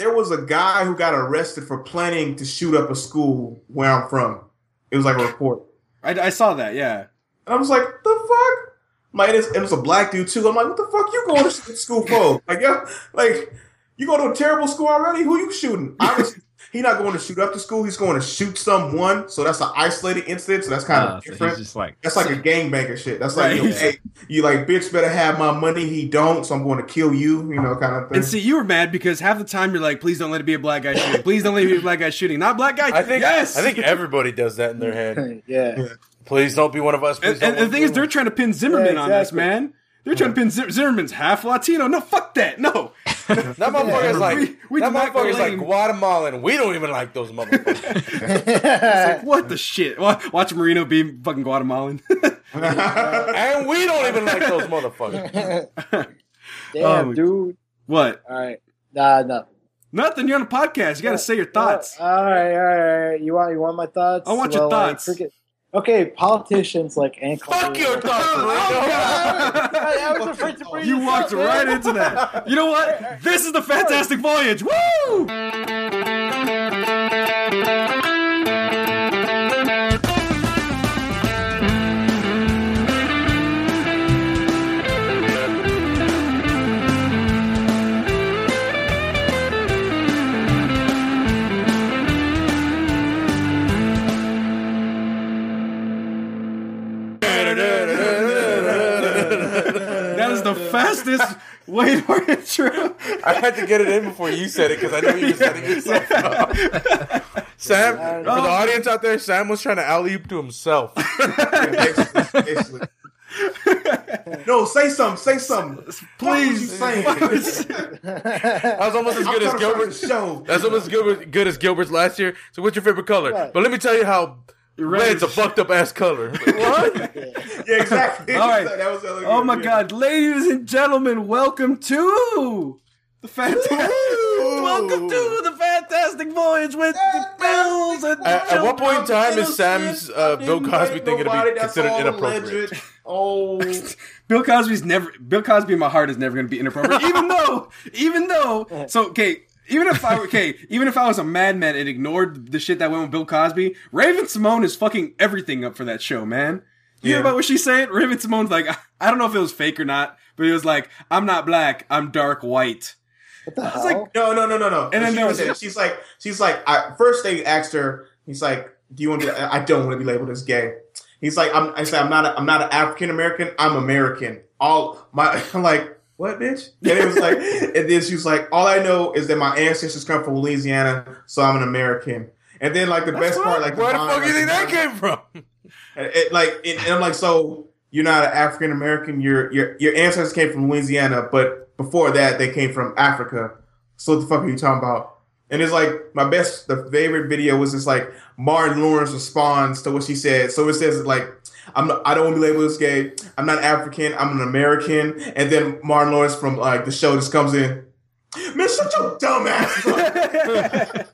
there was a guy who got arrested for planning to shoot up a school where I'm from. It was like a report. I, I saw that. Yeah. And I was like, the fuck? Like, it's, it was a black dude too. I'm like, what the fuck you going to school for? Like, yeah, like, you go to a terrible school already? Who you shooting? Obviously, He's not going to shoot up the school. He's going to shoot someone. So that's an isolated incident. So that's kind of Uh, different. he's just like that's like a gangbanger shit. That's like, Right. you, know, hey, you like, bitch, better have my money. He don't, so I'm going to kill you. You know, kind of thing. And see, you were mad because half the time you're like, please don't let it be a black guy shooting. Please don't let it be a black guy shooting. Not black guy. I think yes. I think everybody does that in their head. yeah. Please don't be one of us. Please And, don't and the thing is, they're trying to pin Zimmerman Yeah, on this, man. They're trying to pin Zim- Zimmerman's half Latino. No, fuck that. No. that motherfucker's like We- we that do not go motherfucker's like lane. Guatemalan. We don't even like those motherfuckers. It's like, what the shit? Watch Marino be fucking Guatemalan. and we don't even like those motherfuckers. Damn, Oh. dude. what? All right. Nah, no. Nothing. You're on a podcast. You got to say your thoughts. all right, all right, all right. You want you want my thoughts? I want your like, thoughts. forget- okay, politicians like and Fuck your thoughts, I was afraid to bring You this walked up, man. right into that. You know what? This is the Fantastic Voyage. Woo! Fastest way to our intro. I had to get it in before you said it because I know you were setting yourself up. Sam, for the audience out there, Sam was trying to alley oop to himself. Basically, basically. no, say something. Say something. Please. What you saying? That was almost as good as trying to start Gilbert's. show. That's almost as good, good as Gilbert's last year. So, what's your favorite color? Right. But let me tell you how red's a fucked up ass color. what? Yeah, exactly. All right. That was the Oh my yeah. God, ladies and gentlemen, welcome to the fantastic. welcome to the Fantastic Voyage with the Bills and At, at what point in time is Sam's uh, Bill Cosby rape thing going to nobody. be That's considered all inappropriate? alleged. Oh, Bill Cosby's never Bill Cosby in my heart is never going to be inappropriate. even though, even though, so okay. Even if I okay, even if I was a madman and ignored the shit that went with Bill Cosby, Raven-Symoné is fucking everything up for that show, man. You hear about what she's saying? Raven-Symoné's like, I don't know if it was fake or not, but it was like, I'm not black, I'm dark white. What the was hell? like- no, no, no, no, no. And then she there was was- she's like, she's like, I, first they asked her, he's like, do you want to be, I don't want to be labeled as gay. He's like, I'm, I said, I'm not, a, I'm not an African American, I'm American. All my, like, what, bitch? And it was like, and then she was like, all I know is that my ancestors come from Louisiana, so I'm an American. And then like the best part, like Where the line, fuck do you think that came from? And it, like, and, and I'm like, so you're not an African American. Your your your ancestors came from Louisiana, but before that, they came from Africa. So what the fuck are you talking about? And it's like my best, the favorite video was just like Martin Lawrence responds to what she said. So it says like, I'm not, I don't want to be labeled as gay. I'm not African. I'm an American. And then Martin Lawrence from like the show just comes in. Man, shut your dumb ass.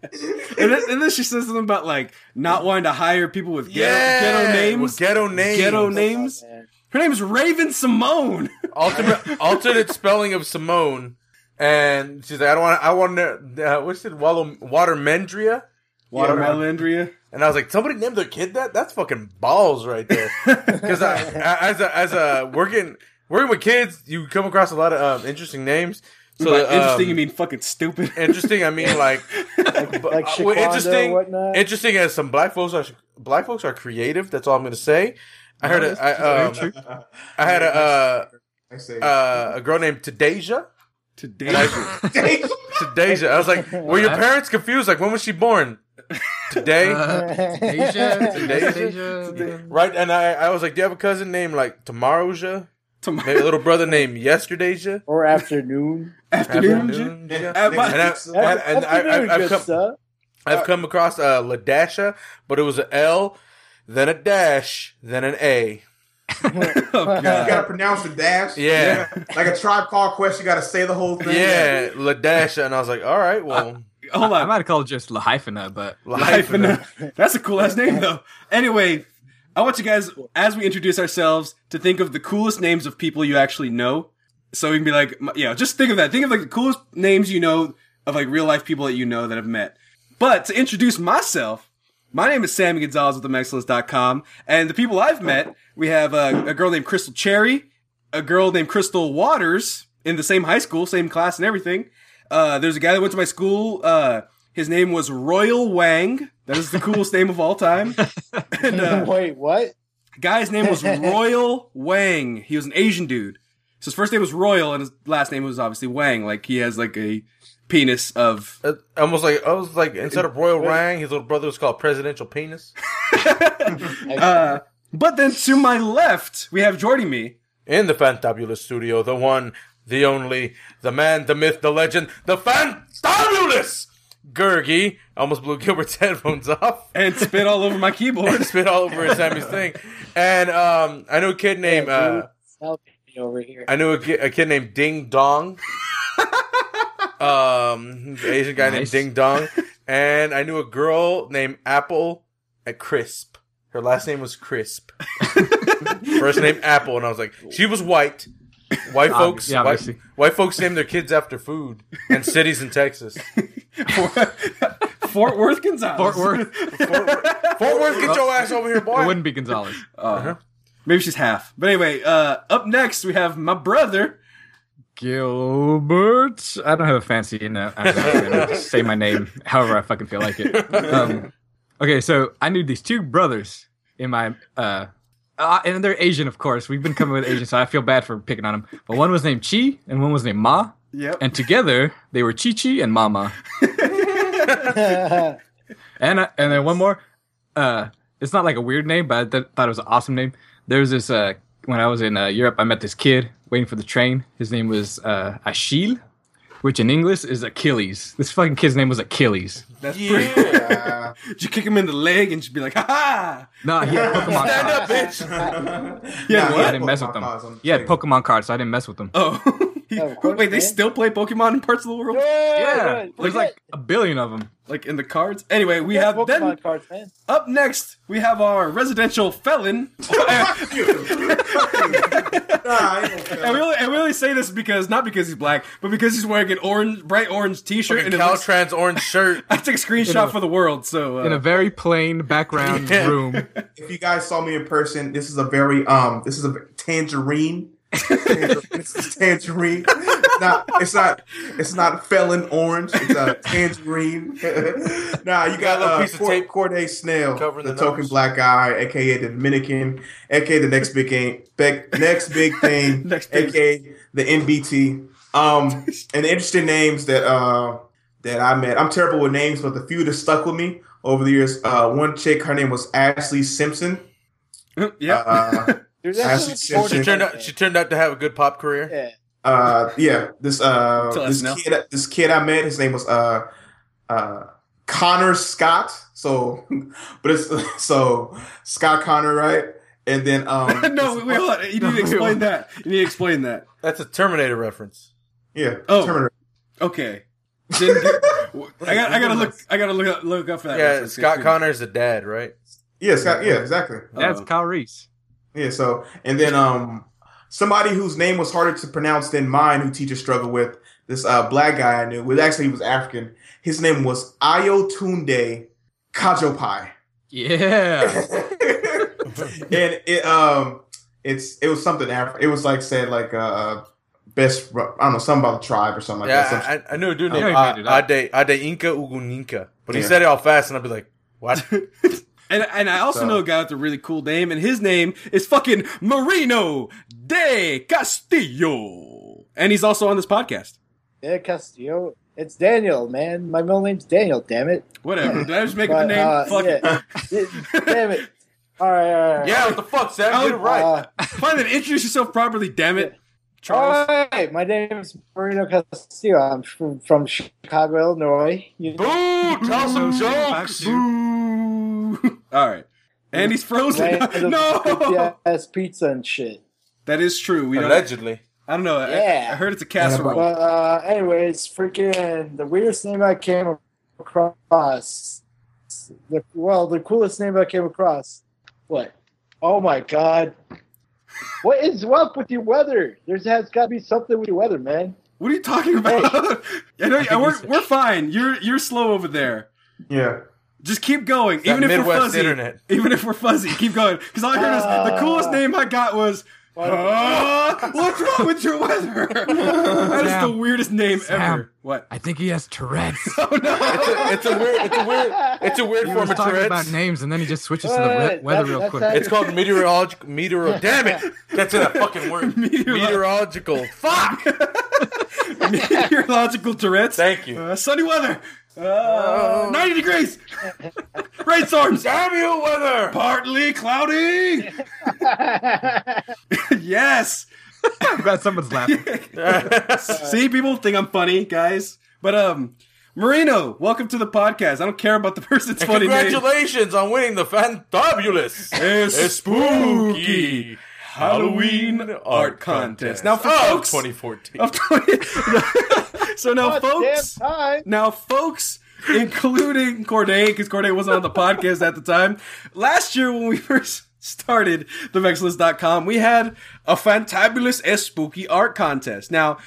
And then, and then she says something about like not wanting to hire people with ghetto, Yeah, ghetto names. with ghetto names. Ghetto names. Oh, man. Her name is Raven-Symoné. alternate alternate spelling of Simone, and she's like, I don't want, I want, uh, what's it, Wallow, Watermendria, Watermelondria. and I was like, somebody named their kid that? That's fucking balls right there. Because I, I- as a as a working working with kids, you come across a lot of um, interesting names. So By um, interesting, you mean fucking stupid. interesting. I mean like, like well, Shaquanda interesting. or whatnot. Interesting as some black folks are black folks are creative. That's all I'm gonna say. I heard a, I, um, I had a uh, I say, uh, a girl named Tadeja. Today, And I, Tadeja. I was like, were your parents confused? Like, when was she born? Today? Uh, Asia, Asia? Asia. right? And I, I was like, do you have a cousin named like Tomorrowja? tomorrow Maybe a little brother named Yesterdayja? or afternoon. afternoon. Afternoon? Yeah. And, I, and, and I, afternoon, I, I've come, stuff. I've come across uh, Ladasha, but it was an L, then a dash, then an A. Oh You gotta pronounce the dash. Yeah. Like a tribe call question, you gotta say the whole thing. Yeah, Ladasha. And I was like, all right, well, uh, oh Hold on. I on. might have called it just Lahyphena, but Life and That's a cool ass name though. Anyway, I want you guys, as we introduce ourselves, to think of the coolest names of people you actually know. So we can be like, yeah, just think of that. Think of like the coolest names you know of like real life people that you know that have met. But to introduce myself, my name is Sammy Gonzalez with themexcellence.com, and the people I've met, we have a, a girl named Crystal Cherry, a girl named Crystal Waters in the same high school, same class and everything. Uh, there's a guy that went to my school. Uh, his name was Royal Wang. That is the coolest name of all time. And, uh, Wait, what? guy's name was Royal Wang. He was an Asian dude. So his first name was Royal, and his last name was obviously Wang. Like he has like a penis of. Uh, almost like I was like instead of Royal Rang, his little brother was called Presidential Penis. Uh, but then to my left, we have joining me. In the Fantabulous studio, the one, the only, the man, the myth, the legend, the Fantabulous Gergie. Almost blew Gilbert's headphones off. And spit all over my keyboard. Spit all over Sammy's thing. And um, I knew a kid named uh, over here. I knew a, a kid named Ding Dong. Um, Asian guy named Ding Dong, and I knew a girl named Apple at Crisp. Her last name was Crisp. First name Apple, and I was like, she was white. White Obvi- folks, yeah, white, obviously. white folks name their kids after food and cities in Texas. Fort Worth, Gonzalez. Fort Worth. Fort, Worth- Fort Worth, get your ass over here, boy. It wouldn't be Gonzalez. Uh, maybe she's half. But anyway, uh, up next we have my brother. Gilbert. I don't have a fancy in that. I'm not gonna say my name however I fucking feel like it. Um, okay, so I knew these two brothers in my uh, uh, and they're Asian, of course. We've been coming with Asian, so I feel bad for picking on them. But one was named Chi, and one was named Ma, Yep. and together they were Chi Chi and Mama. And uh, and then one more. Uh, it's not like a weird name, but I th- thought it was an awesome name. There's this uh, when I was in uh, Europe, I met this kid waiting for the train. His name was uh, Achille, which in English is Achilles. This fucking kid's name was Achilles. That's pretty. Uh, Did you kick him in the leg and just be like, ha ha? No, he had Pokemon Stand up, cards. bitch. Yeah, Nah, what? I didn't mess with them. cards on He had Pokemon cards, so I didn't mess with them. Oh. He- of course, wait, they man. still play Pokemon in parts of the world? Yeah, there's like a billion of them. Like in the cards? Anyway, we Yeah, have Pokemon then cards, man. up next we have our residential felon. fuck you. Nah, I ain't And we, only, and we only say this because not because he's black, but because he's wearing an orange, bright orange T-shirt, Fucking and it looks, Caltrans orange shirt. I took a screenshot a- for the world. So uh, In a very plain background room. If you guys saw me in person, this is a very um, this is a tangerine. Is tangerine. It's not. It's not. It's not felon orange. It's a tangerine. nah, you got a little uh, piece of tape Corde covering the, the token black guy, aka the Dominican, aka the next big game, next big thing, Next big- aka the NBT. Um, and the interesting names that uh that I met. I'm terrible with names, but the few that stuck with me over the years. Uh, one chick, her name was Ashley Simpson. yeah. Uh, Dude, Ashley that's Simpson. She turned out. She turned out to have a good pop career. Yeah. uh, yeah, this uh, Tell us this now. kid, this kid I met, his name was uh, uh, Connor Scott. So, but it's so Scott Connor, right? And then um, no, wait, wait, hold on. You need to explain that. You need to explain that. That's a Terminator reference. yeah, Oh. Terminator. Okay. Didn't I got. I gotta look. I gotta look up, look up for that. Yeah, reference. Scott Connor's the dad, right? Yeah, Scott. Yeah, exactly. That's. Kyle Reese. Yeah. So, and then um, somebody whose name was harder to pronounce than mine, who teachers struggle with. This uh black guy I knew. Well, actually, he was African. His name was Ayotunde Kajopai. Yeah. and it um it's it was something Afri- it was like said like uh best I don't know something about the tribe or something like that. Yeah, I, I knew a dude I know named he made it up. Ade Ade Inca Uguninka, but he said it all fast, and I'd be like, "What?" And and I also So- know a guy with a really cool name, and his name is fucking Marino de Castillo, and he's also on this podcast. Yeah, Castillo. It's Daniel, man. My middle name's Daniel. Damn it. Whatever. Did I just make up a name? uh, Fuck it. Damn it. All right, all right. yeah, what the fuck, Sam? Get it Oh, right. Uh, Fine, then introduce yourself properly. Damn it, Charles. all right. My name is Marino Castillo. I'm from, from Chicago, Illinois. You Boo! Tell some jokes. Boo. All right, and he's frozen. no, ass pizza and shit. that is true. We don't. Allegedly. I don't know. I- Yeah. I, heard it's a casserole. But uh, anyways, freaking the weirdest name I came across. The well, the coolest name I came across. What? Oh my god! What is up with your weather? There's has got to be something with your weather, man. What are you talking about? I know think we're we're fine. You're you're slow over there. Yeah. Just keep going, even if we're fuzzy. internet. Even if we're fuzzy, keep going. Because all I heard is the Ah. coolest name I got was. "Ah, what's wrong with your weather? that is the weirdest name Sam. ever. What? I think he has Tourette's. Oh no! It's a, it's a weird. It's a weird. It's a weird He form was of talking Tourette's. about names, and then he just switches to the wait, we- wait, weather that- real that's quick. not- It's called meteorological. Meteor. Damn it! That's a fucking word. Meteorolo- Meteorological. Fuck. Meteorological Tourette's. Thank you. Uh, sunny weather. Uh, 90 degrees. Rainstorms. Damn you, weather. Partly cloudy. yes. I'm glad someone's laughing. See, people think I'm funny, guys. But um, Marino, welcome to the podcast. I don't care about the person's And funny name. congratulations on winning the fantabulous, It's spooky Halloween art contest. Now, for of folks 2014. of 20 so now, God folks, time. now, folks, including Corde, because Corde wasn't on the podcast at the time. Last year, when we first started the Vexlist.com, we had a fantabulous S spooky art contest. Now,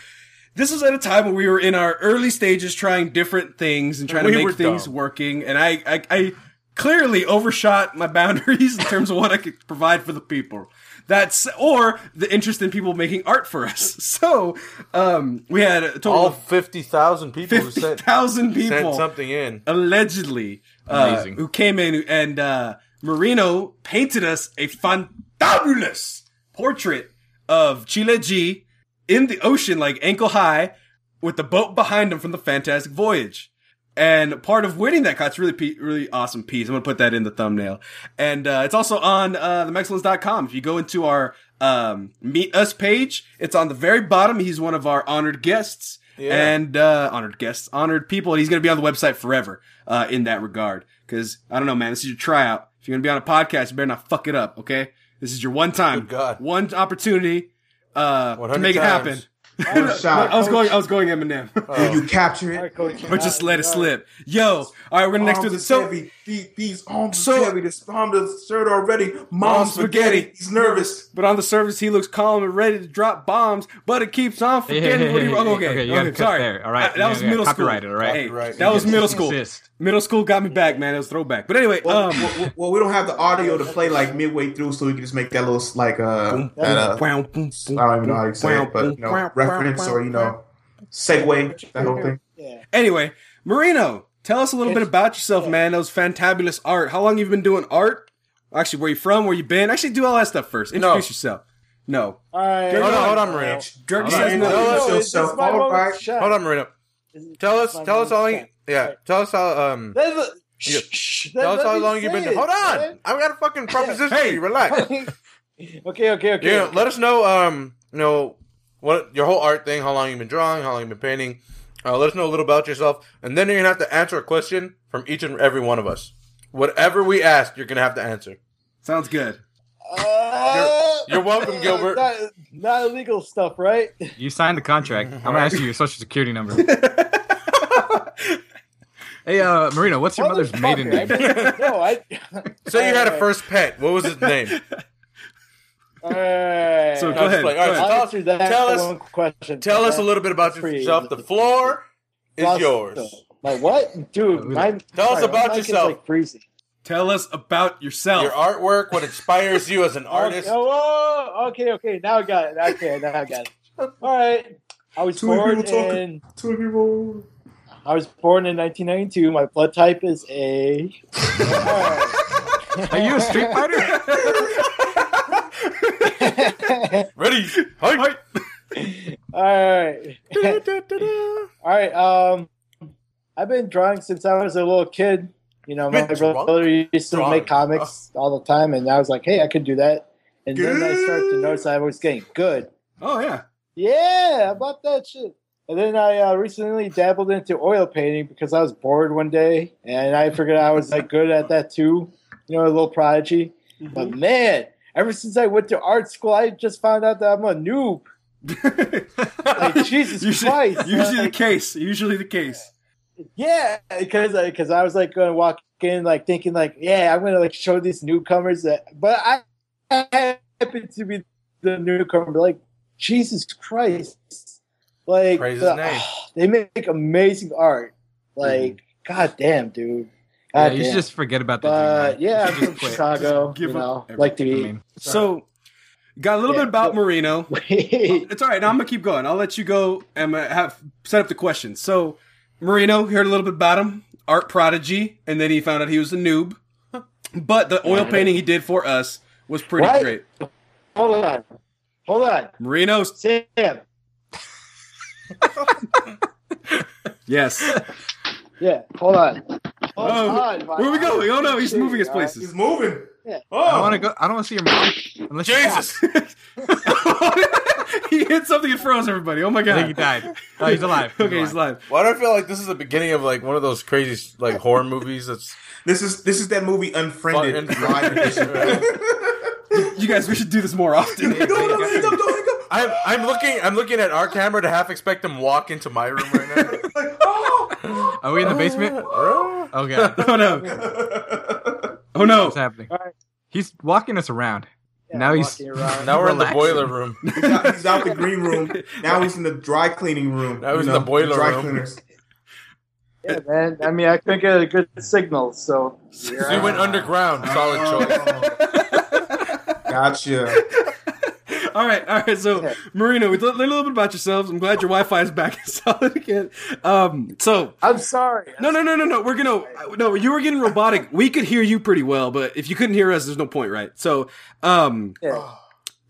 this was at a time when we were in our early stages trying different things and trying We to make things dumb. working. And I, I, I clearly overshot my boundaries in terms of what I could provide for the people. That's or the interest in people making art for us. So um, we had a total All of 50,000 people who fifty sent, thousand sent people something in. allegedly uh, Amazing. who came in and uh, Marino painted us a fantabulous portrait of Chile G in the ocean, like ankle high, with the boat behind him from the Fantastic Voyage. And part of winning that contest, really, really awesome piece. I'm gonna put that in the thumbnail, and uh, it's also on uh, themexcellence.com. If you go into our um, meet us page, it's on the very bottom. He's one of our honored guests, Yeah. and uh, honored guests, honored people, and he's gonna be on the website forever uh, in that regard. Because I don't know, man, this is your tryout. If you're gonna be on a podcast, you better not fuck it up. Okay, this is your one time, Good God. one opportunity uh, to 100 make it happen. Times. Shot. I was going, I was going Eminem. Will you capture it? coach. Or just let it slip. Yo, all right, we're gonna next do Arms the is so. heavy. These, these arms So- so, heavy. This arm the shirt already. Mom spaghetti. spaghetti. He's nervous. But on the surface, he looks calm and ready to drop bombs, but it keeps on Hey, hey, forgetting hey, what he. hey, oh, okay, okay, you okay, gotta cut sorry. there, all right? Uh, that was Yeah, yeah, middle school. copyrighted, all right? Hey, Copyright. that was middle school. and desist. Middle school got me back, man. It was throwback. But anyway, Well, um, well, well, we don't have the audio to play like midway through, so we can just make that little like uh, that, uh I don't even know how you say it, but you know, reference or you know, segue that whole thing. Yeah. Anyway, Marino, tell us a little bit about yourself, man. That was fantabulous art. How long you been doing art? Actually, where you from? Where you been? Actually, do all that stuff first. Introduce yourself. No. All right. Hold Hold on, on. hold on, Marino. Dirk Hold says no. No, No, So- it's so, just my all moment right. to shine. Hold on, Marino. Tell us, tell us how long. You, yeah, shine. tell us how. Um, Let- let- Yeah. shh, shh, tell us how long you've been. say it, Hold on, man. I've got a fucking proposition. Hey. relax. okay, okay, okay. Yeah, let us know. Um, you know what your whole art thing. How long you've been drawing? How long you've been painting? Uh, let us know a little about yourself, and then you're gonna have to answer a question from each and every one of us. Whatever we ask, you're gonna have to answer. Sounds good. Uh, You're welcome, Gilbert. Not, not illegal stuff, right? You signed the contract. I'm gonna ask you your social security number. hey, uh, Marino, what's your mother's maiden name? Motherfucker, I- no, I. Say you had a first pet. What was his name? Alright. So go ahead. explain. Go All right, ahead. so I'll tell, that tell us- one question. tell us a little bit about Free. yourself. The floor is Plus- yours. My what, dude? My, Tell us about my is, yourself. Like freezing. Tell us about yourself. Your artwork, what inspires you as an artist. Oh, oh, okay, okay. Now I got it. Okay, now I got it. All right. I was Too many born people talking. in. Two people. I was born in 1992. My blood type is A. Are you a Street Fighter? Ready? Hi. All right. All right. Um, I've been drawing since I was a little kid. You know, my drunk? brother used to Drawing. make comics all the time, and I was like, "Hey, I could do that." And then I started to notice I was getting good. oh yeah. Yeah, about that shit. And then I uh, recently dabbled into oil painting because I was bored one day, and I figured I was like good at that too. You know, a little prodigy. But man, ever since I went to art school, I just found out that I'm a noob. Like Jesus usually, Christ! usually the case. Usually the case. Yeah, because because I was like going to walk in like thinking like yeah I'm gonna like show these newcomers that, but I, I happened to be the newcomer. Like Jesus Christ! like Praise the- his name. they make amazing art. Like, god damn, dude. Yeah, God you should just forget about that. But dream, man. yeah, You I'm from quit. Chicago. Give you know, up like to I be. mean, So, got a little Yeah, bit about so- Marino. Wait, It's all right. Now I'm gonna keep going. I'll let you go and uh, have set up the questions. So, Marino heard a little bit about him, art prodigy, and then he found out he was a noob. But the oil painting he did for us was pretty What? great. hold on, hold on, Marino, Sam. yes. Yeah, hold on. Oh, hold Oh, on, my- where we going? Oh no, he's moving his All right. places. He's moving. Yeah. Oh, I want to go. I don't want to see your mom. Unless you- Jesus. he hit something and froze everybody. Oh my I think he died. Oh, he's alive. Okay, he's live. Why do I feel like this is the beginning of like one of those crazy like horror movies? That's This is this is that movie Unfriended Fucking- live. You guys, we should do this more often. no, no, hang up, don't hang up. I'm I'm looking I'm looking at our camera to half expect him walk into my room right now. Like, oh, oh. Are we in the basement? Bro. Oh god, oh no. Oh no. what's happening? Alright. He's walking us around. Yeah, now he's around. Now we're in the boiler room. He's out, he's out the green room. Now he's in the dry cleaning room. Now he's in the boiler dry room. Cleaners. Yeah, man. I mean, I couldn't get a good signal, so. So you went underground. Solid oh. choice. Gotcha. All right, all right. So, Yeah. Marino, we learned a little bit about yourselves. I'm glad your Wi-Fi is back and solid again. Um, so I'm sorry. no, no, no, no, no. We're gonna no. You were getting robotic. We could hear you pretty well, but if you couldn't hear us, there's no point, right? So, um, Yeah.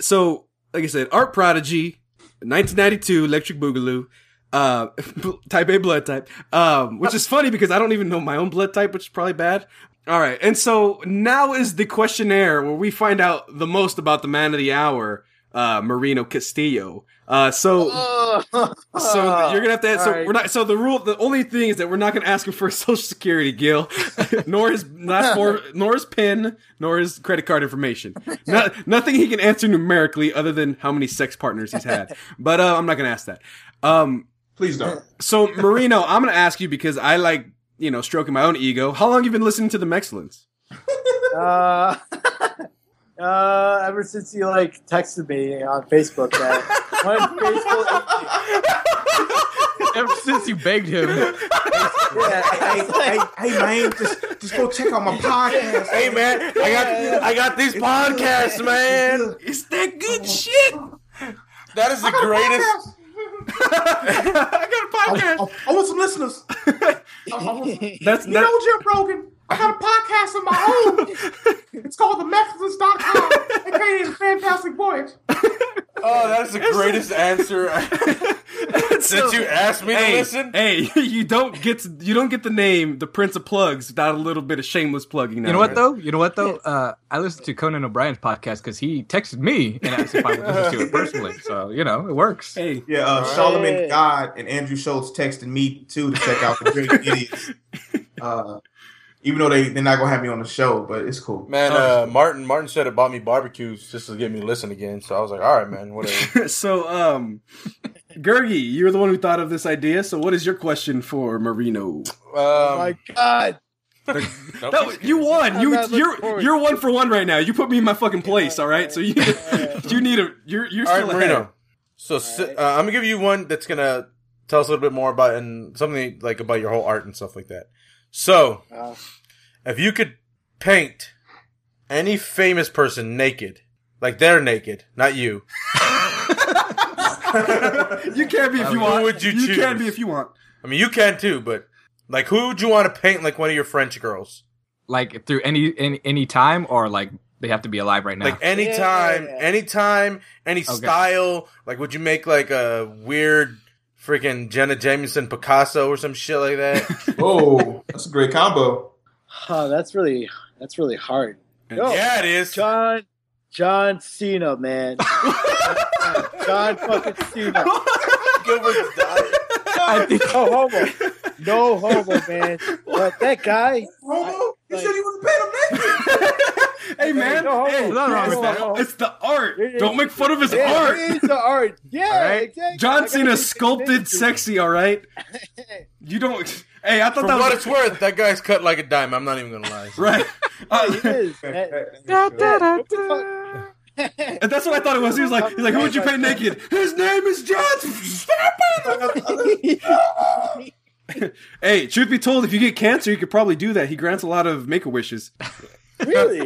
so like I said, art prodigy, 1992, Electric Boogaloo. Uh, type A blood type. Um, which is funny because I don't even know my own blood type, which is probably bad. All right, and so now is the questionnaire where we find out the most about the man of the hour, uh, Marino Castillo. Uh, so so you're gonna have to. So Alright. we're not. So the rule, the only thing is that we're not gonna ask him for his social security, Gil, nor his last four, nor his PIN, nor his credit card information. Not, nothing he can answer numerically other than how many sex partners he's had. But uh, I'm not gonna ask that. Um, Please don't. so Marino, I'm gonna ask you because I like you know stroking my own ego. How long you been listening to the Mexcellence? Uh, uh, ever since you like texted me on Facebook that when Facebook, ever since you begged him. yeah, hey, hey, hey, man, just just go check out my podcast. Hey man, I got I got these podcasts, man. It's that good shit. That is the greatest. I got a podcast. I, I want some listeners. I- I want- That's You that, know, Jim Rogan, I got a podcast of my own. It's called themexicans.com. aka the Fantastic Voyage. Oh, that's the greatest answer since you asked me to hey, listen. Hey, you don't get to, you don't get the name the Prince of Plugs without a little bit of shameless plugging. Now, You know what right? though? You know what though? Uh, I listened to Conan O'Brien's podcast because he texted me and asked if I would listen to it personally. So you know, it works. Hey, Yeah, uh, Right. Charlamagne God and Andrew Schulz texted me too to check out the Great Idiots. Uh, even though they, they're not going to have me on the show, but it's cool. Man, uh, Martin Martin said it bought me barbecues just to get me to listen again. So I was like, all right, man, whatever. so um, Gergie, you're the one who thought of this idea. So, what is your question for Marino? oh Um, my god. That was- you won. You you're you're one for one right now. You put me in my fucking place. All right. So you you need a you're you're All right, still ahead. Marino. So si- uh, I'm gonna give you one that's gonna tell us a little bit more about and something like about your whole art and stuff like that. So, Uh, if you could paint any famous person naked, like they're naked, not you, You can be if you Who want. would you choose? You can be if you want. I mean you can too, but like who would you want to paint like one of your French girls? Like through any any any time or like they have to be alive right now. Like anytime, Yeah. anytime, any Okay. style. Like, would you make like a weird freaking Jenna Jameson Picasso or some shit like that? Oh, that's a great combo. huh, that's really that's really hard. Yo, yeah, it is. John John Cena, man. John fucking Cena. Gilbert's dying. I think No homo. No homo, man. But that guy, Homo, you like- said you want to paint him naked. hey man, no, hey, no, no, it's, no, the, no. it's the art. It is- Don't make fun of his yeah, art. it is the art. Yeah, Alright. exactly. John Cena sculpted sexy. All right. You don't. Hey, I thought For that what was it's worth, that guy's cut like a dime. I'm not even gonna lie. right. Uh, It is. Da, da, da. And that's what I thought it was. He was like, he's like, who would you paint naked? His name is John. hey, truth be told, if you get cancer, you could probably do that. He grants a lot of make a wishes. really?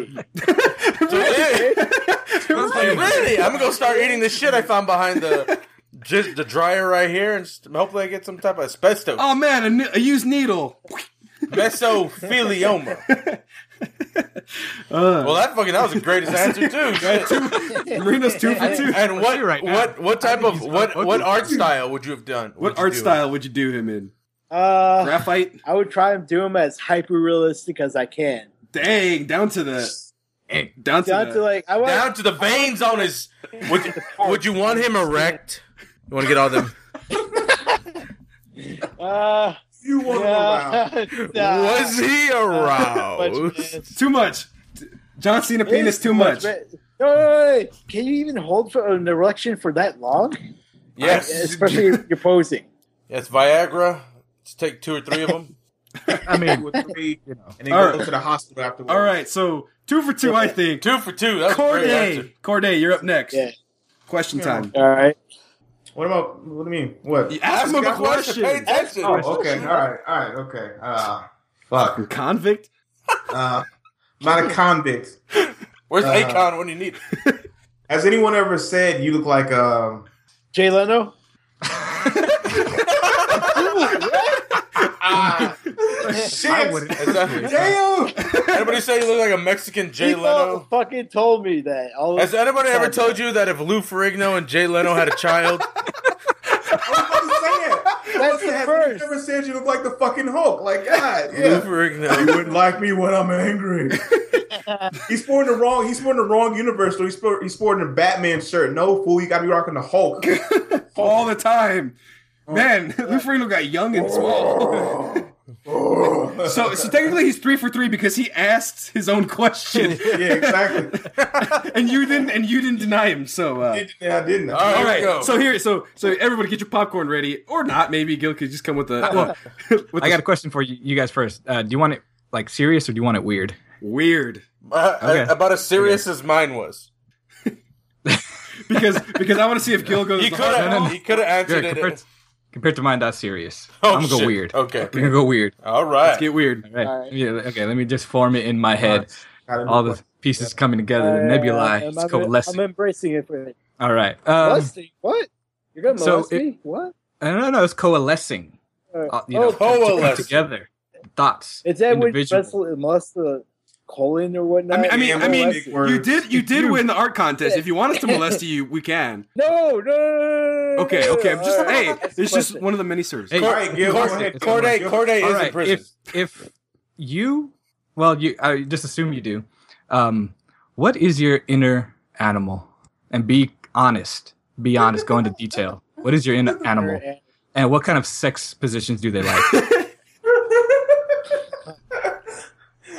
Really? really? I'm gonna go start eating the shit I found behind the just the dryer right here, and hopefully I get some type of asbestos, Oh man, a, ne- a used needle. mesothelioma. Uh, Well, that fucking that was the greatest answer too. Shit. Marino's two for two. And what right what what type of what fucking- what art style would you have done? What Would art style would you do him in? Uh, Graphite? I would try and do him as hyper realistic as I can. Dang, down to the Hey, down to, Down the, to like I want. Down to the veins on his. Would you, would you want him erect? You want to get all them? Uh, You want him around. Nah. Was he aroused? man. too much. John Cena penis It's too much. man. No, no, no, no. Can you even hold for an erection for that long? Yes. Especially if you're posing. Yes, Viagra. Let's take two or three of them. I mean, With three, and then All go right. to the hospital afterwards. All right, so two for two, I think. Two for two. That's a great. Corde, Corde, you're up next. Yeah. Question time. All right. What about? What do you mean? What? You ask him a Ask question. Pay attention. Oh, okay. All right. All right. Okay. Uh, fuck. Convict? Uh, I'm not a convict. Where's Uh, Akon when you need? it? Has anyone ever said you look like um? Jay Leno. Ah, I shit. wouldn't. Is that- Damn. anybody say you look like a Mexican Jay People Leno? fucking told me that. All Has anybody ever told you that if Lou Ferrigno and Jay Leno had a child, I was about to say it. That's Has the anyone first. never said you look like the fucking Hulk? Like God, Lou yeah. You wouldn't like me when I'm angry. he's sporting the wrong. He's sporting the wrong universe. So he's, sport, he's sporting a Batman shirt. No fool, you got to be rocking the Hulk. All the time. Oh. Man, Lou Ferrigno got young and oh. small. So, so technically he's three for three because he asked his own question, yeah, exactly. and you didn't, and you didn't deny him. So, uh, Yeah, I didn't. All right. all Here we right. go. So here, so so everybody get your popcorn ready, or not? Maybe Gil could just come with the. Well, with I the- got a question for you, you guys first. Uh, do you want it like serious or do you want it weird? weird Uh, Okay. About as serious as mine was. because because I want to see if Gil goes. He could have. no, no. He could have answered Good. it. Compared, to, mine, that's serious. Oh, I'm gonna go weird. Okay. We're gonna go weird. All right. Let's get weird. All right. All right. Yeah, okay, let me just form it in my head. Gotta All the pieces coming together, the nebulae, Uh, it's I'm, coalescing. I'm embracing it for. All right. Um, What? You're gonna so molest it- me? What? no, no, no, it's coalescing. Uh, Uh, you know, oh, Coalescing. together. Thoughts. It's that when individual. Russell molest the colon or whatnot? I mean, I mean, I mean, you did you did win the art contest. If you want us to molest you, we can. no, no, no, no, no, no, Okay, okay. I'm just All right, hey, that's the it's just one of the many serves. Hey, All right, Gil, go Corde. Corde, Corde All is in prison. If if you, well, you I just assume you do. Um, what is your inner animal? And be honest. Be honest. Go into detail. What is your inner animal? And what kind of sex positions do they like?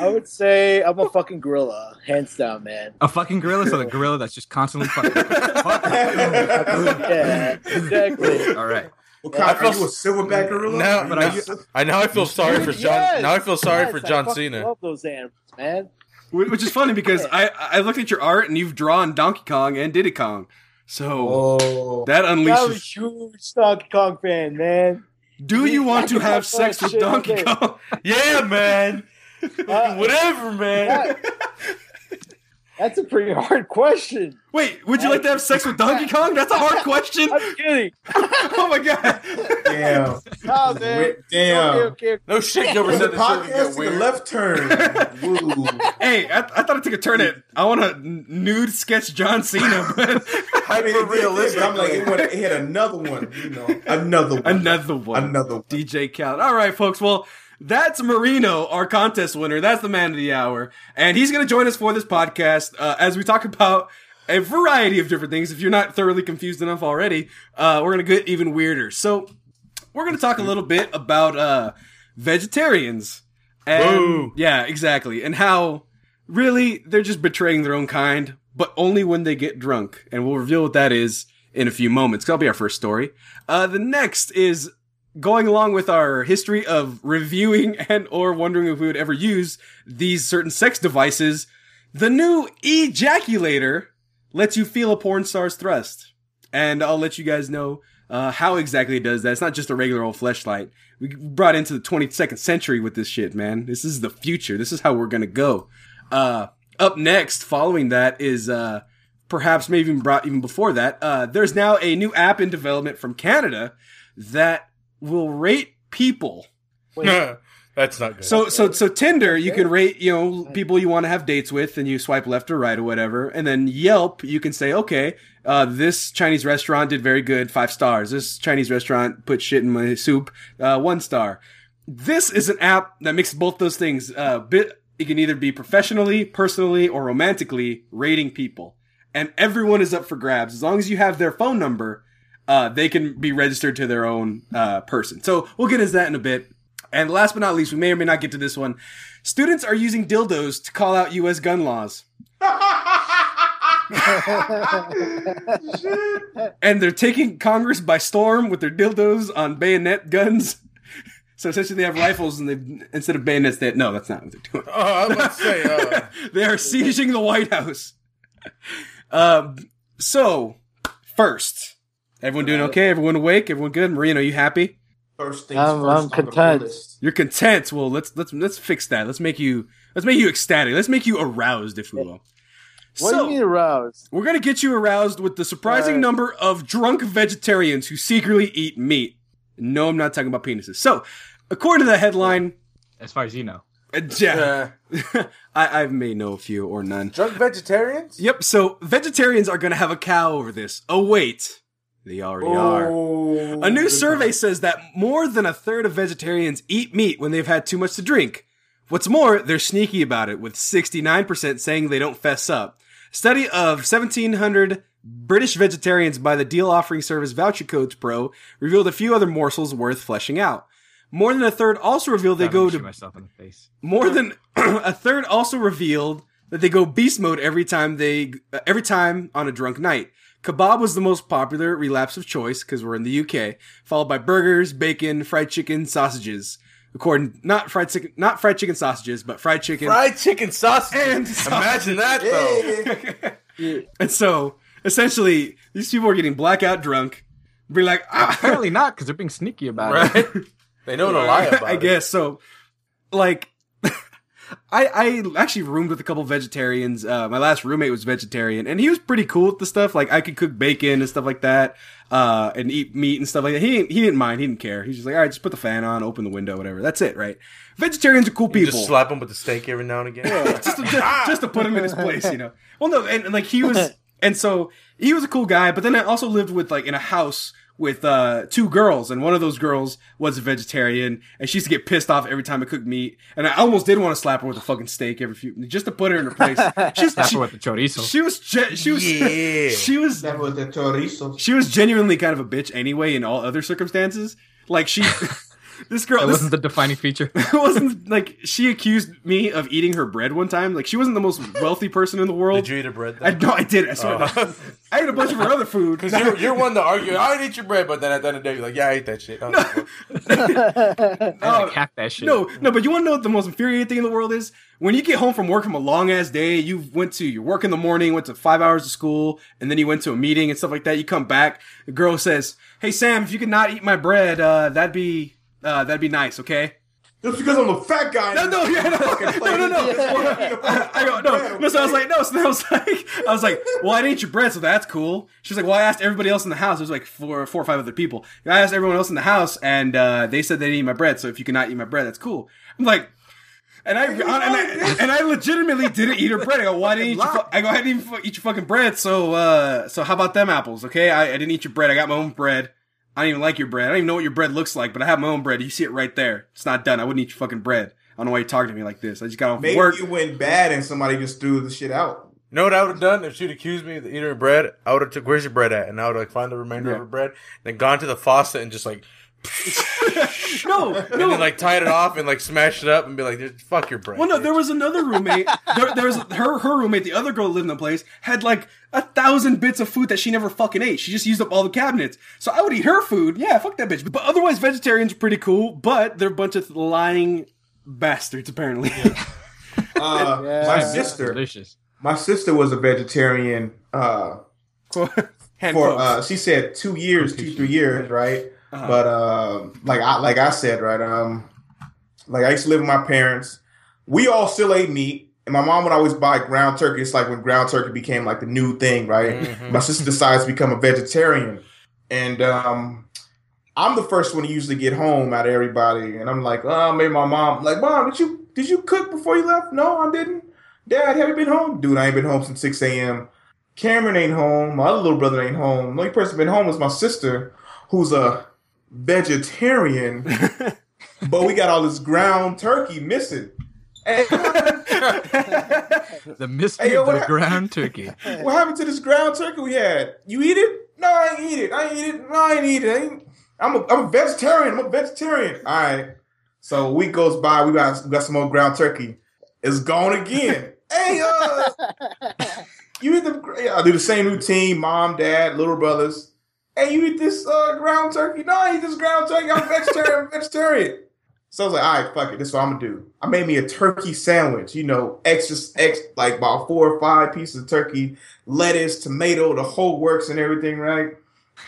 I would say I'm a fucking gorilla, hands down, man. A fucking gorilla, so the gorilla that's just constantly fucking. Fuck. yeah, exactly. All right. What kind, I feel are you a silverback mm-hmm. gorilla? Now, But now, you- I now I feel sorry for John. Yes, now I feel sorry yes, for John fucking Cena. Love those animals, man. Which is funny because I I looked at your art and you've drawn Donkey Kong and Diddy Kong, so Oh, that I'm a unleashes. huge Donkey Kong fan, man. Do you want to have sex with Donkey. Kong? Yeah, man. Uh, Whatever, man. that- that's a pretty hard question. Wait, would you like to have sex with Donkey Kong? That's a hard question. I'm kidding. Oh my god. damn. Nah, man. Damn. Okay, okay. No shit, Gilbert From the said this shit would podcast get to the weird. left turn. Hey, I, I thought it took a turn at I want to nude sketch John Cena, but I mean, Hyper realistic. I'm like, it, went- it hit another one. You know, another one. another one. Another one. DJ Khaled. All right, folks. Well, that's Marino, our contest winner. That's the man of the hour. And he's going to join us for this podcast uh, as we talk about a variety of different things. If you're not thoroughly confused enough already, uh, we're going to get even weirder. So, we're going to talk a little bit about uh, vegetarians. And, Boo. Yeah, exactly. And how really they're just betraying their own kind, but only when they get drunk. And we'll reveal what that is in a few moments. That'll be our first story. Uh, the next is going along with our history of reviewing and or wondering if we would ever use these certain sex devices. The new ejaculator lets you feel a porn star's thrust. And I'll let you guys know uh, how exactly it does that. It's not just a regular old fleshlight. We brought into the 22nd century with this shit, man. This is the future. This is how we're gonna go. Uh, up next, following that, is uh, perhaps maybe even brought even before that. Uh, there's now a new app in development from Canada that will rate people. That's not good. So so so Tinder, you can rate you know people you want to have dates with, and you swipe left or right or whatever, and then Yelp, you can say okay, uh, this Chinese restaurant did very good, five stars. This Chinese restaurant put shit in my soup, uh, one star. This is an app that mixes both those things. Uh, bit it can either be professionally, personally, or romantically rating people, and everyone is up for grabs as long as you have their phone number. Uh, they can be registered to their own uh, person. So we'll get into that in a bit. And last but not least, we may or may not get to this one. Students are using dildos to call out U.S. gun laws. and they're taking Congress by storm with their dildos on bayonet guns. So essentially, they have rifles, and they instead of bayonets, they no, that's not what they're doing. oh, I was about to say, uh, they are sieging the White House. Um, so first, everyone doing okay? Everyone awake? Everyone good? Marino, are you happy? First things I'm- first. I'm content. You're content. Well, let's let's let's fix that. Let's make you let's make you ecstatic. Let's make you aroused, if we will. What so, do you mean aroused? we're gonna get you aroused with the surprising Alright. number of drunk vegetarians who secretly eat meat. No, I'm not talking about penises. So, according to the headline, As far as you know. uh, yeah, uh, I, I've may know a few or none. drunk vegetarians? Yep. So vegetarians are gonna have a cow over this. Oh wait, they already are. Oh, A new survey time. says that more than a third of vegetarians eat meat when they've had too much to drink. What's more, they're sneaky about it, with 69% saying they don't fess up. Study of 1,700 British vegetarians by the deal offering service Voucher Codes Pro revealed a few other morsels worth fleshing out. More than a third also revealed they go gonna myself in the face. more than a third also revealed that they go beast mode every time they uh, every time on a drunk night. Kebab was the most popular relapse of choice because we're in the UK, followed by burgers, bacon, fried chicken, sausages. According not fried chicken, not fried chicken sausages, but fried chicken. Fried chicken sausage. And Imagine that, though. Yeah. and so essentially, these people are getting blackout drunk. Be like, ah, Apparently not, because they're being sneaky about it. Right? they know to lie about I it. guess so. Like, I I actually roomed with a couple vegetarians. Uh, my last roommate was vegetarian, and he was pretty cool with the stuff. Like, I could cook bacon and stuff like that, uh, and eat meat and stuff like that. He didn't, he didn't mind. He didn't care. He's just like, all right, just put the fan on, open the window, whatever. That's it, right? Vegetarians are cool You people. just slap him with the steak every now and again. just, to, just, just to put him in his place, you know. Well, no, and, and like he was, and so he was a cool guy. But then I also lived with like in a house with uh two girls, and one of those girls was a vegetarian, and she used to get pissed off every time I cooked meat, and I almost did want to slap her with a fucking steak every few, just to put her in her place. She was, That's she, with the chorizo. she was, ge- she was, Yeah. she was, That was the chorizo. she was genuinely kind of a bitch anyway in all other circumstances. Like she, this girl, That this, wasn't the defining feature. it wasn't like she accused me of eating her bread one time. Like she wasn't the most wealthy person in the world. Did you eat a bread? I no, I did. I swear. to I ate a bunch of her other food. Because you're, you're one to argue. I didn't eat your bread, but then at the end of the day, you're like, yeah, I ate that shit. I don't give a fuck. I like hack that shit. no, no, but you want to know what the most infuriating thing in the world is? When you get home from work from a long ass day, you went to your work in the morning, went to five hours of school, and then you went to a meeting and stuff like that. You come back, the girl says, "Hey Sam, if you could not eat my bread, uh, that'd be uh, that'd be nice, okay?" Just because I'm a fat guy. No, no, yeah, no, no, no, no. I, I go, no, no. So I was like, no. So then I was like, I was like, well, I didn't eat your bread, so that's cool. She was like, well, I asked everybody else in the house. There was like four, four or five other people. And I asked everyone else in the house, and uh, they said they didn't eat my bread. So if you cannot eat my bread, that's cool. I'm like. And I, and I and I legitimately didn't eat her bread. I go, why didn't you? Fu-? I go, I didn't even eat your fucking bread. So, uh, so how about them apples? Okay, I, I didn't eat your bread. I got my own bread. I don't even like your bread. I don't even know what your bread looks like, but I have my own bread. You see it right there. It's not done. I wouldn't eat your fucking bread. I don't know why you're talking to me like this. I just got off Maybe work. you went bad and somebody just threw the shit out. You know what I would have done if she'd accused me of eating her bread? I would have took where's your bread at, and I would like find the remainder Yeah. of her bread, then gone to the faucet and just like, no, and then like tied it off and like smashed it up and be like, fuck your brain." well, no, bitch." there was another roommate. there, there was her, her roommate, the other girl who lived in the place, had like a thousand bits of food that she never fucking ate. She just used up all the cabinets. So I would eat her food. Yeah, fuck that bitch. But otherwise, vegetarians are pretty cool, but they're a bunch of lying bastards, apparently. Uh, Yeah. My sister, Delicious. my sister was a vegetarian. Uh, Hand for uh, she said two years, two three years, right? Uh-huh. But uh, like I like I said, right? Um, like I used to live with my parents. We all still ate meat, and my mom would always buy ground turkey. It's like when ground turkey became like the new thing, right? Mhm. My sister decides to become a vegetarian, and um, I'm the first one to usually get home out of everybody, and I'm like, oh, maybe my mom, like, mom, did you did you cook before you left? No, I didn't. Dad, have you been home? Dude, I ain't been home since six a.m. Cameron ain't home. My other little brother ain't home. The only person been home is my sister, who's a vegetarian. but we got all this ground turkey missing. Hey, The mystery Hey, yo, of the what- ground turkey. what happened to this ground turkey we had? You eat it? No, I ain't eat it. I ain't eat it. No, I ain't eat it. I ain't, I'm a, I'm a vegetarian. I'm a vegetarian. All right. So a week goes by. We got we got some more ground turkey. It's gone again. hey, uh, you eat the? I do the same routine. Mom, dad, little brothers. Hey, you eat this uh, ground turkey? No, I eat this ground turkey. I'm vegetarian. Vegetarian. So I was like, all right, fuck it. This is what I'm gonna do. I made me a turkey sandwich. You know, extra, ex, like about four or five pieces of turkey, lettuce, tomato, the whole works and everything. Right.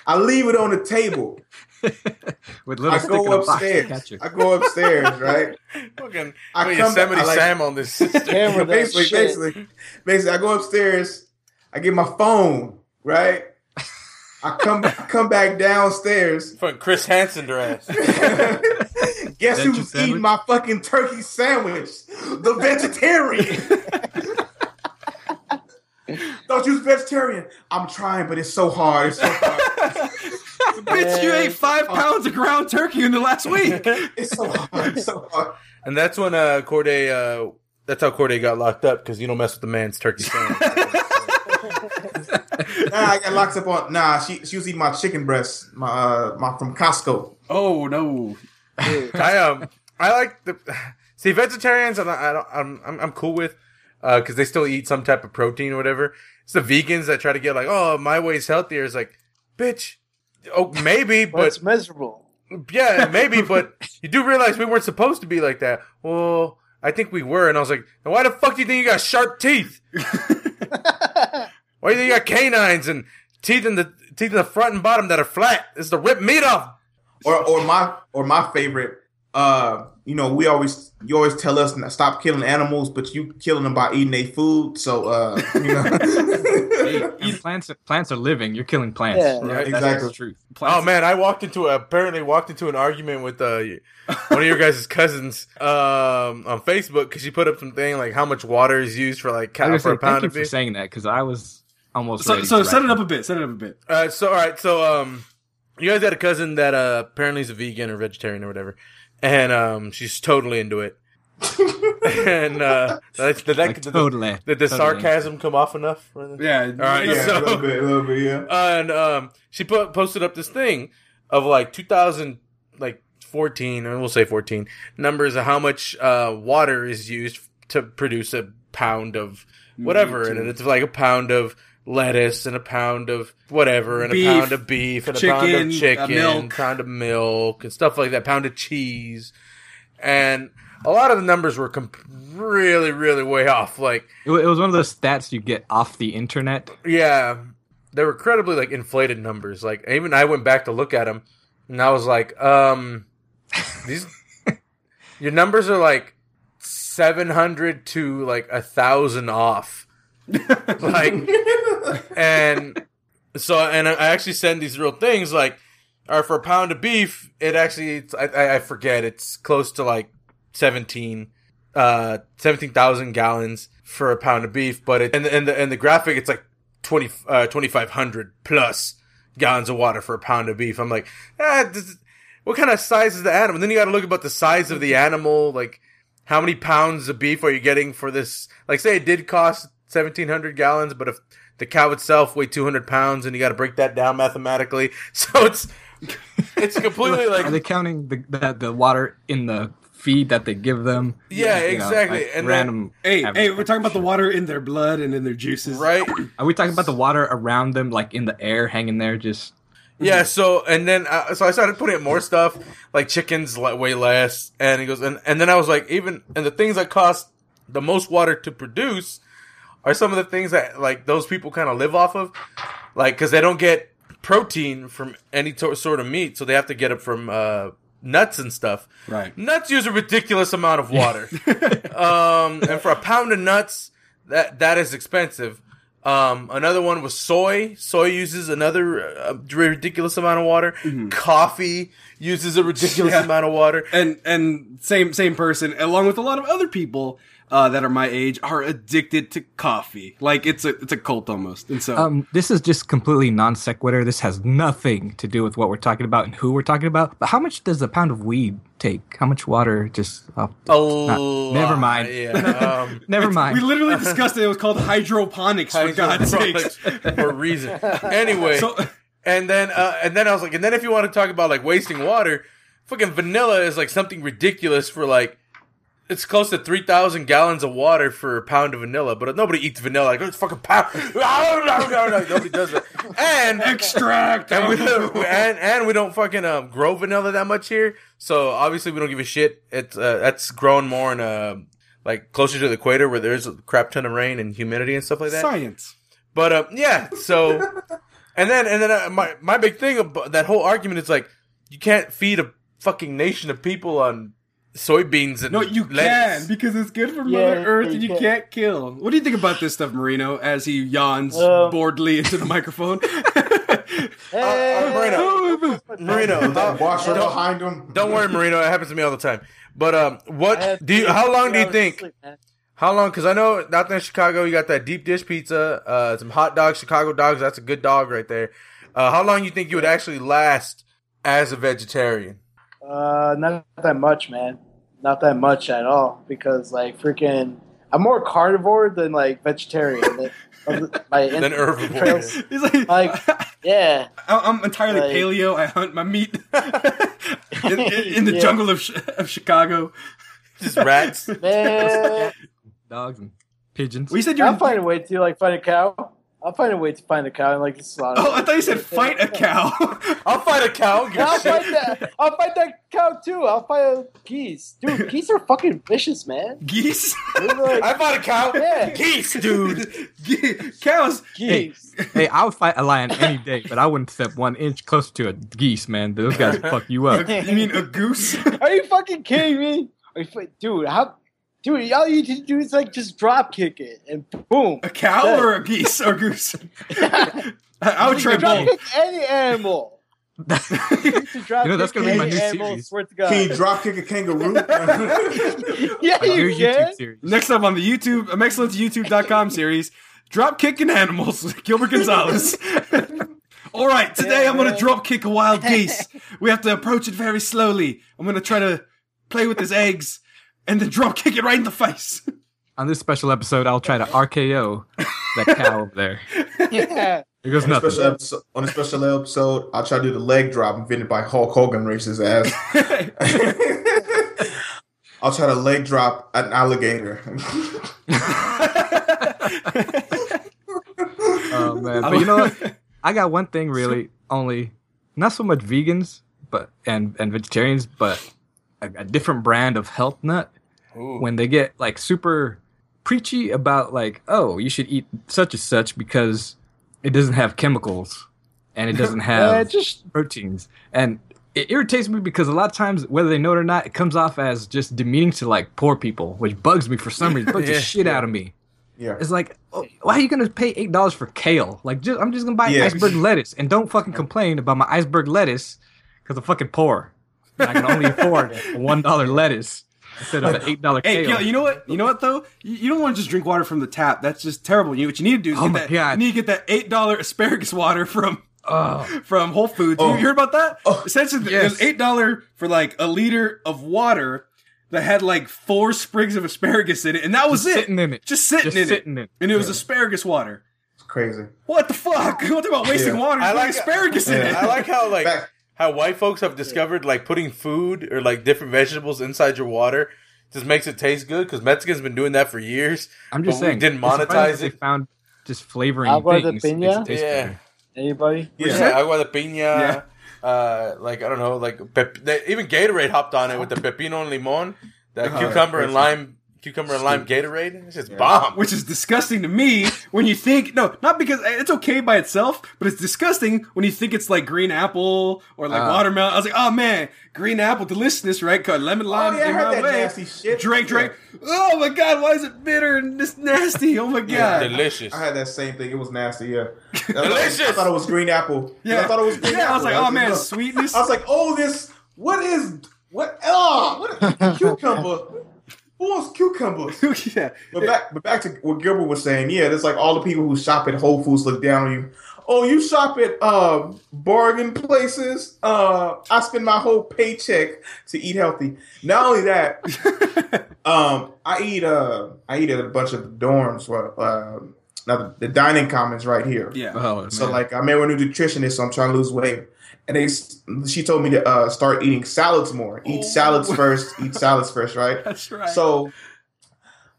I leave it on the table. With little I go a box to upstairs. I go upstairs. Right. Fucking I put come back- Yosemite I like- Sam on this system. Camera basically, basically, basically, I go upstairs. I get my phone. Right. I come back, come back downstairs. Fucking Chris Hansen their ass. Guess That your who's sandwich? eating my fucking turkey sandwich? The vegetarian. Don't use vegetarian. I'm trying, but it's so hard. It's so hard. Bitch, you ate five pounds of ground turkey in the last week. It's so hard. It's so hard. And that's when uh, Corde, uh, that's how Corde got locked up because you don't mess with the man's turkey sandwich. Nah, I got locked up on. Nah, she she was eating my chicken breast, my uh, my from Costco. Oh no. I um, I like the see vegetarians. I'm not, I don't, I'm I'm I'm cool with because they still eat some type of protein or whatever. It's the vegans that try to get like, oh, my way's healthier. It's like, bitch. Oh, maybe, But but it's miserable. Yeah, maybe, but you do realize we weren't supposed to be like that. Well, I think we were, and I was like, why the fuck do you think you got sharp teeth? why do you got canines and teeth in the teeth in the front and bottom that are flat? It's to rip meat off. Or or my or my favorite. Uh, you know, we always you always tell us to stop killing animals, but you killing them by eating their food. So uh, you know. And plants, plants are living. You're killing plants. Yeah. Right, That's exactly. the truth. Oh man, I walked into a, apparently walked into an argument with uh, one of your guys' cousins um, on Facebook because she put up something like how much water is used for like I cow was for a gonna thank pound you of for beef. saying that because I was almost So, ready so set it up a bit. Set it up a bit. Uh, so all right, so um, you guys had a cousin that uh apparently is a vegan or vegetarian or whatever, and um, she's totally into it. and uh, did, that, Like, did, the- totally. did the totally. sarcasm come off enough? Yeah. All right, yeah, so- a little bit, a little bit, yeah. and um, she put posted up this thing of like 2000 like 14 or we'll say 14 numbers of how much uh, water is used to produce a pound of whatever and it's like a pound of lettuce and a pound of whatever and Beef, a pound of beef and a pound of chicken milk. pound of milk and stuff like that pound of cheese and a lot of the numbers were com- really really way off like It, it was one of those stats you get off the internet. yeah, they were incredibly like inflated numbers. Like even I went back to look at them, and I was like, um, these your numbers are like seven hundred to like a thousand off, like, and so and I actually send these real things like, or for a pound of beef, it actually I- I forget it's close to like seventeen uh 17,000 gallons for a pound of beef, but it, and the, and the, and the graphic, it's like 20, uh, 2,500 plus gallons of water for a pound of beef. I'm like, ah, this, what kind of size is the animal? then you got to look about the size of the animal, like how many pounds of beef are you getting for this? Like say it did cost 1,700 gallons, but if the cow itself weighed 200 pounds and you got to break that down mathematically. So it's, it's completely like, Are they counting the, the the water in the feed that they give them? Yeah, You know, exactly. like And then- random. Hey, average hey, we're talking about the water in their blood and in their juices. right? Are we talking about the water around them, like in the air, hanging there? Just Yeah, so and then uh, so I started putting in more stuff like chickens le- way less, and he goes and and then I was like even and the things that cost the most water to produce are some of the things that like those people kind of live off of, like because they don't get protein from any to- sort of meat, so they have to get it from uh, nuts and stuff. Right. Nuts use a ridiculous amount of water, um, and for a pound of nuts, that that is expensive. Um, another one was soy. Soy uses another uh, ridiculous amount of water. Coffee uses a ridiculous Yeah. amount of water. and and same same person along with a lot of other people uh, that are my age are addicted to coffee like it's a it's a cult almost and so Um, this is just completely non sequitur. This has nothing to do with what we're talking about and who we're talking about. But how much does a pound of weed take? How much water? Just off A Not- never mind. Yeah. Um, never mind. we literally discussed it it was called hydroponics for god's sake, Hydroponics for a reason. Anyway, so and then uh, and then I was like, and then if you want to talk about like wasting water, fucking vanilla is like something ridiculous for like. It's close to three thousand gallons of water for a pound of vanilla, but nobody eats vanilla like it's fucking pound. nobody does it, and extract and we don't, and, and we don't fucking um, grow vanilla that much here. So obviously we don't give a shit. It's uh, that's grown more in uh, like closer to the equator where there's a crap ton of rain and humidity and stuff like that. science But uh, yeah, so and then and then uh, my my big thing about that whole argument is like you can't feed a fucking nation of people on soybeans and no you lettuce. can because it's good for Yeah, mother earth and you can. can't kill what do you think about this stuff marino as he yawns Uh, boredly into the microphone Hey, Marino, Marino, don't- behind him. don't worry, Marino. It happens to me all the time. But um, what do you? How long do you think? sleep. How long? Because I know out there in Chicago, you got that deep dish pizza, uh, some hot dogs, Chicago dogs. That's a good dog right there. Uh, how long you think you would actually last as a vegetarian? Uh, not that much, man. Not that much at all. Because like freaking, I'm more carnivore than like vegetarian. Than- my Than herbivore. he's like, Like, Yeah, I- I'm entirely Like- paleo. I hunt my meat in, in, in the Yeah. jungle of, of Chicago. Just rats. man. dogs and pigeons. We said you're. I'll find a way to like find a cow. I'll find a way to find a cow and like slaughter. Oh, I thought you said fight a cow. I'll fight a cow. give a I'll fight that. I'll fight that cow too. I'll fight a geese, dude. Geese are fucking vicious, man. Geese. Like, I fought a cow. Yeah. Geese, dude. Ge- Cows. geese. hey, I would fight a lion any day, but I wouldn't step one inch closer to a geese, man. Those guys fuck you up. You mean a goose? Are you fucking kidding me? Are you, fu- dude, how? Dude, all you need to do is like just drop kick it and boom. A cow or a geese or goose? I, I would try drop both. kick any animal. You need to drop You know, that's gonna be my new animal, series. Swear to Can you drop kick a kangaroo? yeah, you can. YouTube series. Next up on the YouTube, um, excellent YouTube.com series, drop kicking animals, Gilbert Gonzalez. All right, today Yeah, I'm going to drop kick a wild geese. We have to approach it very slowly. I'm going to try to play with his eggs and then drop kick it right in the face. On this special episode, I'll try to RKO that cow over there. Yeah. There goes on, a nothing. special episode, on a special episode, I'll try to do the leg drop invented by Hulk Hogan, races ass. I'll try to leg drop an alligator. Oh man, but oh. you know what? I got one thing really only, not so much vegans, but and and vegetarians, but a, a different brand of health nut. Ooh. When they get like super preachy about like, oh, you should eat such and such because it doesn't have chemicals and it doesn't Uh, have just proteins. And it irritates me because a lot of times, whether they know it or not, it comes off as just demeaning to like poor people, which bugs me for some reason. Bugs Yeah. the shit out of me. yeah. It's like, oh, why are you gonna pay eight dollars for kale? Like, just, I'm just gonna buy Yeah. iceberg lettuce, and don't fucking complain about my iceberg lettuce because I'm fucking poor. And I can only afford one dollar lettuce instead of an eight dollar Hey, kale. you know what? You know what though? You, you don't want to just drink water from the tap. That's just terrible. You what you need to do is Oh get that. God. You need to get that eight dollar asparagus water from oh, from Whole Foods. Oh. You heard about that? Oh. Essentially, it was eight dollar for like a liter of water that had like four sprigs of asparagus in it, and that was just it. sitting in it. Just sitting Just in sitting it, in it. and it was asparagus water. It's crazy. What the fuck? What about wasting Yeah. water? I I like like- asparagus in Yeah. it. I like how like Back- how white folks have discovered like putting food or like different vegetables inside your water just makes it taste good because Mexicans been doing that for years. I'm just But we saying. didn't it's surprising monetize They it. found just flavoring Agua de things. piña? makes it Yeah. better. anybody? Yeah. Yeah, agua de piña. Yeah. Uh, like I don't know, like pep- they, even Gatorade hopped on it with the pepino and limon, the Uh-huh. cucumber and lime cucumber and lime Gatorade. This is bomb. which is disgusting to me when you think no, not because it's okay by itself, but it's disgusting when you think it's like green apple or like Uh. watermelon. I was like, oh man, green apple deliciousness, right? Cut lemon lime Oh, yeah, I in heard my that way. nasty shit. Drink, drink. Oh my god, why is it bitter and this nasty? Oh my god. Delicious. I had that same thing. It was nasty. Yeah, Delicious. I thought it was green apple. yeah, I thought it was green yeah. apple. I was like, oh man, sweetness. I was like, oh, this. What is what? Oh, what cucumber? Who wants cucumber? yeah. But back, but back to what Gilbert was saying. Yeah, there's like all the people who shop at Whole Foods look down on you. Oh, you shop at uh, bargain places. Uh, I spend my whole paycheck to eat healthy. Not only that, um, I eat uh, I eat at a bunch of dorms. Well, uh, now the, the dining commons right here. Yeah. Oh, So man. like I met with a nutritionist, so I'm trying to lose weight. And they, she told me to uh, start eating salads more. Eat Oh. salads first. Eat salads first, right? That's right. So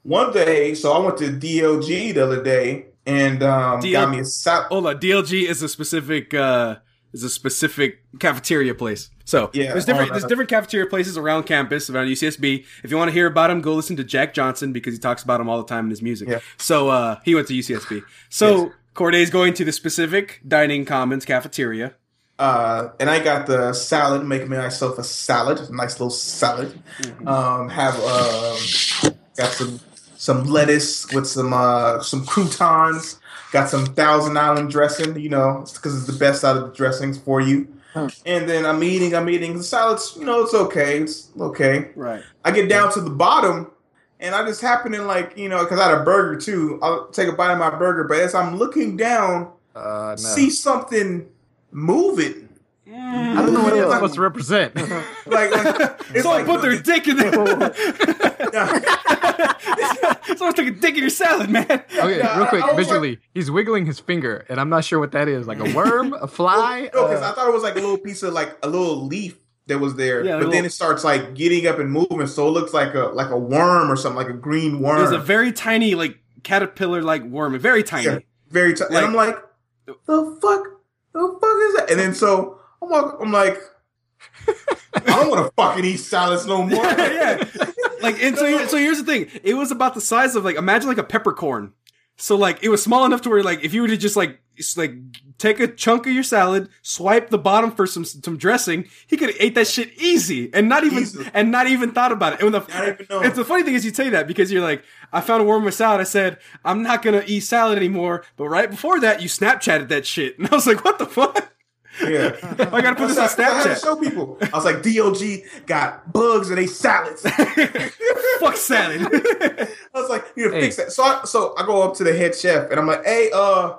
one day, so I went to DLG the other day and um, DL got me a salad. Hold on, DLG is a specific uh is a specific cafeteria place. So Yeah, there's different there's different cafeteria places around campus around UCSB. If you want to hear about him, go listen to Jack Johnson because he talks about him all the time in his music. Yeah. So uh he went to UCSB. So Yes. Corde's going to the specific dining commons cafeteria. Uh, and I got the salad, making myself a salad, a nice little salad. Mm-hmm. Um, have um, got some some lettuce with some uh, some croutons. Got some Thousand Island dressing, you know, because it's the best out of the dressings for you. And then I'm eating, I'm eating the salads. You know, it's okay, it's okay. Right. I get down to the bottom, and I just happen to like, you know, because I had a burger too. I'll take a bite of my burger, but as I'm looking down, Uh, no. see something moving. I don't know what Yeah. that's supposed to represent. Like, like it's Someone like put their dick in there. Someone took a dick in your salad, man. Okay, Yeah, real quick, I was visually, he's wiggling his finger, and I'm not sure what that is. Like a worm, a fly. No, because uh, I thought it was like a little piece of like a little leaf that was there, Yeah, but a then little- it starts like getting up and moving, so it looks like a like a worm or something, like a green worm. There's a very tiny, like caterpillar like worm. Very tiny. Yeah, very tiny. Like- and I'm like, the fuck, the fuck is that? And then so I'm like, I'm like, I don't want to fucking eat salads no more. yeah. Like, and so, so here's the thing. It was about the size of like, imagine like a peppercorn. So like, it was small enough to where like, if you were to just like, like take a chunk of your salad, swipe the bottom for some some dressing, he could have ate that shit easy and not even Easily. and not even thought about it. And the, Not even know. it's the funny thing is you say that because you're like, I found a worm salad. I said I'm not gonna eat salad anymore. But right before that, you Snapchatted that shit, and I was like, what the fuck? Yeah. I gotta put this on I had to Snapchat. show people. I was like, DLG got bugs and they salads. Fuck salad. I was like, you need Hey. fix that. So I, so I go up to the head chef and I'm like, hey, uh,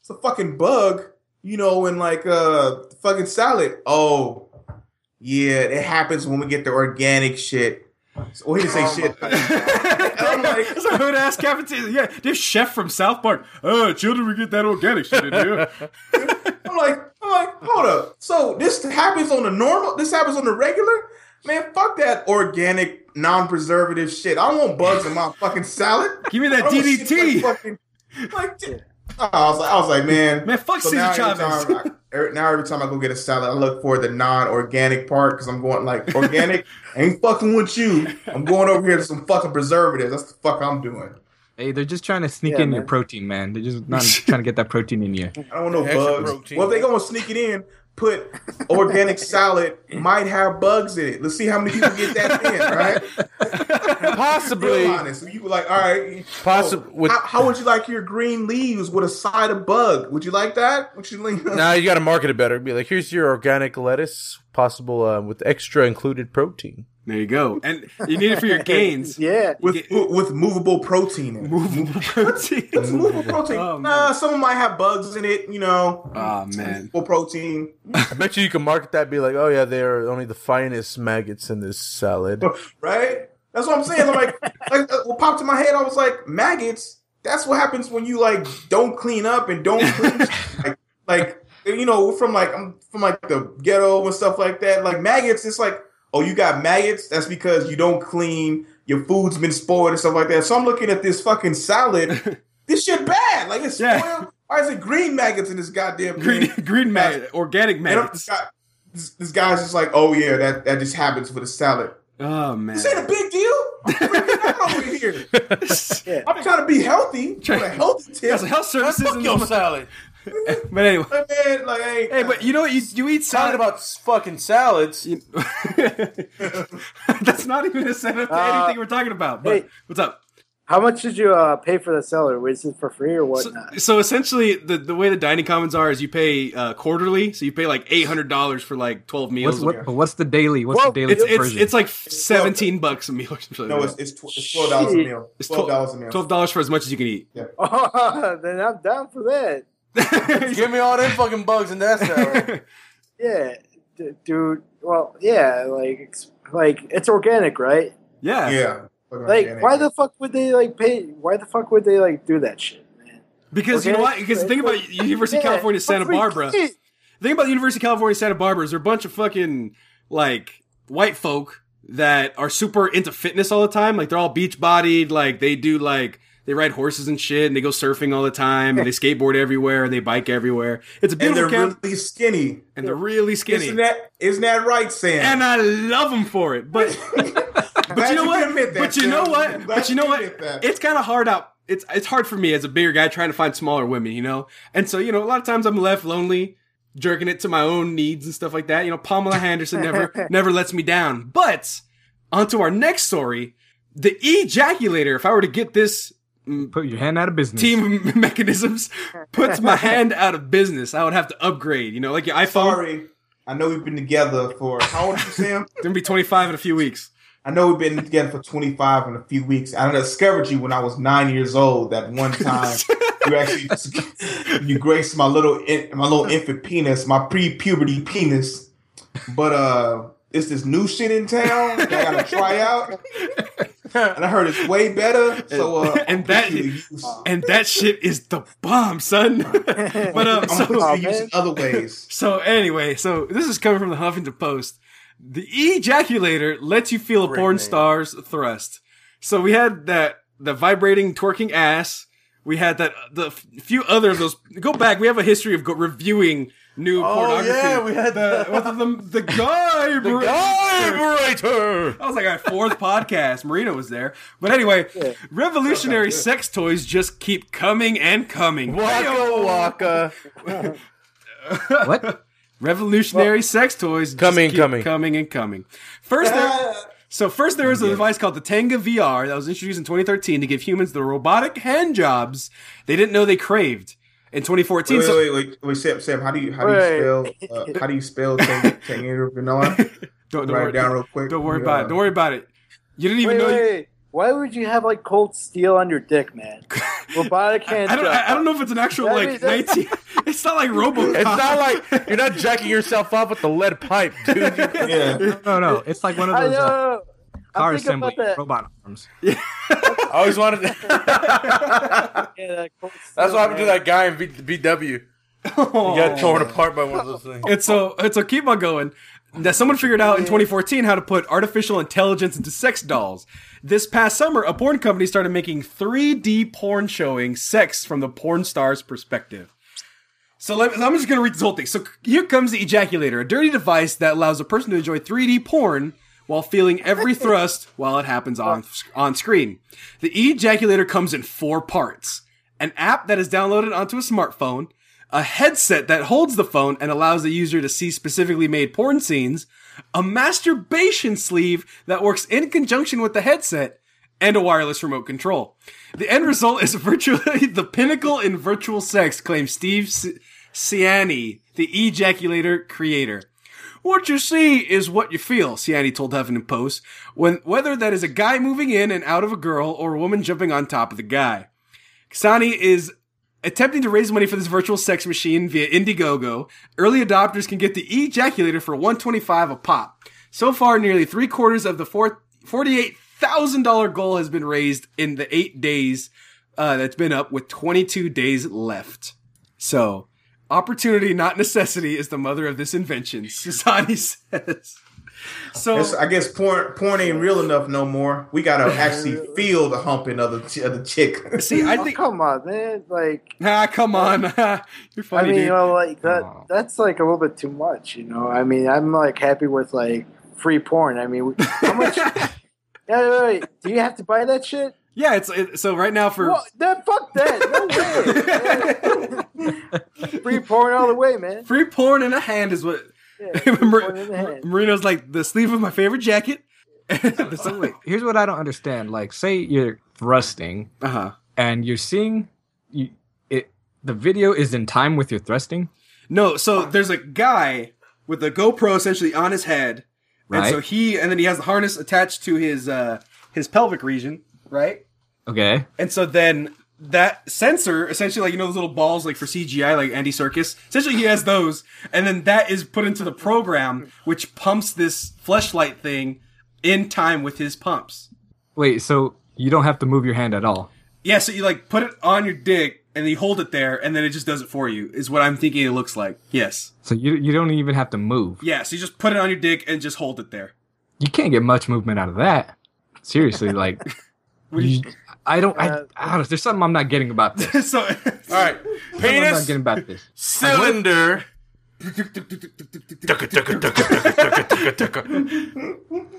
it's a fucking bug, you know, in like uh fucking salad. Oh, yeah, it happens when we get the organic shit. So, well, he didn't say shit. I'm like- it's a hood ass cafeteria. Yeah, this chef from South Park. Oh, children, we get that organic shit in here. I'm like, I'm like, hold up. So this happens on the normal. This happens on the regular. Man, fuck that organic, non-preservative shit. I don't want bugs in my fucking salad. Give me that don't want shit DDT. Like, fucking, like, Oh, I was like, I was like, man, Man, fuck Cesar now every Chavez. time I- every- now every time I go get a salad, I look for the non-organic part because I'm going like organic. ain't fucking with you. I'm going over here to some fucking preservatives. That's the fuck I'm doing. Hey, they're just trying to sneak Yeah, in your protein, man. They're just not trying to get that protein in you. I don't want no bugs. protein. Well, if they gonna sneak it in, put organic salad might have bugs in it. Let's see how many people get that in, right? Possibly. Real honest. You were like, all right, Possi- oh, with- how, how would you like your green leaves with a side of bug? Would you like that? Would you like? Now you got to market it better. Be like, here's your organic lettuce, possible uh, with extra included protein. There you go. And you need it for your gains. Yeah. with with movable protein. In it. Movable protein. It's movable protein. Oh, man. some of them might have bugs in it. You know, Oh man. movable protein. I bet you you can market that. Be like, oh yeah, they're only the finest maggots in this salad. right? That's what I'm saying. I'm like, like uh, what popped in my head, I was like, maggots. That's what happens when you like don't clean up and don't clean. like, like you know, from like I'm from like the ghetto and stuff like that. Like maggots, it's like, oh, you got maggots. That's because you don't clean. Your food's been spoiled and stuff like that. So I'm looking at this fucking salad. this shit bad. Like it's Yeah. spoiled. Why is it green maggots in this goddamn Green thing? green maggot, organic maggots. this, this, this guy's just like, oh yeah, that that just happens for the salad. Oh man. This ain't a big deal. I'm freaking out over here. I'm trying to be healthy. Try- Trying to healthy Yeah, tip. so health Man, services. fuck in your salad. but anyway. But man, like, hey, Hey, but you know what? You, you eat Talking salad. about fucking salads. You- That's not even a setup to Uh, anything we're talking about. But hey. what's up? How much did you uh, pay for the cellar? Was it for free or So, whatnot? so essentially, the, the way the dining commons are is you pay uh, quarterly. So you pay like eight hundred dollars for like twelve meals. What's, what, but what's the daily? What's Well, the daily it's it's version? it's like seventeen bucks a meal. Or something no, like it's it's, tw- it's twelve dollars a meal. It's Twelve dollars a meal. twelve dollars for as much as you can eat. Oh, then I'm down for that. Give me all them fucking bugs in that salad. Yeah, d- dude. Well, yeah, like, it's, like it's organic, right? yeah. Yeah. Like, organic. why the fuck would they like pay? Why the fuck would they like do that shit, man? Because you know what? Because think about University of Yeah, California, Santa Barbara. shit. The thing about the University of California, Santa Barbara is they're a bunch of fucking like white folk that are super into fitness all the time. Like they're all beach bodied. Like they do like they ride horses and shit, and they go surfing all the time, and they skateboard everywhere, and they bike everywhere. It's a And they're camp, really skinny. and they're really skinny, Isn't that isn't that right, Sam? and I love them for it. But but you know what? that, but you know what? But you know what? that. It's kind of hard out. It's it's hard for me as a bigger guy trying to find smaller women, you know. And so you know, a lot of times I'm left lonely, jerking it to my own needs and stuff like that. You know, Pamela Henderson never never lets me down. But onto our next story, the ejaculator. If I were to get this Put your hand out of business. team mechanisms, puts my hand out of business. I would have to upgrade. You know, like your iPhone. Sorry. I know we've been together for how old are you, Sam? Gonna be 25 in a few weeks. I know we've been together for 25 in a few weeks. I discovered you when I was nine years old. That one time you actually you graced my little in, my little infant penis, my pre-puberty penis. But uh, it's this new shit in town that I gotta try out, and I heard it's way better. So uh, And that- putting you to use. And that shit is the bomb, son. but um, I'm so oh, use man. in other ways. So anyway, so this is coming from the Huffington Post. The ejaculator lets you feel a Great porn name. star's thrust. So we had that the vibrating twerking ass. We had that the f- few other of those. Go back. We have a history of go, reviewing new Oh, pornography. yeah, we had the the- what's the the guy. The vibrator. That was like our fourth podcast. Marino was there. But anyway, Yeah. revolutionary Sounds sex toys just keep coming and coming. Waka waka. What? Revolutionary sex toys just Coming, keep coming. coming and coming. First, there, so first there was a device called the Tenga VR that was introduced in 2013 to give humans the robotic hand jobs they didn't know they craved. In 2014, Wait, so wait, wait, wait, wait, Sam, Sam, how do you how do you spell uh, how do you spell Tang- Tangier vanilla? don't, don't Write worry, it down real quick. don't worry Yeah. about it. Don't worry about it. You didn't even Wait, know. you- Why would you have like cold steel on your dick, man? Robotic hand. I don't. I, I don't know if it's an actual That like means 19. It's not like RoboCop. It's not like you're not jacking yourself up with the lead pipe, dude. Yeah. No, no. It's like one of I those uh, know. Car assembly about robot arms. I always wanted. To, Yeah, that that's what happened to that guy in v, VW. He got torn apart by one of those things. And so, and so keep on going. That someone figured out in 2014 how to put artificial intelligence into sex dolls. This past summer, a porn company started making 3D porn showing sex from the porn star's perspective. So let, I'm just going to read this whole thing. So here comes the ejaculator, a dirty device that allows a person to enjoy 3D porn while feeling every thrust while it happens on on screen. The ejaculator comes in four parts: an app that is downloaded onto a smartphone, a headset that holds the phone and allows the user to see specifically made porn scenes, a masturbation sleeve that works in conjunction with the headset, and a wireless remote control. The end result is virtually the pinnacle in virtual sex, claims Steve Ciani, the ejaculator creator. What you see is what you feel, Ciani told Huffington Post, when, whether that is a guy moving in and out of a girl or a woman jumping on top of the guy. Ksani is attempting to raise money for this virtual sex machine via Indiegogo. Early adopters can get the ejaculator for 125 a pop. So far, nearly three quarters of the four, $48,000 goal has been raised in the eight days uh, that's been up with 22 days left. So, opportunity, not necessity, is the mother of this invention, Susani says. So, It's- I guess porn porn ain't real enough no more. We gotta actually feel the humping of the ch- of the chick. see, I Oh, think. come on, man. Like, Ah, come on. You're funny. I mean, dude. you know, like that. Aw. That's like a little bit too much, you know. I mean, I'm like happy with like free porn. I mean, how much? yeah, wait, wait, do you have to buy that shit? Yeah, it's it, so right now for Well, then fuck that. No way. free porn all the way, man. free porn in a hand is what Yeah, free porn in the hand. Marino's like the sleeve of my favorite jacket. So wait, here's what I don't understand. Like, say you're thrusting uh huh. and you're seeing you it the video is in time with your thrusting, No, so there's a guy with a GoPro essentially on his head, and so he and then he has the harness attached to his uh his pelvic region, right? okay? And so then that sensor, essentially, like you know those little balls, like for CGI, like Andy Serkis. Essentially, he has those, and then that is put into the program, which pumps this fleshlight thing in time with his pumps. Wait, so you don't have to move your hand at all. Yeah, so you like put it on your dick, and you hold it there, and then it just does it for you. Is what I'm thinking it looks like. Yes. So you you don't even have to move. Yeah, so you just put it on your dick and just hold it there. You can't get much movement out of that. Seriously, like you, I don't I, Uh, I don't. There's something I'm not getting about this. so, All right, I'm not penis, getting about this. cylinder.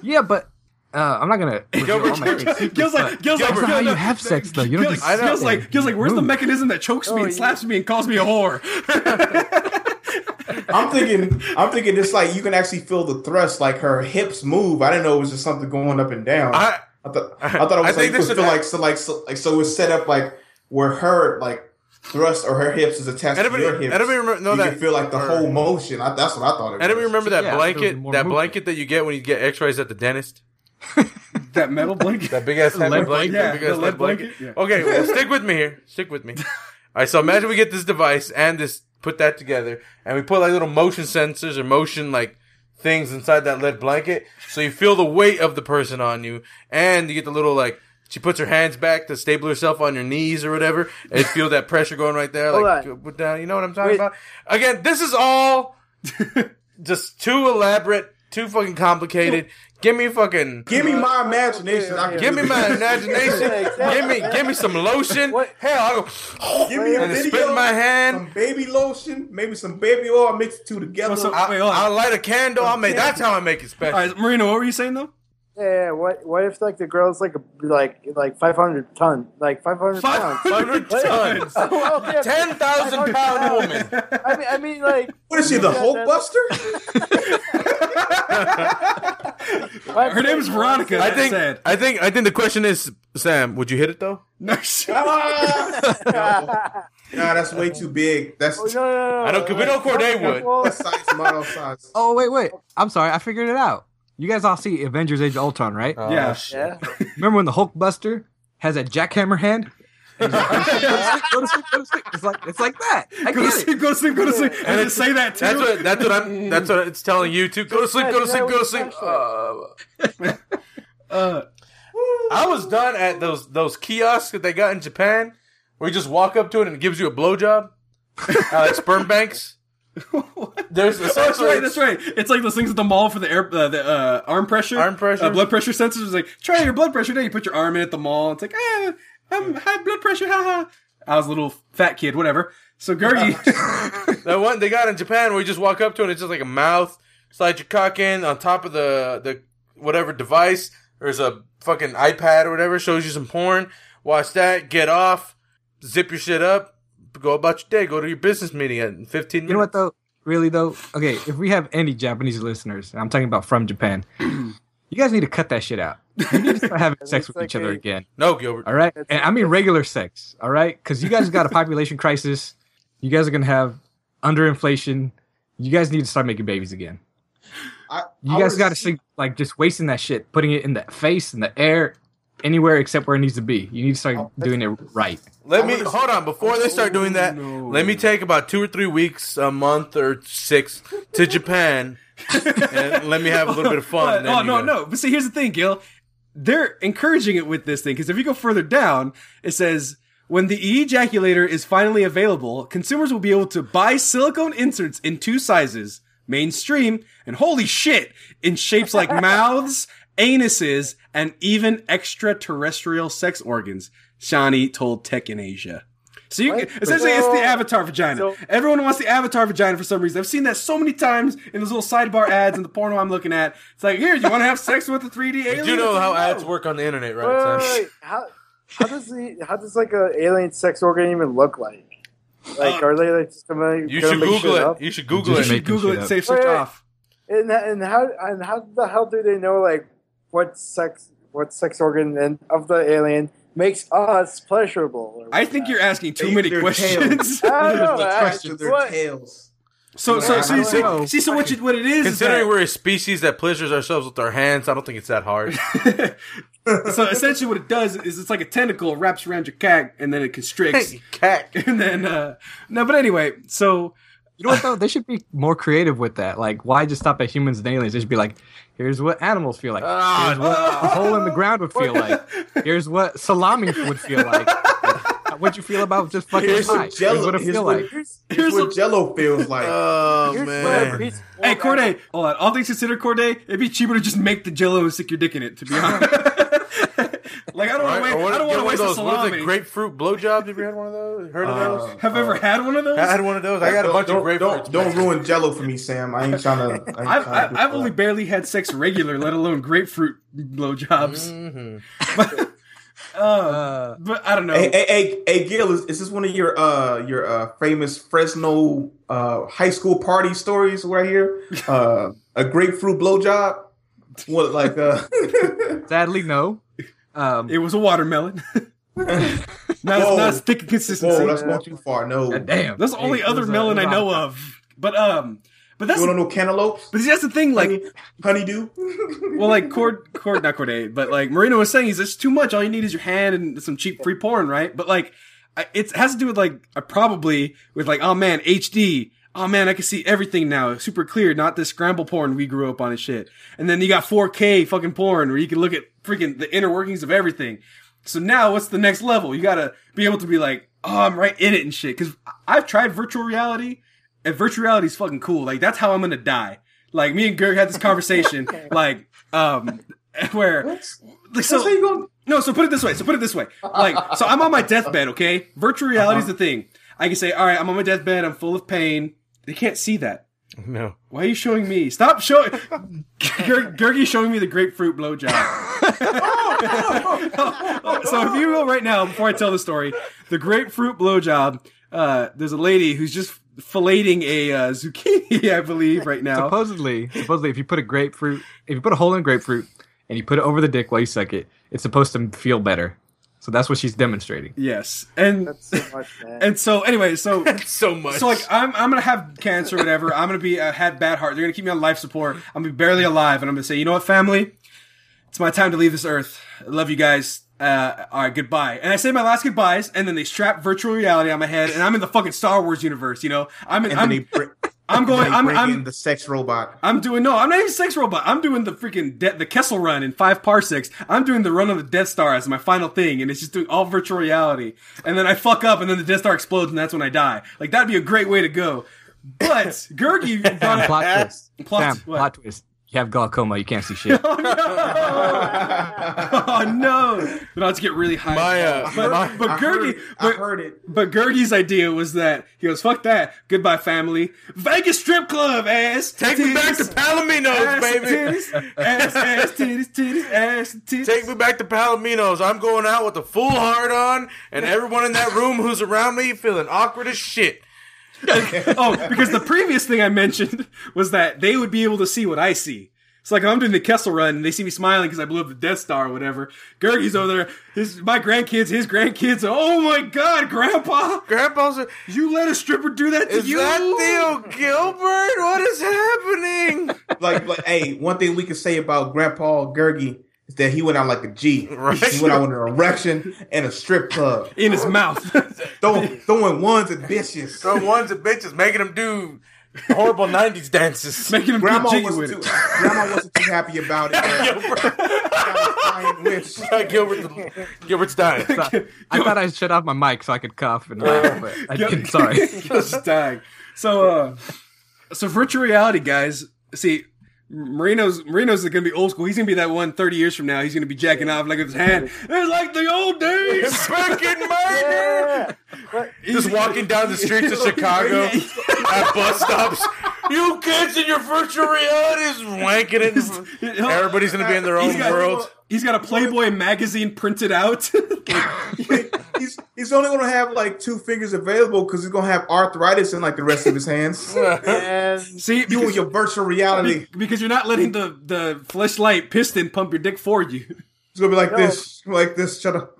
Yeah, but uh, I'm not gonna. Gilbert, all. Gil's like, Gil's like, That's how Gil- you have sex, though. You don't Gil- just. I know. Gil's like, Gil's like, where's the mechanism that chokes me Oh, and yeah. slaps me and calls me a whore? I'm thinking, I'm thinking, it's like you can actually feel the thrust, like her hips move. I didn't know it was just something going up and down. I, I, thought, I thought it I was like think this could is feel a- like so, like so, like so it's set up like where her like thrust or her hips is attached Anybody- to your hips. anybody remember- know you that- can feel like the or- whole motion. I, that's what I thought it was. I remember that Yeah, blanket, that movement. blanket that you get when you get X-rays at the dentist. that metal blanket. That big ass lead blanket. blanket? Yeah, big the ass lead lead blanket. blanket, yeah. Okay, well, stick with me here. Stick with me. All right, so imagine we get this device and this, put that together, and we put like little motion sensors or motion like things inside that lead blanket, so you feel the weight of the person on you, and you get the little like. She puts her hands back to stable herself on your knees or whatever, and feel that pressure going right there, like put down. You know what I'm talking Wait. about? Again, this is all just too elaborate, too fucking complicated. Give me fucking. Give me my imagination. I can Give me my imagination. Exactly. give me, give me some lotion. What? Hell, I'll go. Give me a and video, spit in my hand. some baby lotion, maybe some baby oil. Mix the two together. So- I, wait, I'll light a candle. I'll make. That's how I make it special. right, Marino, what were you saying though? Yeah, what what if like the girl's like a like like five hundred ton like five hundred pounds? 500 tons. Oh, okay. Ten thousand pound woman. I mean, I mean, like what is she, the Yeah, Hulk Buster? Her name is Veronica. I think. said. I think. I think the question is, Sam, would you hit it though? No shit. Ah! nah, that's way too big. That's Oh, no, no, no, I know, 'cause we know Corde would. Size model size. Oh wait, wait. I'm sorry. I figured it out. You guys all see Avengers: Age of Ultron, right? Yeah. yeah. Remember when the Hulk Buster has a jackhammer hand? And he's like, go to sleep, go to sleep, go to sleep. It's like it's like that. I Go to get it. sleep, go to sleep, go to sleep, and, And it's- say that too. That's what. That's what I'm. That's what it's telling you too. Go to sleep. Go to sleep. Go to sleep. Uh, uh, I was done at those those kiosks that they got in Japan, where you just walk up to it and it gives you a blowjob, uh, like sperm banks. There's Oh, that's right. That's right. It's like those things at the mall for the air, uh, the uh, arm pressure, Arm pressure. uh, blood pressure sensors. It's like try your blood pressure. Now you put your arm in at the mall. It's like, eh, I'm high blood pressure. Ha ha. I was a little fat kid. Whatever. So Gergie, the one they got in Japan where you just walk up to it and it's just like a mouth. Slide your cock in on top of the the whatever device. There's a fucking iPad or whatever shows you some porn. Watch that. Get off. Zip your shit up. Go about your day. Go to your business meeting at 15 minutes. You know what though? Really though? Okay, if we have any Japanese listeners, and I'm talking about from Japan, you guys need to cut that shit out. You need to start having sex with like each other again. No, Gilbert. All right, and I mean regular sex. All right, because you guys got a population crisis. You guys are gonna have underinflation. You guys need to start making babies again. I, You I guys got to think like just wasting that shit, putting it in the face, in the air, anywhere except where it needs to be. You need to start oh, doing it right. Let me hold on before they start doing that. Oh, let me take about two or three weeks, a month or six to Japan, and let me have a little bit of fun. and oh you no, go. no. But see, here's the thing, Gil. They're encouraging it with this thing because if you go further down, it says when the ejaculator is finally available, consumers will be able to buy silicone inserts in two sizes, mainstream, and holy shit, in shapes like mouths, anuses, and even extraterrestrial sex organs. Shani told Tech in Asia. So you What? essentially it's the avatar vagina. so- Everyone wants the avatar vagina for some reason. I've seen that so many times in those little sidebar ads in the porno I'm looking at. It's like, here, you want to have sex with a 3D alien? You know how like, ads no. work on the internet, right? wait, Sam? wait. How, how does the how does like a alien sex organ even look like? Like, Uh, are they like just gonna, You gonna should make Google it. up? You should Google You Just it. should making Google it, up. save search Wait, wait. off. And and how and how the hell do they know like what sex what sex organ and of the alien makes us pleasurable? I think you're asking too many use questions. I don't know. The I- question, their what- tails. so, so, Yeah, so, I you don't see, see, so what, you, what it is, is Considering that- we're a species that pleasures ourselves with our hands, I don't think it's that hard. so essentially what it does is it's like a tentacle it wraps around your cack and then it constricts. Cat. and then, no, but anyway, so You know what though? They should be more creative with that. Like, why just stop at humans and aliens? They should be like, here's what animals feel like. Ah, Here's what a hole in the ground would feel like. Here's what salami would feel like. What'd you feel about just fucking Here's pie? what Here's Jello. what it Here's feel what, like. Here's, here's what Jello feels like. Oh here's man. what a piece- Hey, Corde, hold on. All things considered, Corde, it'd be cheaper to just make the jello and stick your dick in it, to be honest. like, I don't want to Right, waste, or what- I don't want to waste of a those. What are salami. the grapefruit blowjobs? Have you had one of those? Heard of those? Uh, Have you ever had one of those? I had one of those. I got a bunch don't, of grapefruits. Don't, don't ruin Jello for me, Sam. I ain't trying to. I ain't I've, trying I've, to I've only barely had sex regular, let alone grapefruit blowjobs. But, uh, Uh, but I don't know. Hey, hey, hey, hey, Gil, is, is this one of your uh your uh famous Fresno uh high school party stories right here? Uh, a grapefruit blowjob? What like uh? sadly, no. Um, It was a watermelon. not, as, Whoa. not as thick and consistency. Whoa, that's going too far. No, God damn. That's the only Hey, other it was a- melon I know of. But um, but that's you want to know cantaloupes? but see, that's the thing. Like, Honey, honeydew? well, like Cord, Cord, not Corde, but like Marino was saying, is it's too much. All you need is your hand and some cheap free porn, right? But like, I, it has to do with like uh, probably with like, oh man, HD. Oh man, I can see everything now, super clear, not this scramble porn we grew up on and shit. And then you got 4K fucking porn where you can look at freaking the inner workings of everything. So now what's the next level? You gotta be able to be like, oh, I'm right in it and shit. Cause I've tried virtual reality and virtual reality is fucking cool. Like that's how I'm gonna die. Like me and Gerg had this conversation, like, um, where, like, so, you going? no, so put it this way. So put it this way. Like, so I'm on my deathbed, okay? Virtual reality is the thing. I can say, all right, I'm on my deathbed. I'm full of pain. They can't see that. No. Why are you showing me? Stop showing. Ger- Gergie's showing me the grapefruit blowjob. so if you will, right now, before I tell the story, the grapefruit blowjob. Uh, there's a lady who's just filleting a uh, zucchini, I believe, right now. supposedly, supposedly, if you put a grapefruit, if you put a hole in grapefruit and you put it over the dick while you suck it, it's supposed to feel better. So that's what she's demonstrating. yes, and That's so much, man. and so anyway, so So much. So like I'm I'm gonna have cancer or whatever. I'm gonna be uh, had bad heart. They're gonna keep me on life support. I'm gonna be barely alive, and I'm gonna say, you know what, family, it's my time to leave this earth. I love you guys. Uh, all right, goodbye. And I say my last goodbyes, and then they strap virtual reality on my head, and I'm in the fucking Star Wars universe. You know, I'm in, And I'm, then they bring, I'm going. I'm I'm the sex robot. I'm doing no. I'm not even sex robot. I'm doing the freaking de- the Kessel run in five parsecs. I'm doing the run of the Death Star as my final thing, and it's just doing all virtual reality. And then I fuck up, and then the Death Star explodes, and that's when I die. Like that'd be a great way to go. But Gergie brought up Plot twist. Plot- Sam, plot twist. You have glaucoma. You can't see shit. Oh no! oh no! But I'll just get really high. My, uh, but, my- but I Gergie, heard, I heard it. but Gergie's idea was that he goes, "Fuck that! Goodbye, family. Vegas strip club ass. Take me back to titties, Palominos, ass, baby. Titties, ass, ass, titties, titties, ass, titties. Take me back to Palominos. I'm going out with a full heart on, and everyone in that room who's around me feeling awkward as shit. oh, because the previous thing I mentioned was that they would be able to see what I see. It's like I'm doing the Kessel run and they see me smiling because I blew up the Death Star or whatever. Gergie's over there. His my grandkids, his grandkids. Oh my God, Grandpa! Grandpa's, a, You let a stripper do that to is you? that Theo Gilbert? What is happening? Like, like, hey, one thing we can say about Grandpa Gergie is that he went out like a G. Right. He went out with an erection and a strip club, in his mouth. throwing, throwing ones and bitches. throwing ones and bitches, making them do horrible '90s dances. Making him Grandma get jiggy wasn't with too. it. Grandma wasn't too happy about it. but got a flying wish. Gilbert, Gilbert's dying. I thought I'd shut off my mic so I could cough and laugh, but I didn't. Sorry. Just dying. So, uh, so virtual reality, guys. See, Marino's Marino's is gonna be old school. He's gonna be that one 30 years from now. He's gonna be jacking off like with his hand. It's like the old days. Back in my Yeah. But just walking down the streets of Chicago at bus stops. You kids in your virtual reality is wanking it. Everybody's gonna be in their He's own got- world. He's got a Playboy magazine printed out. he's he's only gonna have like two fingers available because he's gonna have arthritis in like the rest of his hands. And See, you because, and your virtual reality. be- because you're not letting the the fleshlight piston pump your dick for you. It's gonna be like No. this, like this. Shut up.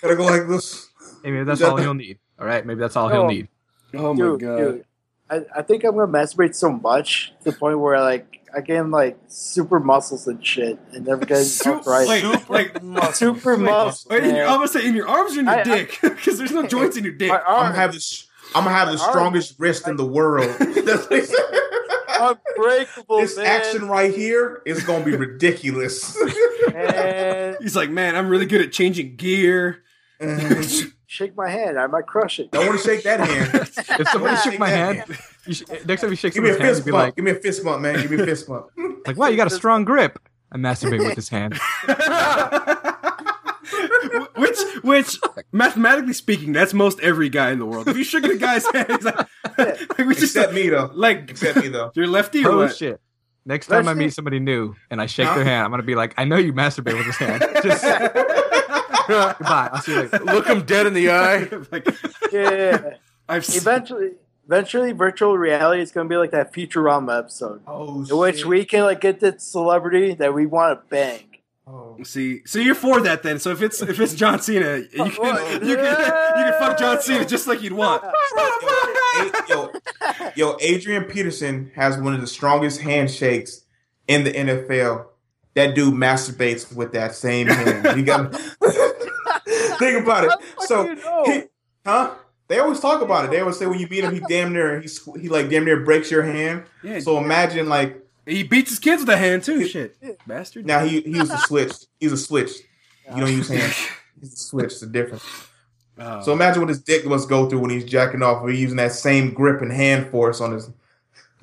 Gotta go like this. Hey, maybe that's all he'll need. All right, maybe that's all No. he'll need. Oh dude, dude, I, I think I'm gonna masturbate so much to the point where like I gain like super muscles and shit, and never get Su- arthritis. wait, like super muscles. wait, in your. I'm gonna say in your arms or in your I- I- dick because there's no joints in your dick. My I'm gonna have this. I'm gonna have the My arm- strongest wrist in the world. That's what he said. unbreakable, this man. action right here is gonna be ridiculous. And He's like, man, I'm really good at changing gear. Mm-hmm. Shake my hand. I might crush it. Don't want to shake that hand. If somebody Shake shook my that hand, you should, next time you shake Give me a someone's hand, fist you'd be bump. like, Give me a fist bump, man. Give me a fist bump. like, wow, you got a strong grip. I masturbate with this hand. which, which, mathematically speaking, that's most every guy in the world. If you shook a guy's hand, he's like, like, we just Except me though. like Except me though. you're lefty or Oh what? shit! Next time I Let's meet see. somebody new and I shake Huh? their hand, I'm gonna be like, I know you masturbate with this hand. Just goodbye. I'll see you later. Look him dead in the eye. like, Yeah. I've seen, eventually, eventually, virtual reality is gonna be like that Futurama episode, Oh, in which shit. we can like get the celebrity that we want to bang. Oh. see, so you're for that then. So if it's if it's John Cena, you can you can you can fuck John Cena just like you'd want. Yo, yo, Adrian Peterson has one of the strongest handshakes in the NFL. That dude masturbates with that same hand. He got. Think about it. How the fuck So, you know? he- huh? They always talk about it. They always say when you beat him, he damn near he he like damn near breaks your hand. Yeah, So imagine like he beats his kids with a hand too. Shit, bastard. now he he was a switch. He's a switch. You don't use hands. He's a switch. It's a difference. Oh. So imagine what his dick must go through when he's jacking off. We're using that same grip and hand force on his.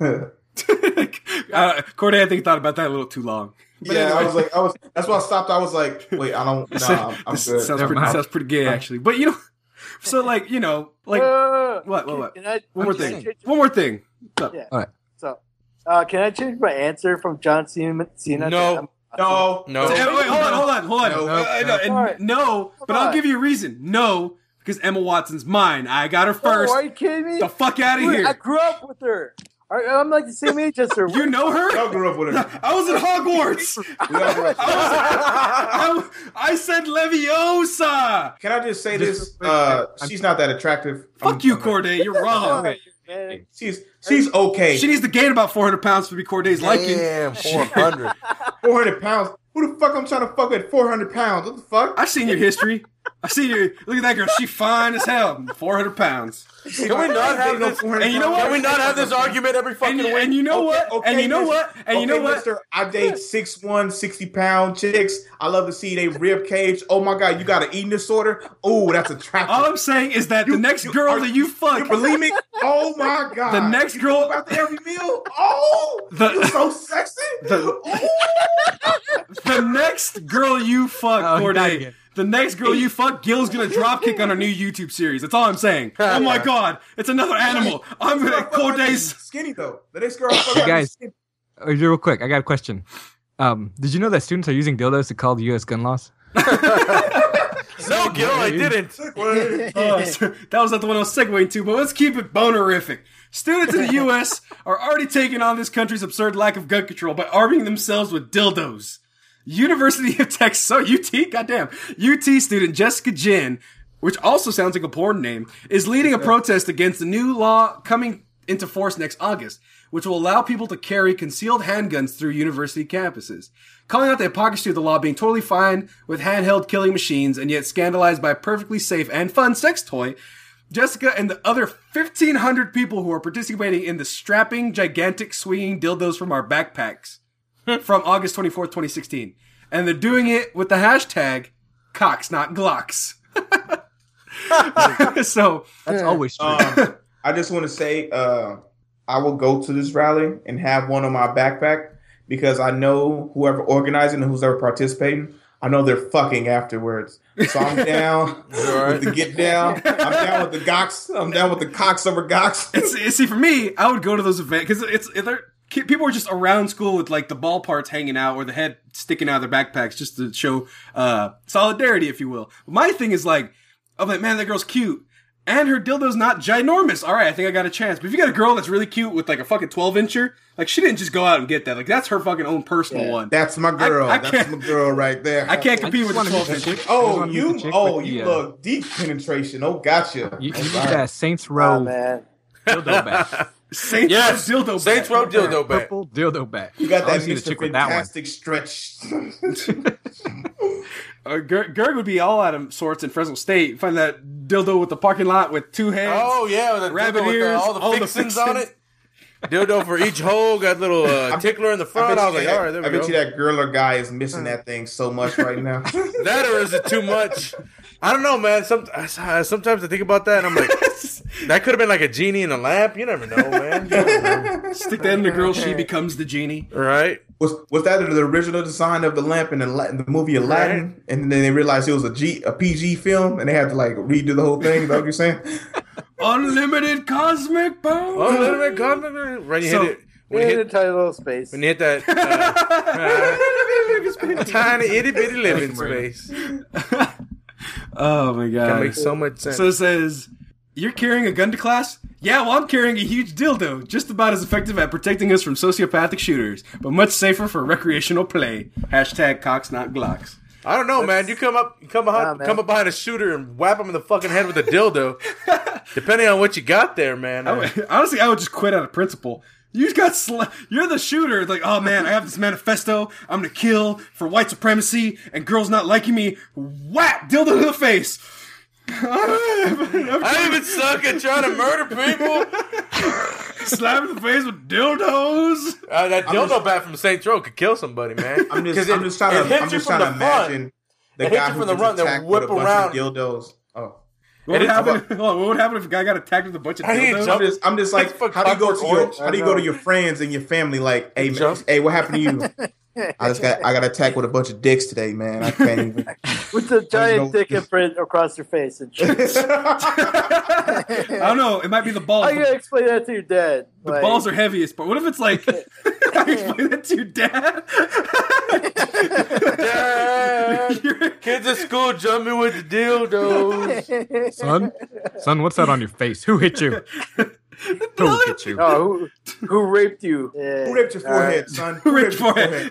uh, Corde, I think thought about that a little too long. But yeah, I was like, I was. That's why I stopped. I was like, wait, I don't. Nah, I'm, I'm good. Sounds Never pretty, mind. sounds pretty gay, actually. But you know, so like you know, like Uh, what, what, what? can I- one more can I thing. One more thing. What's up? So, uh, can I change my answer from John Cena? Cena No. No, No. Hey, wait, hold on, hold on, hold on. No, no, and Alright. no, but Come I'll give you a reason. No, because Emma Watson's mine. I got her Oh, first. are you kidding me? the fuck out of Dude, I grew up with her. I, I'm like the same age as her. You know her? Y'all grew up with her. I was in Hogwarts. We all grew up with her. I, I said Leviosa. Can I just say Just- this? Uh, she's not that attractive. Fuck I'm- you, I'm- Corde. You're wrong. Man. She's she's okay. She needs to gain about 400 pounds to be Corde's liking. Damn, 400. Four hundred pounds. Who the fuck I'm trying to fuck at four hundred pounds? What the fuck? I've seen your history. I see your. Look at that girl. She fine as hell. 400 pounds. Can we not have this? And you know what? Can we not have this argument every fucking And, week? and you know what? Okay, and you know what? And you know what? mister, I date 6'1", 60 pound chicks. I love to see they rib cage. Oh my god, you got an eating disorder? Oh, that's attractive. All I'm saying is that the next you- girl that you fuck, you bulimic? Oh my god. The next You girl- go about to every meal. Oh, The- you're so sexy. The- Oh. The next girl you fuck, Oh, Corde, the next girl you fuck, Gil's gonna dropkick on her new YouTube series. That's all I'm saying. Oh my god, it's another animal. I'm gonna Fuck, fuck, Corde's. skinny though. The next girl I fuck Hey, out guys. is skinny. Oh, real quick, I got a question. Um, did you know that students are using dildos to call the U.S. gun laws? no, Gil, I didn't. Oh, so- that was not the one I was segueing to, but let's keep it bonerific. Students in the U.S. are already taking on this country's absurd lack of gun control by arming themselves with dildos. University of Texas, oh, UT, goddamn. UT student Jessica Jin, which also sounds like a porn name, is leading a protest against the new law coming into force next August, which will allow people to carry concealed handguns through university campuses. Calling out the hypocrisy of the law being totally fine with handheld killing machines and yet scandalized by a perfectly safe and fun sex toy, Jessica and the other 1,500 people who are participating in the strapping, gigantic, swinging dildos from our backpacks from August 24th, 2016. And they're doing it with the hashtag Cocks Not Glocks. so, That's always true. Um, I just want to say, uh, I will go to this rally and have one on my backpack because I know whoever organizing and who's ever participating, I know they're fucking afterwards. So I'm down alright? with the get down. I'm down with the gox. I'm down with the cocks over gox. It's, it's- see, for me, I would go to those events because it's it, they're- ki- people are just around school with like the ball parts hanging out or the head sticking out of their backpacks just to show uh solidarity, if you will. My thing is like, I'm like, man, that girl's cute. And her dildo's not ginormous. All right, I think I got a chance. But if you got a girl that's really cute with like a fucking 12 incher, like she didn't just go out and get that. Like that's her fucking own personal Yeah. one. That's my girl. I That's can't- my girl right there. I can't compete just with the 12 meet incher. chick. I just Oh, you. the chick Oh, with the, you uh, look deep penetration. Oh, gotcha. You, you All need that Saints Oh Row man. dildo back. Saints Yes, Row dildo. Saints back. Row dildo back. Purple dildo back. You got that wanna see Mr. chick with that one. Fantastic stretch. Uh, Gerg, Gerg would be all out of sorts in Fresno State. Find that dildo with the parking lot with two hands. Oh yeah, with the Rabbit dildo with the- ears, all the all the fixings on it. Dildo for each hole, got little uh, tickler in the front. bet, I was like, that, all right, there I we bet go. you that girl or guy is missing that thing so much right now. That or is it too much? I don't know, man. Some, I- sometimes I think about that and I'm like, that could have been like a genie in a lamp. You never know, man. Know. Stick that in the girl, she becomes the genie. right? was was that the original design of the lamp in the, in the movie Aladdin? And then they realized it was a G a PG film, and they had to like redo the whole thing. Is that what you're saying? Unlimited cosmic power. Little bit confident. Right, you So- hit it. When you In a tiny little space. when you hit that uh, tiny itty bitty living space, oh my god, that makes so much sense. So it says, You're carrying a gun to class? Yeah, well, I'm carrying a huge dildo, just about as effective at protecting us from sociopathic shooters, but much safer for recreational play. Hashtag Cocks not Glocks. I don't know, man. You come up, you come behind, Nah, come up behind a shooter and whap him in the fucking head with a dildo. depending on what you got there, man. I would- honestly, I would just quit out of principle. You just got sl- You're the shooter. Like, oh man, I have this manifesto. I'm gonna kill for white supremacy and girls not liking me. Whap! Dildo to the face. I even suck at trying to murder people. Slap in the face with dildos. Uh, that I'm dildo just- bat from Saints Row could kill somebody, man. I'm just 'Cause I'm just trying to I'm just trying to the front. imagine the It guy you who from the gets front, attacked whip with a bunch around. of dildos. Oh. What would happen? hold what would happen if a guy got attacked with a bunch of How dildos? I'm just, I'm just like, how do you go to your, how do you go to your friends and your family? Like, hey, man, hey, what happened to you? I just got, I got attacked with a bunch of dicks today, man. I can't even. With the giant know. dick imprint across your face and shit. I don't know. It might be the balls. How you gonna explain that to your dad? The balls are heaviest, but what if it's like I explain that to your dad? Dad, kids at school jumping with the dildos. Son, son, what's that on your face? Who hit you? Who hit you? Oh, who, who raped you? Yeah. Who ripped your All right. forehead, son? Who raped your forehead?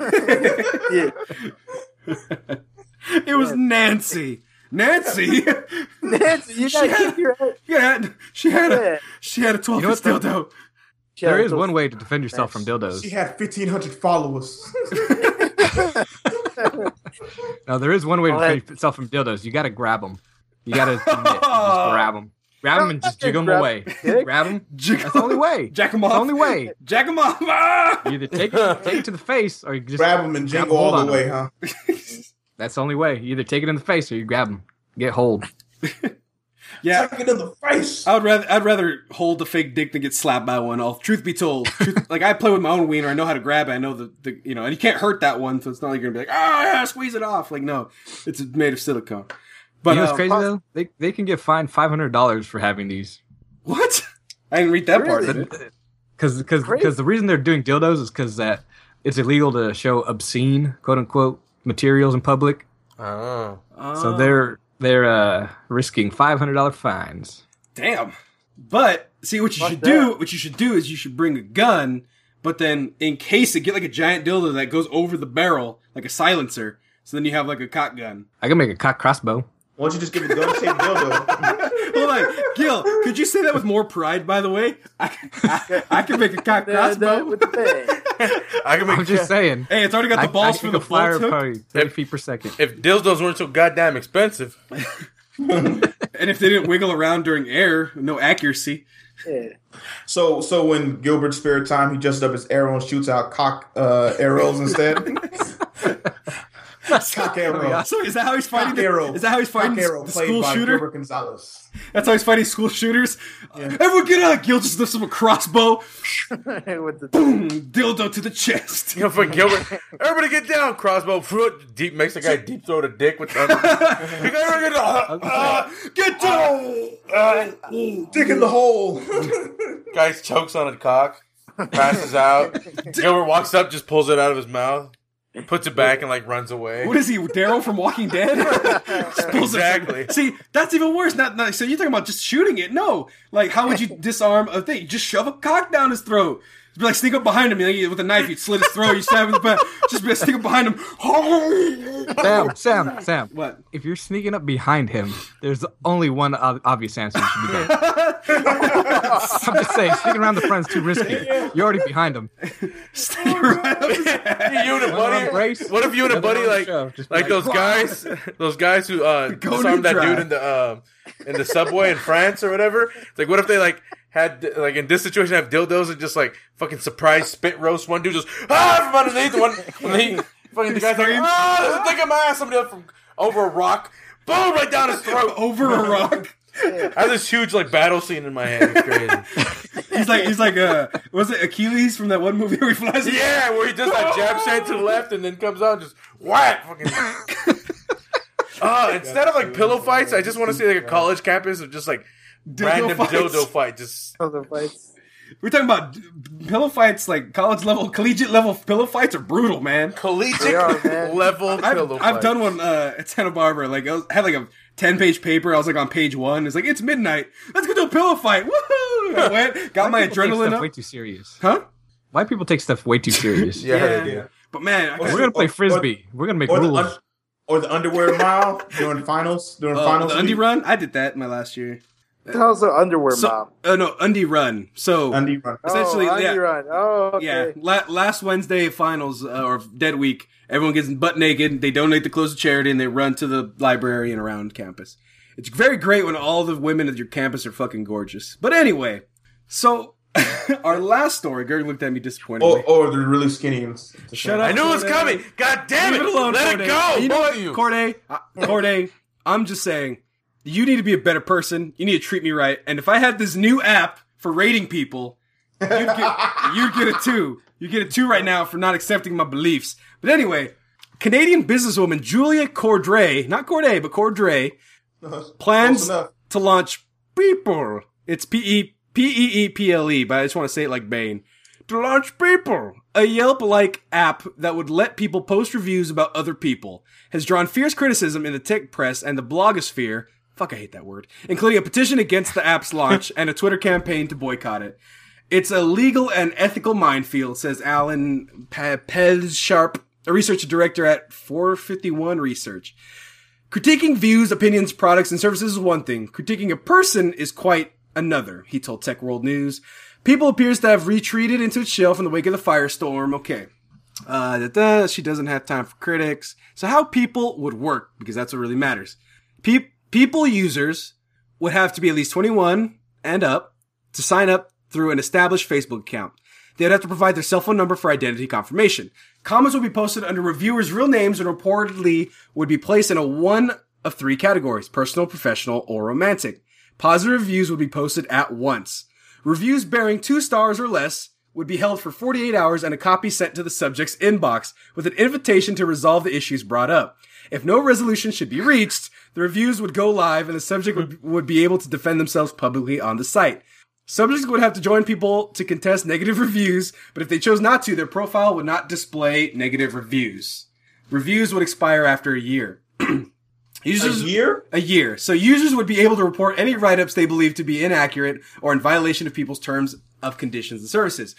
Yeah. it was Nancy. Nancy. Nancy, you gotta keep your head. she had she had a Yeah. she had a twelve You know inch what, dildo. There is one way to defend yourself from dildos. She had 1,500 followers. No, there is one way to Go ahead. defend yourself from dildos. You got to grab them. You got to just grab them. Grab them and just jig them away. dick? Grab them. Jig- That's the only way. Jack That's off. the only way. Jack 'em off. Ah! You either take it, take it to the face or you just Grab them and grab jingle hold all on the way, them. huh? That's the only way. You either take it in the face or you grab them. Get hold. Yeah. Take it in the face. I would rather I'd rather hold the fake dick than get slapped by one. All truth be told, truth, like I play with my own wiener, I know how to grab it. I know the, the you know, and you can't hurt that one, so it's not like you're gonna be like, ah, yeah, squeeze it off. Like no, it's made of silicone. But you know what's um, crazy though? They they can get fined five hundred dollars for having these. What? I didn't read that part Really? it. Because because because the reason they're doing dildos is because that it's illegal to show obscene quote unquote materials in public. Oh. So they're they're uh, risking five hundred dollar fines. damn. But see, what you Fuck should do, what you should do is you should bring a gun, but then in case it, get like a giant dildo that goes over the barrel, like a silencer. So then you have like a cock gun. I can make a cock crossbow. Why don't you just give it a gun-shaped dildo? Hold on, Gil. Could you say that with more pride? By the way, I, I, I can make a cock That- that crossbow. with the. I can make I'm just saying. Hey, it's already got I, the balls I for the fire bolt hook. probably thirty feet per second. if dildos weren't so goddamn expensive. And if they didn't wiggle around during air, no accuracy. Yeah. So, so when Gilbert's spare time, he dresses up as arrow and shoots out cock uh, arrows instead. Cock arrow. So is that how he's fighting? Cock The, arrow. is that how he's fighting Cock arrow the, the school shooter? Gilbert Gonzalez. That's how he's fighting school shooters. Everyone get out! Gil just lifts up a crossbow, With the boom, dildo to the chest. You know, fucking Gilbert. Everybody get down. Crossbow. Foot. Deep makes the guy deep throat a dick with. thunder. you guys everybody get down. Uh, Get down! uh, Dick in the hole. Guys chokes on a cock. Passes out. Gilbert walks up, just pulls it out of his mouth, puts it back, and like runs away. What is he, Daryl from Walking Dead? Just pulls it- Exactly. See, that's even worse. Not, not so you're talking about just shooting it. No, like how would you disarm a thing? You just shove a cock down his throat. Be like sneak up behind him like, with a knife. You slit his throat. You stab him in the back. Just be like, sneak up behind him. Sam, Sam, Sam. What? If you're sneaking up behind him, there's only one ob- obvious answer you should be doing. I'm just saying, sticking around the front is too risky. You're already behind him. Sneak right up his ass. you and a buddy. brace, What if you and a buddy on the like shove. Just be like those guys, those guys who uh Go disarmed that dude in the um in the subway in France or whatever? It's like what if they like had like in this situation have dildos and just like fucking surprise spit roast one dude just ah from underneath one and he fucking the guy's like Screams. ah there's a thing in my ass somebody else from over a rock boom right down his throat Over a rock. I have this huge like battle scene in my head it's crazy He's like, he's like, uh, was it Achilles from that one movie where he flies? yeah where he does that jab shot to the left and then comes out and just whack fucking Uh, instead of like pillow fights, I just want to see like a college campus of just like Dildo random fights. dildo fight. Just other fights. We're talking about pillow fights, like college level, collegiate level pillow fights are brutal, man. collegiate are, man. level I've, pillow I've fight. done one uh, at Santa Barbara. Like I was, had like a ten page paper. I was like on page one. It's like it's midnight. Let's go do a pillow fight. Woohoo! I went, got my People take adrenaline stuff up. way too serious. Huh? Why people take stuff way too serious? Yeah, Yeah. they. But man, I We're gonna play Or- frisbee. We're gonna make or the, rules. un- or the underwear mile during finals. During uh, finals. the undie run. I did that my last year. What the hell's the underwear So, mom? uh, no, undie run. So Undie run. essentially, oh, yeah. Run. Oh, okay. Yeah, la- last Wednesday finals uh, or dead week, everyone gets butt naked. They donate the clothes to charity and they run to the library and around campus. It's very great when all the women at your campus are fucking gorgeous. But anyway, so our last story, Gerg looked at me disappointingly. Or, or they're really skinny. And Shut up. I knew it was coming. God damn it! Leave it alone, Let Corde. it go. You know what. Corde? Uh, Corde, I'm just saying, you need to be a better person. You need to treat me right. And if I had this new app for rating people, you'd get, you'd get a two. You get a two right now for not accepting my beliefs. But anyway, Canadian businesswoman Julia Cordray, not Corde, but Cordray, plans to launch Peeple. It's P E P E E P L E, but I just want to say it like Bane. To launch Peeple, a Yelp-like app that would let people post reviews about other people, has drawn fierce criticism in the tech press and the blogosphere. Fuck, I hate that word. Including a petition against the app's launch and a Twitter campaign to boycott it. It's a legal and ethical minefield, says Alan Pe- Pelz-Sharpe, a research director at 451 Research. Critiquing views, opinions, products, and services is one thing. Critiquing a person is quite another, he told Tech World News. Peeple appears to have retreated into its shelf in the wake of the firestorm. Okay. Uh, da, da, she doesn't have time for critics. So how Peeple would work, because that's what really matters. Pe- Peeple users would have to be at least 21 and up to sign up through an established Facebook account. They'd have to provide their cell phone number for identity confirmation. Comments would be posted under reviewers' real names and reportedly would be placed in a one of three categories, personal, professional, or romantic. Positive reviews would be posted at once. Reviews bearing two stars or less would be held for 48 hours and a copy sent to the subject's inbox with an invitation to resolve the issues brought up. If no resolution should be reached, the reviews would go live and the subject would, would be able to defend themselves publicly on the site. Subjects would have to join Peeple to contest negative reviews, but if they chose not to, their profile would not display negative reviews. Reviews would expire after a year. A year? a year. So users would be able to report any write-ups they believe to be inaccurate or in violation of Peeple's terms of conditions and services.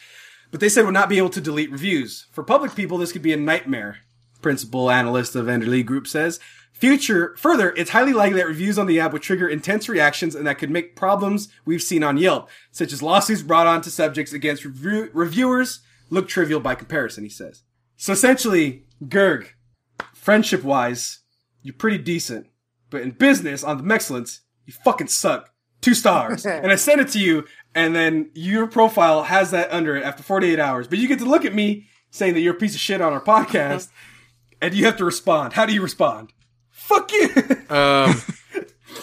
But they said would not be able to delete reviews. For public people, this could be a nightmare. Principal analyst of Enderle Group says. Future, further, it's highly likely that reviews on the app would trigger intense reactions and that could make problems we've seen on Yelp, such as lawsuits brought on to subjects against review- reviewers, look trivial by comparison, he says. So essentially, Gerg, friendship wise, you're pretty decent. But in business, on the excellence, you fucking suck. Two stars. and I send it to you, and then your profile has that under it after 48 hours. But you get to look at me saying that you're a piece of shit on our podcast. and you have to respond. How do you respond? Fuck you. Um,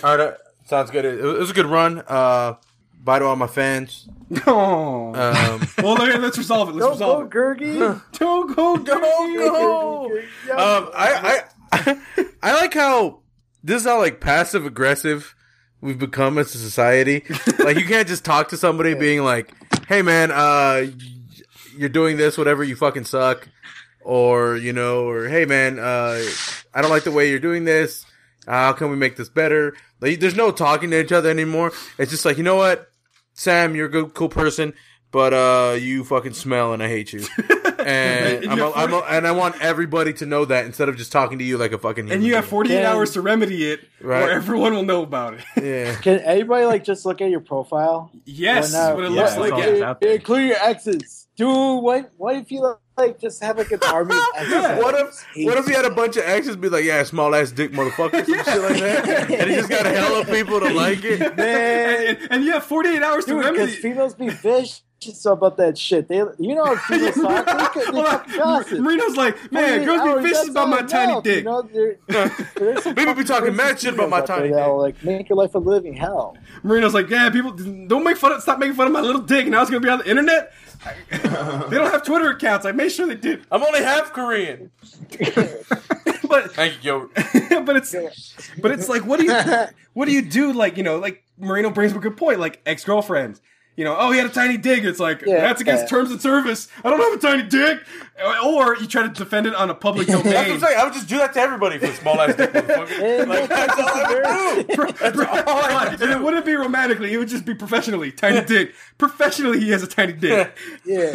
all right, uh, sounds good. It, it was a good run. Uh, bye to all my fans. oh. Um, well, let, let's resolve it. Let's Don't go, resolve it. Gergie. Don't go, Don't Gergie. go. um, I, I, I like how this is how like passive aggressive we've become as a society. like you can't just talk to somebody being like, "Hey, man, uh, you're doing this, whatever. You fucking suck," or you know, or "Hey, man, uh, I don't like the way you're doing this. How can we make this better?" Like, there's no talking to each other anymore. It's just like, you know what, Sam, you're a good, cool person, but uh, you fucking smell, and I hate you. And And I'm, you a, have I'm a, and I want everybody to know that instead of just talking to you like a fucking. And you have being. 48 Can- hours to remedy it, Right. or everyone will know about it. Yeah. Can anybody like just look at your profile? yes, Or not? what it Yeah, looks it's like. all- Yeah. it's out there. Include your exes. Dude, what what if you like just have like an army of? Yeah. What if what if he had a bunch of exes be like, yeah, small ass dick motherfucker, some shit like that, and he just got hella people to like it. man? And, and- and you have 48 hours to Dude, because females be vicious about that shit. They, you know, how females talk. They, they Hold fucking Marino's like, man, girls be vicious about my not tiny enough, dick. You know, there- there's some People be talking mad shit about my females out there tiny dick. Like make your life a living hell. Marino's like, yeah, people don't make fun of, stop making fun of my little dick. Now it's gonna be on the internet. they don't have Twitter accounts. I made sure they did, I'm only half Korean. but Thank you, but it's but it's like, what do you what do you do? Like you know, like Marino brings up a good point. Like ex girlfriends. You know, oh, he had a tiny dick. It's like Yeah. that's against terms of service. I don't have a tiny dick. Or you try to defend it on a public That's what I'm domain. saying. I would just do that to everybody for a small ass dick motherfucker. And Like, that's all I would do. That's all I would and it wouldn't be romantically. It would just be professionally. Tiny dick. Professionally, he has a tiny dick. Yeah.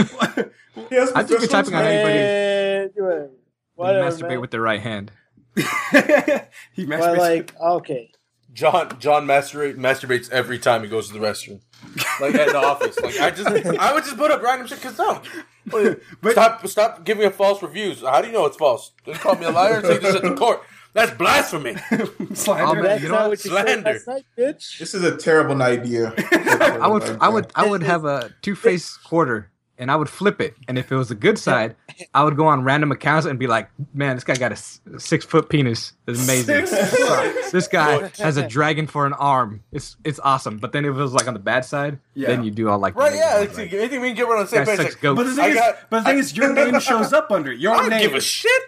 Yes, I think you're typing on anybody And whatever. masturbate man. with their right hand. he But masturbates. like, okay. John John masturbate, masturbates every time he goes to the restroom, like at the office. Like I just I would just put up random shit because no. stop stop giving me false reviews. How do you know it's false? Just call me a liar and take this at the court. That's blasphemy. Slander. That's you know what? what you said Slander. night, bitch. This is a terrible idea. I would, I would, I would have a two face quarter, and I would flip it. And if it was a good side, I would go on random accounts and be like, "Man, this guy got a six foot penis. It's amazing. this guy has a dragon for an arm. It's it's awesome." But then if it was like on the bad side, Yeah. then you do all like, Right? Yeah. negative It's, ones, anything we can get right on the same Guy page. sucks Like, goats. But the thing is, got- but the thing is, your name shows up under it. Your I don't name. give a shit.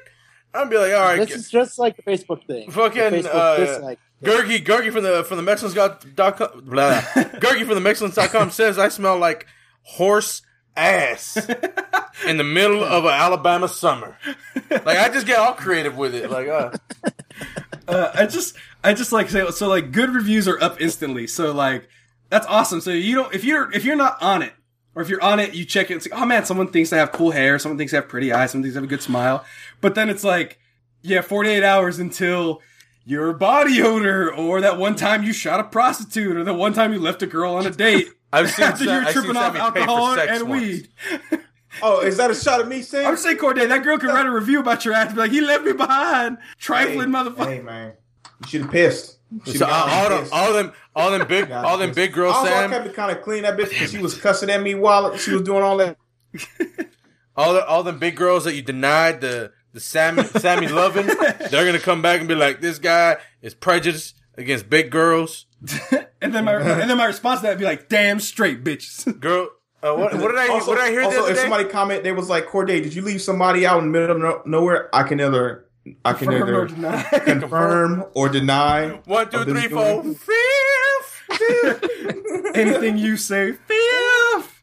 I'm be like, all right, This is just like the Facebook thing. Fucking, the Facebook uh, dislike. Gergie, Gergie from the from the Mexicans got dot com, blah. Gergie from the Mexicans.com says I smell like horse ass in the middle of an Alabama summer. Like I just get all creative with it. Like, uh, Uh, I just, I just like say so. Like good reviews are up instantly. So like that's awesome. So you don't if you're if you're not on it. Or if you're on it, you check it. It's like, oh man, someone thinks I have cool hair. Someone thinks I have pretty eyes. Someone thinks I have a good smile. But then it's like, yeah, 48 hours until your body odor, or that one time you shot a prostitute, or the one time you left a girl on a date. I've seen after Sa- you're tripping seen off Sammy pay for alcohol and once. weed. Oh, is that a shot of me, Sam? I'm saying, Corde, that girl can write a review about your ass. Be like, he left me behind, trifling hey, motherfucker. Hey, man, you should have pissed. You so shoulda all, all them, all them, all them big, Gotten all them big girls, Also, I Sam. kept it kind of clean. That bitch because she was cussing at me while she was doing all that. all the, all them big girls that you denied the the Sammy Sammy loving, they're gonna come back and be like, this guy is prejudiced against big girls. And then my and then my response to that would be like, damn straight bitches. Girl, uh, what, what did I Also, what did I hear the also other if day? somebody comment, they was like, Corde, did you leave somebody out in the middle of no- nowhere? I can either I can Confirm or deny. confirm or deny. One, two, of this three, four, doing- fifth. Anything you say, fifth.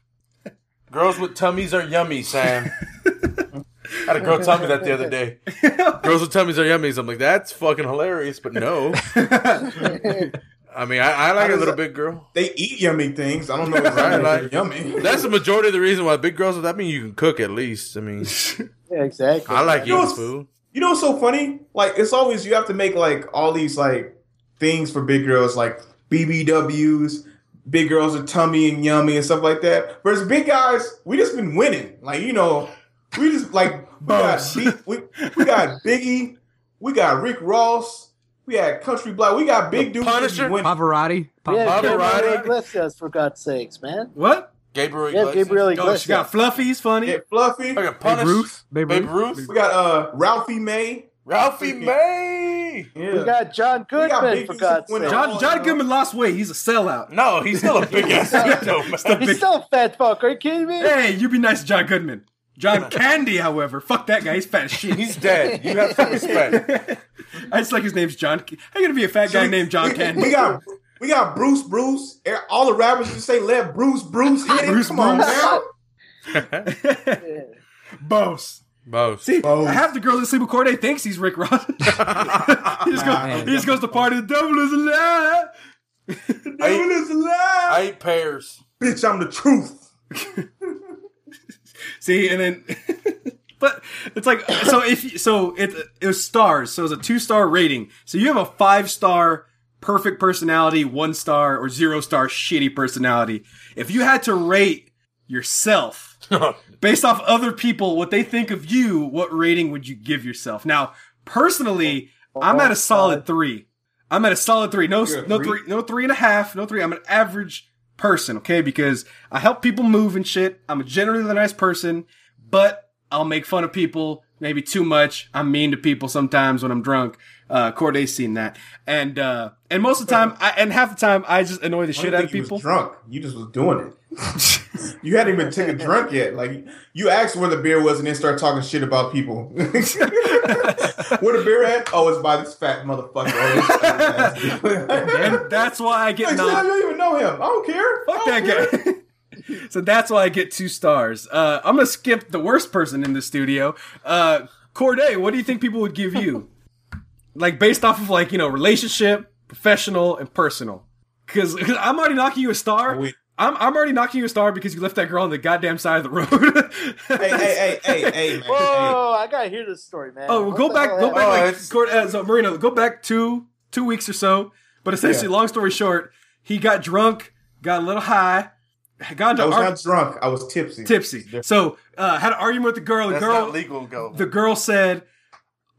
Girls with tummies are yummy, Sam. I had a girl tell me that the other day. Girls with tummies are yummies. I'm like, that's fucking hilarious, but no. I mean, I, I like a little that- big girl. They eat yummy things. I don't know if Right, like- yummy. That's the majority of the reason why big girls. That mean you can cook at least. I mean, Yeah, exactly. I like You eating food. You know what's so funny? Like it's always you have to make like all these like things for big girls, like BBWs. Big girls are tummy and yummy and stuff like that. Whereas big guys, we just been winning. Like you know, we just like we oh, got we, we got Biggie, we got Rick Ross, we had Country Black, we got big dudes. Punisher? winning. Pavarotti. Yeah, Pavarotti. Cameron Iglesias, for God's sakes, man. What? Gabriel Yeah, Iglesias. Gabriel Oh, Iglesias. she got Fluffy. He's funny. Yeah, Fluffy. Fucking Babe punish. Ruth. Babe, Babe Ruth. Ruth. We got uh Ralphie May. Ralphie May. Yeah. We got John We got Goodman, for God's sake. John John Goodman lost weight. He's a sellout. No, he's still a big ass though, man. He's still a fat fuck. Are you kidding me? Hey, you be nice to John Goodman. John Candy, however, fuck that guy. He's fat as shit. He's dead. You have some respect. I just like his name's John. How you gonna be a fat guy named John Candy? We got we got Bruce Bruce. All the rappers just say let Bruce Bruce hit it. Bruce Come on, Bruce. man. Yeah. Boss. Most. See, Both. half the girls that sleep with Corde thinks he's Rick Ross. he, just goes, Man. he just goes to party. The devil is alive. The devil is alive. I eat pears. Bitch, I'm the truth. See, and then, but it's like so if so it it was stars, so it was a two star rating. So you have a five star perfect personality, one star or zero star shitty personality. If you had to rate yourself based off other people, what they think of you, what rating would you give yourself? Now, personally, I'm at a solid three. I'm at a solid three. No, no three, no three and a half, no three. I'm an average person, okay? Because I help people move and shit. I'm a generally nice person, but I'll make fun of people maybe too much. I'm mean to people sometimes when I'm drunk. Uh, Corde's seen that, and uh, and most of the time, I, and half the time, I just annoy the shit out of people. was drunk. You just was doing it. you hadn't even taken a drunk yet. Like you asked where the beer was and then start talking shit about people. where the beer at? Oh, it's by this fat motherfucker. And that's why I get Like. I don't even know him. I don't care. Fuck I that don't care. guy. So that's why I get two stars. Uh, I'm gonna skip the worst person in the studio. Uh, Corde, what do you think people would give you? like based off of like you know relationship, professional, and personal. Because I'm already knocking you a star. Wait. I'm I'm already knocking you a star because you left that girl on the goddamn side of the road. Hey, hey, hey, hey, hey, man. Whoa, I gotta hear this story, man. Oh, well, go back, go back, Oh, like, it's- Cord- uh, so Marino, go back two, two weeks or so. But essentially, Yeah. long story short, he got drunk, got a little high, got I was ar- not drunk. I was tipsy. tipsy. So, uh, had an argument with the girl. The That's girl, not legal, go. the girl said,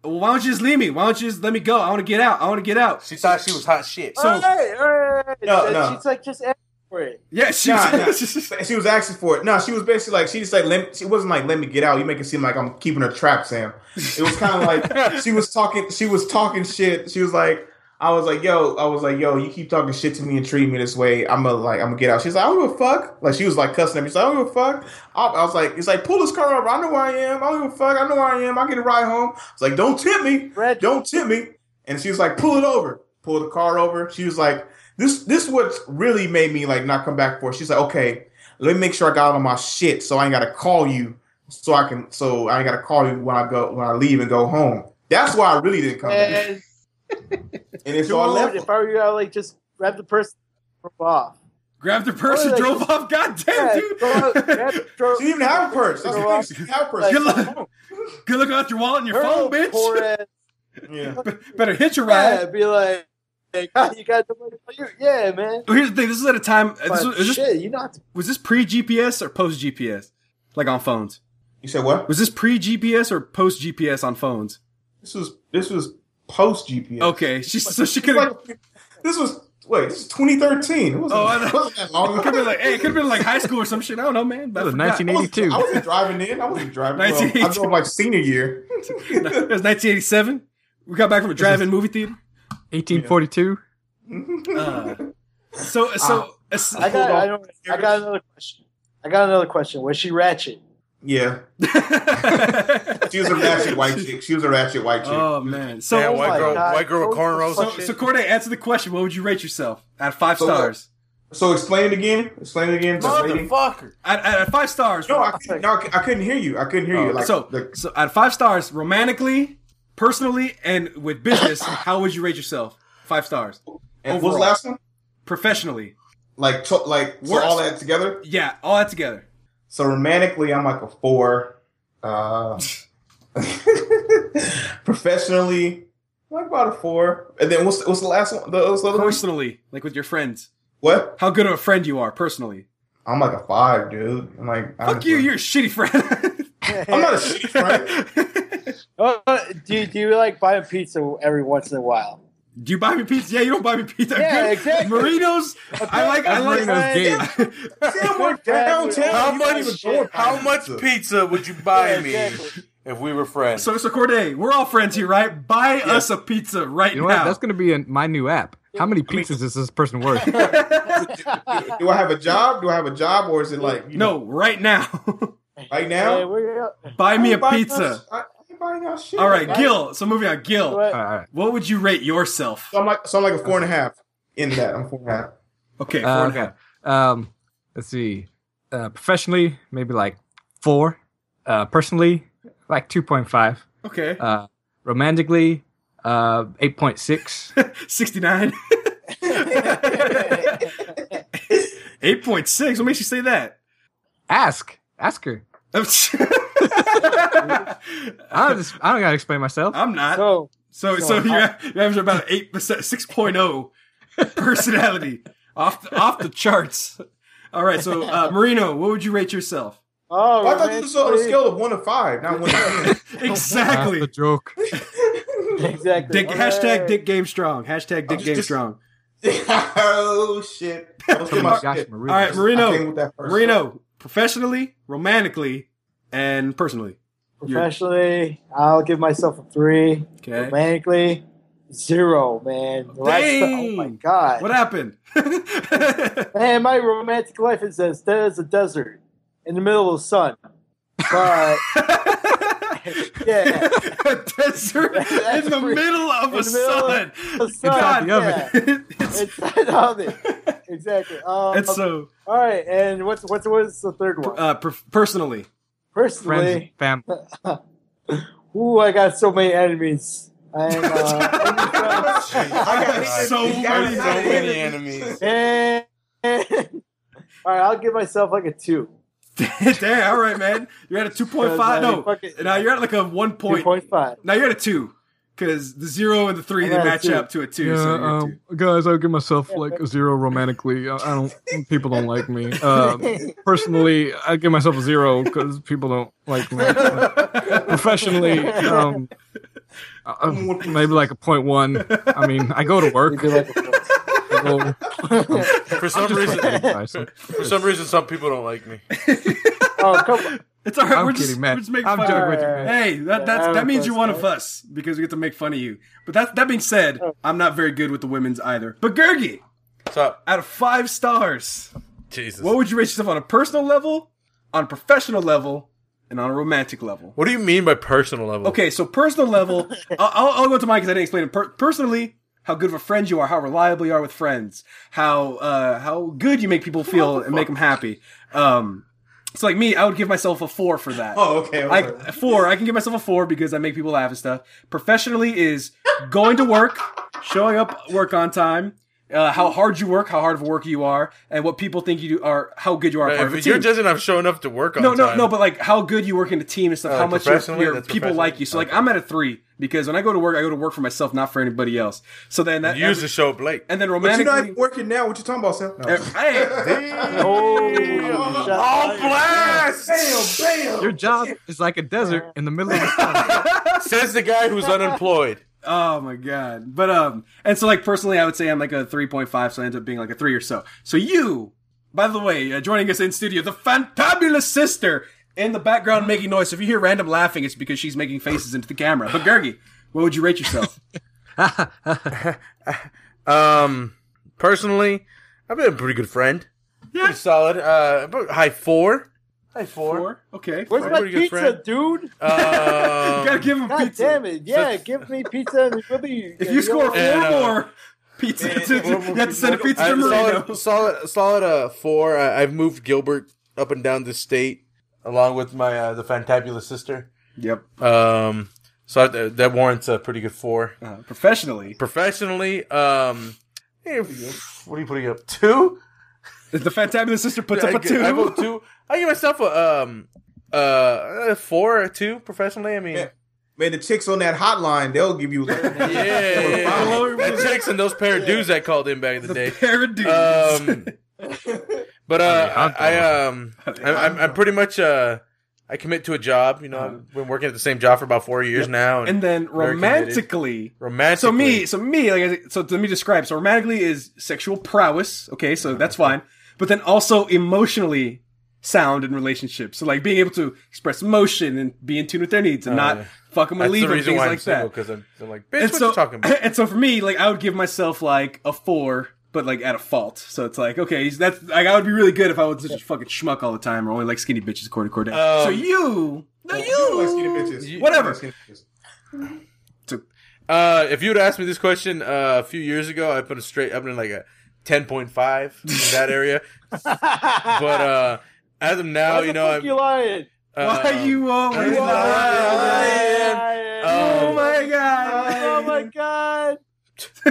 well, "Why don't you just leave me? Why don't you just let me go? I want to get out. I want to get out." She thought she was hot shit. So- All right, all right. No, no. She's like, just ask for it. Yeah, she. Nah, nah. she was asking for it. No, she was basically like she just like let, she wasn't like let me get out. You make it seem like I'm keeping her trapped, Sam. It was kind of like she was talking. She was talking shit. She was like, I was like, yo, I was like, yo, you keep talking shit to me and treating me this way. I'm gonna like I'm gonna get out. She's like, I don't give a fuck. Like she was like cussing at me. She's like, I don't give a fuck. I, I was like, it's like pull this car over. I know where I am. I don't give a fuck. I know where I am. I get a ride home. It's like don't tip me. Red. Don't tip me. And she was like, pull it over. Pull the car over. She was like, this this what really made me like not come back for. it. She's like, okay, let me make sure I got all my shit so I ain't gotta call you. So I can so I ain't gotta call you when I go when I leave and go home. That's why I really didn't come back. And And it's so I left. if I were you, I'd like just grab the person and drove off. Grab the purse and Like- drove off. God damn, Yeah, dude. go out, grab, drove, She didn't even have a purse. That's the thing. off. She didn't have a purse. Like- She had a phone. Good looking out your wallet and your Her phone, bitch. ass, Yeah. Better hitch a yeah, ride. be like, like, "Ah, you got the money for you? Yeah, man. Well, here's the thing. This is at a time. uh, This was, was this, shit, you not. was this pre GPS or post GPS? Like on phones. You said what? Was this pre GPS or post GPS on phones? This was this was post GPS. Okay, she so she could like- this was wait, this is 2013. It wasn't, Oh, I know. it wasn't that long Could have ago. been like, hey, it could have been like high school or some shit. I don't know, man. But That was 1982. I wasn't driving in. I wasn't driving. Well, I 1982. drove like senior year. It was 1987. We got back from a drive-in movie theater. 1842. Uh, so so uh, I got. I, don't, I got another question. I got another question. Was she ratchet? Yeah, she was a ratchet white chick. She was a ratchet white chick. oh man. So Yeah, Oh white girl, God. white girl with Oh, cornrows. so, and shit. so Corde, answer the question. What would you rate yourself out of five So what? stars? so explain it again. Explain it again. Motherfucker. At, at, at five stars. No, I couldn't, no, I couldn't hear you. I couldn't hear you. Oh, like so the, so at five stars, romantically, personally, and with business, how would you rate yourself? Five stars. and what was the last one? Professionally, Like to, like so all that together. yeah, all that together. So romantically, I'm like a four. Uh, professionally, I'm like about a four. And then what's what's the last one? The, what's the other one? Personally, like with your friends, What? how good of a friend you are personally. I'm like a five, dude. I'm like Fuck honestly. you, you're a shitty friend. I'm not a shitty friend. Oh, do do you like buying pizza every once in a while? Do you buy me pizza? Yeah, you don't buy me pizza. Yeah, Good. exactly. Marinos. I like. I like. Marino's game. Sam worked downtown. How much? How much pizza. pizza would you buy Yeah, me exactly. if we were friends? So, so Corde, we're all friends here, right? Buy us a pizza right You know now. what? That's gonna be in my new app. How many pizzas is this person worth? Do I have a job? Do I have a job, or is it like you know, no, right now. right now? we're, Buy me I a ain't pizza. y'all- I ain't buying y'all shit. All right, Right. Gil. So moving on, Gil. all right, all right. What would you rate yourself? So I'm like, so I'm like a four and a half in that. I'm four and a half. Okay, four Uh, and a half. Um, let's see. Uh, professionally, maybe like four. Uh, personally, like two point five. Okay, Uh, romantically, uh, eight point six. sixty-nine. Eight point six. What makes you say that? Ask, ask her. I don't just. I don't gotta explain myself. I'm not. So, so, so, so you're, I- you're averaging about eight percent, six oh personality off the, off the charts. All right, so uh, Marino, what would you rate yourself? oh, I thought this was on a scale of one to five, not one to ten. That's Exactly. the joke. Exactly. Dick, All hashtag right. Dick Game Strong. Hashtag Dick just- Game just- Strong. oh shit! Oh my my gosh, shit. Marino. All right, Marino. with that first Marino, professionally, romantically, and personally. Professionally, I'll give myself a three. Okay. Romantically, zero, man. The last- oh my god. What happened? Man, my romantic life is as dead as a desert in the middle of the sun. But yeah, a desert in the middle of a the middle sun. the sun, God, the oven. yeah. it's, Inside of it. Exactly. Um, it's so all right, and what's what's what's the third one? uh, per- personally. Friends, Personally, fam. ooh, I got so many enemies. I'm uh, I got So he many- so many enemies. and, all right, I'll give myself like a two. Damn, all right, man. You're at a 2.5. Uh, No, fucking- now you're at like a 1 Two point. point five. Now you're at a 2. Because the 0 and the 3, I'm they match up to a 2. Yeah, so you're at um, guys, I'll give myself like a zero romantically. I, I don't. People don't like me. Um, personally, I give myself a zero because people don't like me. Professionally, um, uh, maybe like a point one. I mean, I go to We work. Do like a four. I go- For some reason, for some reason, some people don't like me. Oh come on. It's all right. I'm we're, kidding, just, man. we're just making I'm fun joking of with you, you. man. Hey, that that's, that means you're impressed, one of us because we get to make fun of you. But that that being said, I'm not very good with the women's either. But Gergie, What's up? out of five stars, Jesus. what would you rate yourself on a personal level, on a professional level, and on a romantic level? What do you mean by personal level? Okay, so personal level, I'll, I'll, I'll go to mine because I didn't explain it. Per- personally, how good of a friend you are, how reliable you are with friends, how uh, how good you make people feel and make them happy. Um, so like me, I would give myself a four for that. Oh, okay. I, okay. four. I can give myself a four because I make people laugh and stuff. Professionally is going to work, showing up work on time, uh, how hard you work, how hard of a worker you are, and what people think you do are how good you are. a part of a If you're team. judging, I'm showing up to work on no, no, time. no, but like how good you work in a team and stuff, Uh, how much your, professionally? your That's people like you. So like I'm at a three because when I go to work, I go to work for myself, not for anybody else. So then that you used to show up late. and then But you're romantically, not working now. What you talking about, Sam? No. Uh, hey, Oh, shut All blast! Bam, bam. Your job is like a desert in the middle of the sun. Says the guy who's unemployed. Oh my god. But um and so like personally I would say I'm like a 3.5 so I end up being like a 3 or so. So you by the way, uh, joining us in studio, the fantabulous sister in the background making noise. So if you hear random laughing it's because she's making faces into the camera. But Gergie, what would you rate yourself? um personally, I've been a pretty good friend. Yeah. Pretty solid. Uh high 4. Hey, four. four. Okay. Where's my pizza, friend? dude? You gotta give him God pizza. damn it! Yeah, so, give me pizza. And we'll be, if you score four and, uh, more pizza, and, to, you have to send a pizza to Marino. Solid, solid, uh, four. I, have moved Gilbert up and down the state along with my uh, the fantabulous sister. Yep. Um. So I, that warrants a pretty good four. Uh, professionally. Professionally. Um. Hey, what are you putting up? Two. The fantabulous sister puts yeah, up a two. I, I vote two. I give myself a um uh a four or two professionally. I mean, Yeah. Man, the chicks on that hotline, they'll give you. yeah, yeah, yeah. that chicks and those pair of dudes that called in back in the, the day. pair of dudes. Um, but uh, hot I, I um, I, I'm, I'm pretty much uh, I commit to a job. You know, I've been working at the same job for about four years now, and, And then romantically, romantically. so me, so me, like, so let me describe. So romantically is sexual prowess. Okay, so that's fine. But then also emotionally sound in relationships. So like being able to express emotion and be in tune with their needs and Oh, not yeah. fuck them or that's leave the them, reason things why I'm like single that. because I'm, I'm like, bitch, And what so, you talking about? and so for me, like I would give myself like a four, but like at a fault. So it's like, okay, he's- that's like I would be really good if I was such a fucking schmuck all the time or only like skinny bitches according to Corde. so Um, you, no, You you, like skinny bitches. You- Whatever. Like skinny bitches. Uh, if you would asked me this question uh, a few years ago, I put a straight up in like a ten point five in that area. but uh, as of now, Why you know, fuck I'm, you lying? uh, why you always I'm lying? lying. Oh Um, my god! Oh my god!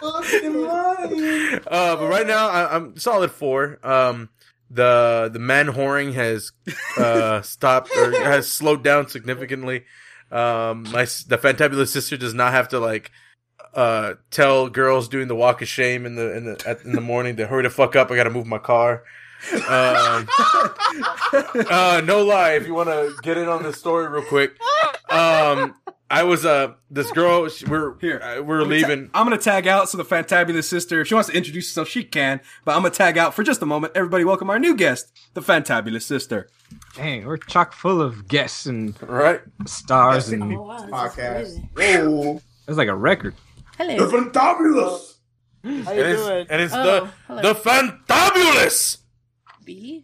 Fucking lying. Uh, but right now I, I'm solid four. Um, the the man whoring has uh, stopped or has slowed down significantly. Um, my s- the fantabulous sister does not have to like uh tell girls doing the walk of shame in the in the at, in the morning to hurry the fuck up. I got to move my car. Um, uh, no lie, if you want to get in on this story real quick, um, I was uh this girl. she- We're Here. uh, we're I'm gonna ta- leaving. I'm gonna tag out so the fantabulous sister, if she wants to introduce herself, she can. But I'm gonna tag out for just a moment. Everybody, welcome our new guest, the fantabulous sister. Dang, we're chock full of guests and Right. stars, and Oh, wow, this Podcast. crazy. Whoa. it's like a record. Hello, The Hello. fantabulous. How you And it's, doing? and it's Oh, the hello. the fantabulous. B.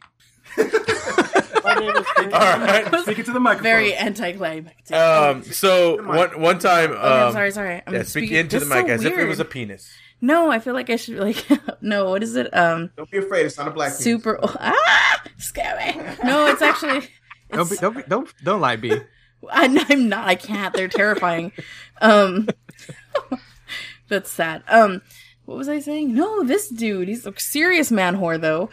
My name is All right. Speaking to the microphone. Very anticlimactic. Um. So one one time. Um, okay, I'm sorry, sorry. I'm yeah, speak speaking- into the mic so as if it was a penis. No, I feel like I should like. no, what is it? Um, Don't be afraid. It's not a black penis. super. Ah, scary. No, it's actually. Don't be, don't be, don't don't lie, B. I, I'm not. I can't. They're terrifying. Um, that's sad. Um, what was I saying? No, this dude. He's a serious man whore though.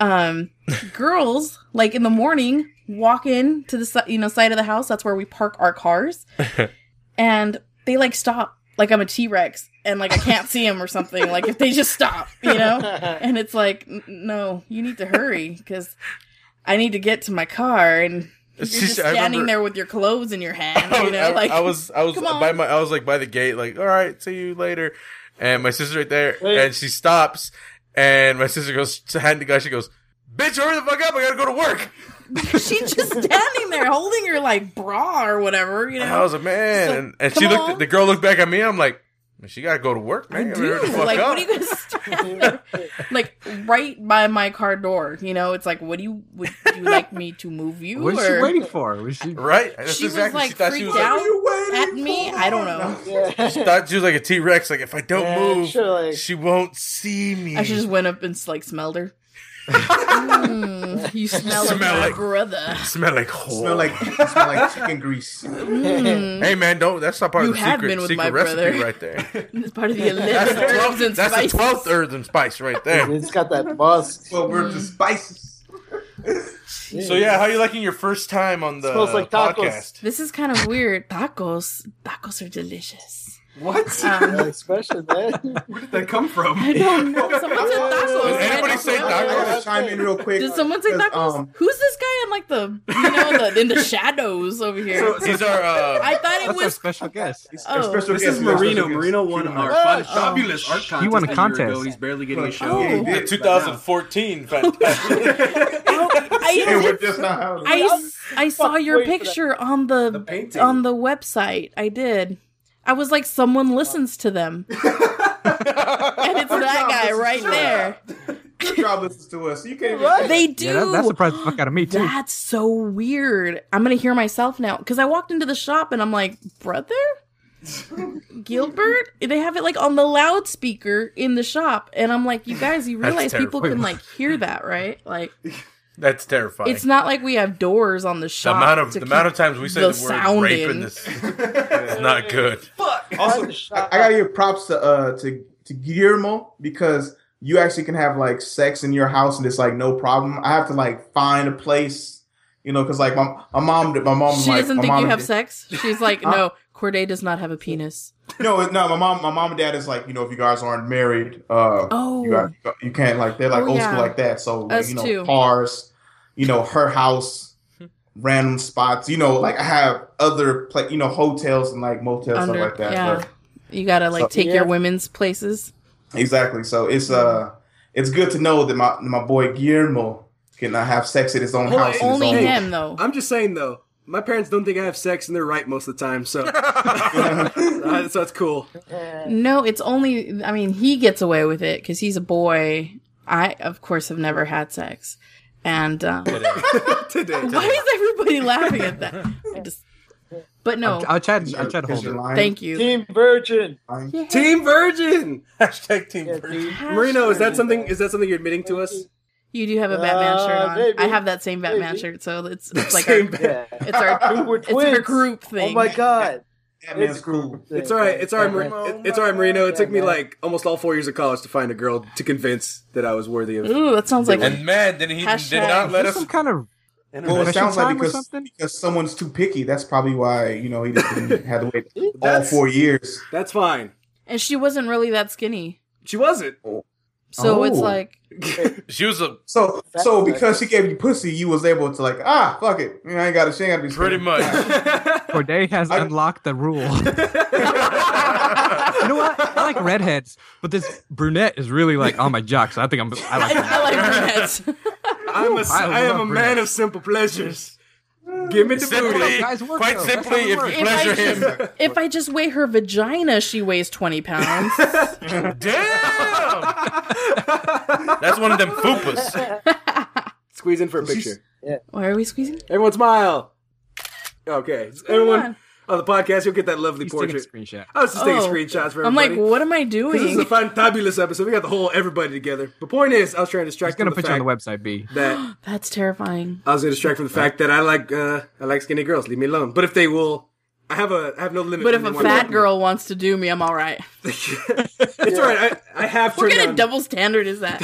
Um, girls like in the morning walk in to the you know side of the house. That's where we park our cars, and they like stop. Like I'm a T Rex and like I can't see him or something. Like if they just stop, you know. And it's like, no, you need to hurry because I need to get to my car and. You're just just- standing remember- there with your clothes in your hand, I you was, know, I, like I was I was by my I was like by the gate, like all right, see you later. And my sister's right there, Hey. and she stops, and my sister goes to hand the guy. She goes, "Bitch, hurry the fuck up! I gotta go to work." she's just standing there holding her like bra or whatever, you And know. I was like, man, like, and, and she looked. on. At, the girl looked back at me. I'm like, man, she gotta go to work, I do. Hurry the fuck Like, up. what are you gonna stand there? like right by my car door? You know, it's like, what do you would you like me to move you? What was she waiting for? Was she? Right? That's She was, like, she thought she freaked was out. like, you at me? for? I don't know. Yeah. she thought she was like a T Rex. Like if I don't Yeah, move, should've, like- she won't see me. I just went up and like smelled her. Mm, you smell, like Smell my like- brother. smell like whole. Smell like smell like chicken grease. Mm. Hey man, don't. That's not part You of the have secret, been with secret my recipe brother. right there. It's part of the That's the herbs twelfth. and That's the twelfth herbs and spice right there. It's got that musk. Well, we're the spices. So yeah, how are you liking your first time on the Smells like tacos. podcast? This is kind of weird. Tacos. Tacos are delicious. What? Um, That expression, man. Where did that come from? I don't know. Someone said tacos. Did anybody say know. I tacos? gotta chime in real quick. Did someone say 'cause, tacos? um, Who's this guy in like the you know the in the shadows over here? These are uh, I thought it That's our was. special guest. Oh. special This guest, is Marino. Marino won our Oh. fun, fabulous art contest. He won a contest. ago. He's barely getting a show. Oh. Yeah, the did. 2014 fantastic. Oh, And we're I, just not how I, s- I saw your wait for that. picture on the, The on the website. I did. I was like, someone listens to them, and it's that guy right there. Your job listens to us. You can't even. Right? They do. Yeah, that, that surprised the fuck out of me too. That's so weird. I'm gonna hear myself now because I walked into the shop and I'm like, brother, Gilbert. They have it like on the loudspeaker in the shop, and I'm like, you guys, you realize people can like hear that, right? Like, That's terrifying. it's not like we have doors on the shop. the amount of to the amount of times we say the the, word sound rape in. in this is not good. Fuck. Also, I, I gotta give props to uh to to Guillermo because you actually can have like sex in your house and it's like no problem. I have to like find a place, you know, because like my my mom my mom She like, doesn't my think mom you have dad- sex. She's like, no, Corde does not have a penis. No, no, my mom my mom and dad is like you know if you guys aren't married, uh, Oh. you got you can't like they're like Oh, old yeah. school like that. So Us you know too. cars, you know her house, random spots. You know, like I have other pla you know hotels and like motels Under- stuff like that. yeah. But- You gotta like So- take Yeah. your women's places. exactly. So it's uh it's good to know that my my boy Guillermo can uh, have sex at his own Well, house. in his Only own- him though. I'm just saying though, my parents don't think I have sex, and they're right most of the time. So, uh, so that's cool. No, it's only. I mean, he gets away with it because he's a boy. I, of course, have never had sex, and um, Today, why is everybody laughing at that? I just, but no, I'll try. To, I'll try to hold you're it. thank you. Team Virgin. Lying. Team Virgin. Hashtag Team Yeah, Virgin. team. Marino, is that something? Is that something you're admitting to us? You do have a Batman Uh, shirt on. maybe. I have that same Batman Maybe. shirt, so it's it's like our, Yeah. it's our it's our group thing. Oh my god. Batman's cool. It's all right. It's all right. Mar- Oh it's all right, Marino. It took me like almost all four years of college to find a girl to convince that I was worthy of. Ooh, that sounds like And man, then he Hashtag- did not let Is us. some kind of Well, it sounds like because, because someone's too picky. That's probably why you know he didn't had to wait all four years. That's fine. and she wasn't really that skinny, She wasn't. So it's Oh. like She was a So so because she gave you pussy, you was able to like ah fuck it. You know, I ain't got a She ain't got to be pretty skinny. much. Corde has I- unlocked the rule. you know what? I like redheads, but this brunette is really like on my jock. So I think I'm. I I, like. that. I like brunettes. I'm a, I I am a love man brunettes. of simple pleasures. Give me the Simply, booty. guys work, quite though. Simply, if works. you If I pleasure him, just- if I just weigh her vagina, she weighs twenty pounds. damn. That's one of them fupas. Squeeze in for a picture. Why are we squeezing? Everyone smile. Okay. Everyone on the podcast, you'll get that lovely He's portrait. screenshot. I was just taking Oh. screenshots for everybody. I'm like, what am I doing? This is a doing? fantabulous episode. We got the whole everybody together. The point is, I was trying to distract He's gonna from the put you on the website, B. that That's terrifying. I was gonna distract from the fact that I like uh, I like skinny girls. Leave me alone. But if they will, I have a I have no limit. But if a fat to- girl wants to do me, I'm all right. it's all right. I, I have What turned kind of double standard is that?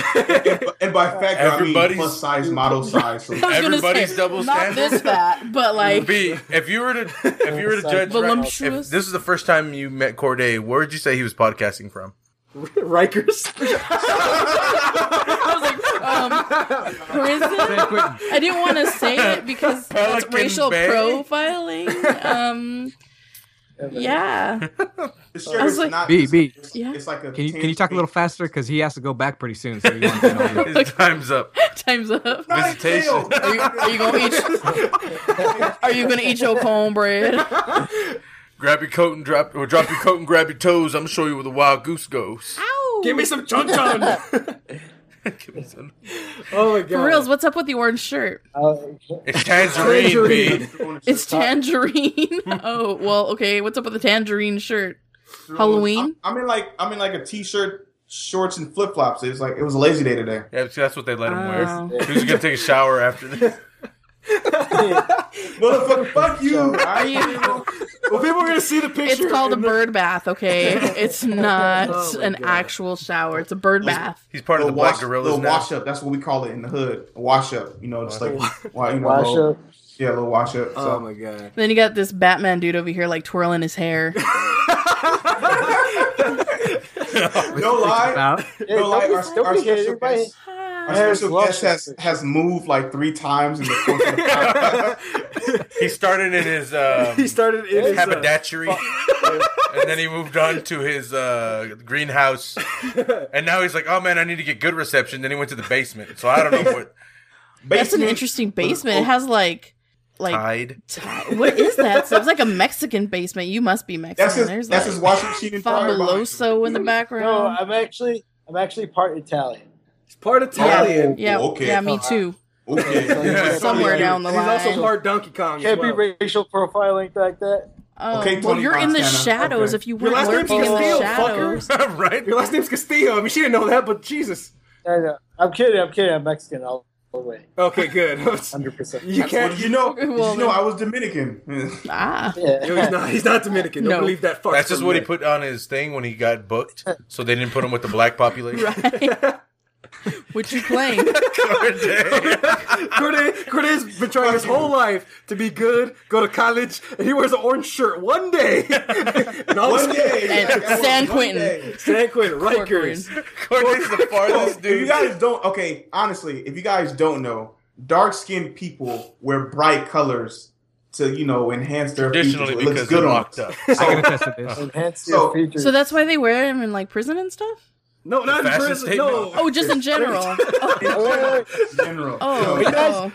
And by fat girl, I mean Everybody's- plus size, model size. So I was gonna Everybody's say, double not standard? this fat, but like B, if you were to if you were to judge, Voluptuous? if this is the first time you met Corde, where would you say he was podcasting from? Rikers. I um, prison. I didn't want to say it because that's Pelican racial Bay? profiling. Um, yeah, the shirt I was is like- not. B, it's, B. It's, Yeah. it's like a. Can you can you talk a little faster because he has to go back pretty soon. So you want to. His time's up. time's up. Visitation. Are you, are you gonna eat? Are you gonna eat your cornbread? Grab your coat and drop, or drop your coat and grab your toes. I'm gonna show you where the wild goose goes. Ow! Give me some chun chun. Give me some- Oh my god. For reals, what's up with the orange shirt? Uh, It's tangerine, B. It's tangerine. oh well, okay. What's up with the tangerine shirt? Halloween? I'm in like I'm in like a t-shirt, shorts, and flip flops. It was like it was a lazy day today. Yeah, that's what they let him Oh. wear. Who's gonna take a shower after this? Motherfucker, fuck you! Are you? Well, people are gonna see the picture. It's called a the- bird bath. Okay, it's not Oh an God. actual shower. It's a bird bath. He's part of the Little Black wash, Gorillas little now. wash up. That's what we call it in the hood. A wash up. You know, just like wa- you know, wash little, up. yeah, a little wash up. Oh my god. Then you got this Batman dude over here, like twirling his hair. no lie, no lie. don't Our, be- don't our special guest, our special guest has luscious. has moved like three times in the course of the podcast. He started in his um, He started in his uh, haberdashery, and then he moved on to his uh, greenhouse, and now he's like, "Oh man, I need to get good reception." Then he went to the basement, so I don't know what That's an interesting basement. It has like, like tide. ti- what is that? So it's like a Mexican basement. You must be Mexican. That's his. There's That's like his washing machine and dryer behind him. fabuloso in the background. No. I'm actually I'm actually part Italian. He's part Italian. yeah, okay. yeah, me too. Okay. Somewhere down the line. He's also part Donkey Kong. Can't well. be racial profiling like that. Oh, Okay, well, you're in the Montana. shadows. Okay. If you Your weren't working in the shadows, fucker. right? Your last name's Castillo. I mean, she didn't know that, but Jesus. I know. I'm kidding. I'm kidding. I'm Mexican all the way. Okay, good. Hundred percent. you can't. you know? Okay, well, you know I was Dominican? ah, Yeah. No, he's not. He's not Dominican. Don't No. believe that. Fuck That's just from what he put on his thing when he got booked, so they didn't put him with the black population. right. what you playing? Corde, Corde's been trying his whole life to be good, go to college, and he wears an orange shirt one day. and all One day, And That San Quentin. San Quentin, Rikers. Corcoran. Corey's the farthest if you guys don't, okay, honestly, if you guys don't know, dark skinned people wear bright colors to you know enhance their features. Traditionally, It looks because good they're on locked them. up. I can attest to this. So- So that's why they wear them in like prison and stuff. No, not in Fashion prison. statement. No. Oh, just in general. Oh, Wait, wait, General. oh, you guys- oh.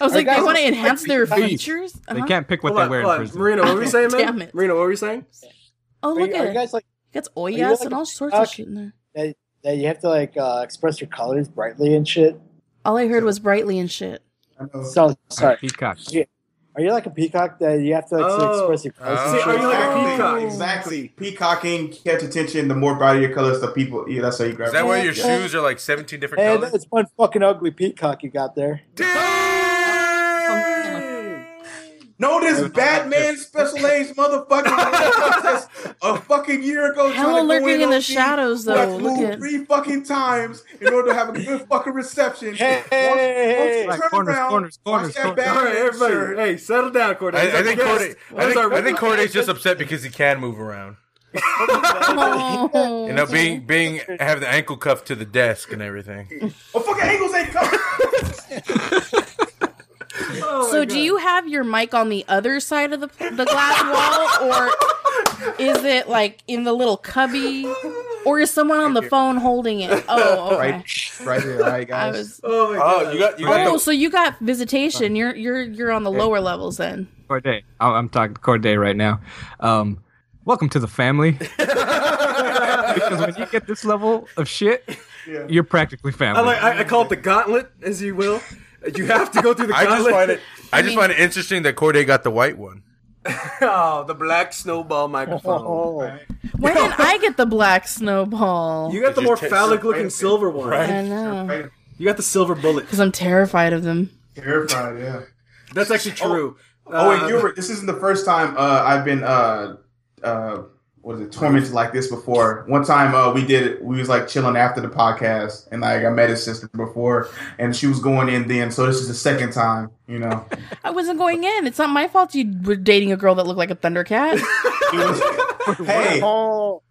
I was like, they want to enhance their features. They Uh-huh. can't pick what Hold they on, wear in prison. Marina, what were you saying, man? Damn it. Marina, what were you saying? Oh, Are look you, at are you it. guys like Gets you oyas like and all sorts of shit in there. that, that you have to like uh, express your colors brightly and shit? All I heard was brightly and shit. I. So sorry. Peacock. Are you like a peacock that you have to like, Oh. express your colors? Oh. See, are you like a Exactly, peacock? Oh. Exactly. Peacocking, catch attention. The more brighter your colors, the people. Yeah, that's how you grab. Is that why your Yeah. shoes are like 17 different Hey, colors? it's one fucking ugly peacock you got there. No, this Batman special age motherfucking contest a fucking year ago. Hella trying to go lurking in the OT, shadows, though. to Look move at- three fucking times in order to have a good fucking reception. Hey, Once- hey, once hey, turn corners, around, corners, corners, corners. All right, everybody. shirt. Hey, settle down, Corde. I, I think Guest. Corde, I think, I think Corde's just upset because he can move around. You know, being being have the ankle cuff to the desk and everything. Oh, fucking angles ain't coming. Oh, So do you have your mic on the other side of the the glass wall, or is it like in the little cubby, or is someone on the phone holding it? Oh, okay. right, right here. All right, guys. was. Oh my God. Oh, you got you got Oh, the so you got visitation. You're you're you're on the lower levels then. Corde. I'm I'm talking Corde right now. Um, welcome to the family. because when you get this level of shit, Yeah. you're practically family. I like. I, I call it the gauntlet, as you will. You have to go through the I gauntlet. just find it I just mean- find it interesting that Corde got the white one. Oh, the black snowball microphone. Oh, Why didn't I get the black snowball? You got the It more just phallic-looking silver one. Right. I know You got the silver bullet. because I'm terrified of them. Terrified, yeah. That's actually true. Oh, Uh, and Gilbert, this isn't the first time uh, I've been uh, uh, what is it tormented like this before. One time uh, we did it. We was like chilling after the podcast, and like I met his sister before, and she was going in then. So this is the second time, you know. I wasn't going in. It's not my fault you were dating a girl that looked like a Thundercat. Was- hey, oh,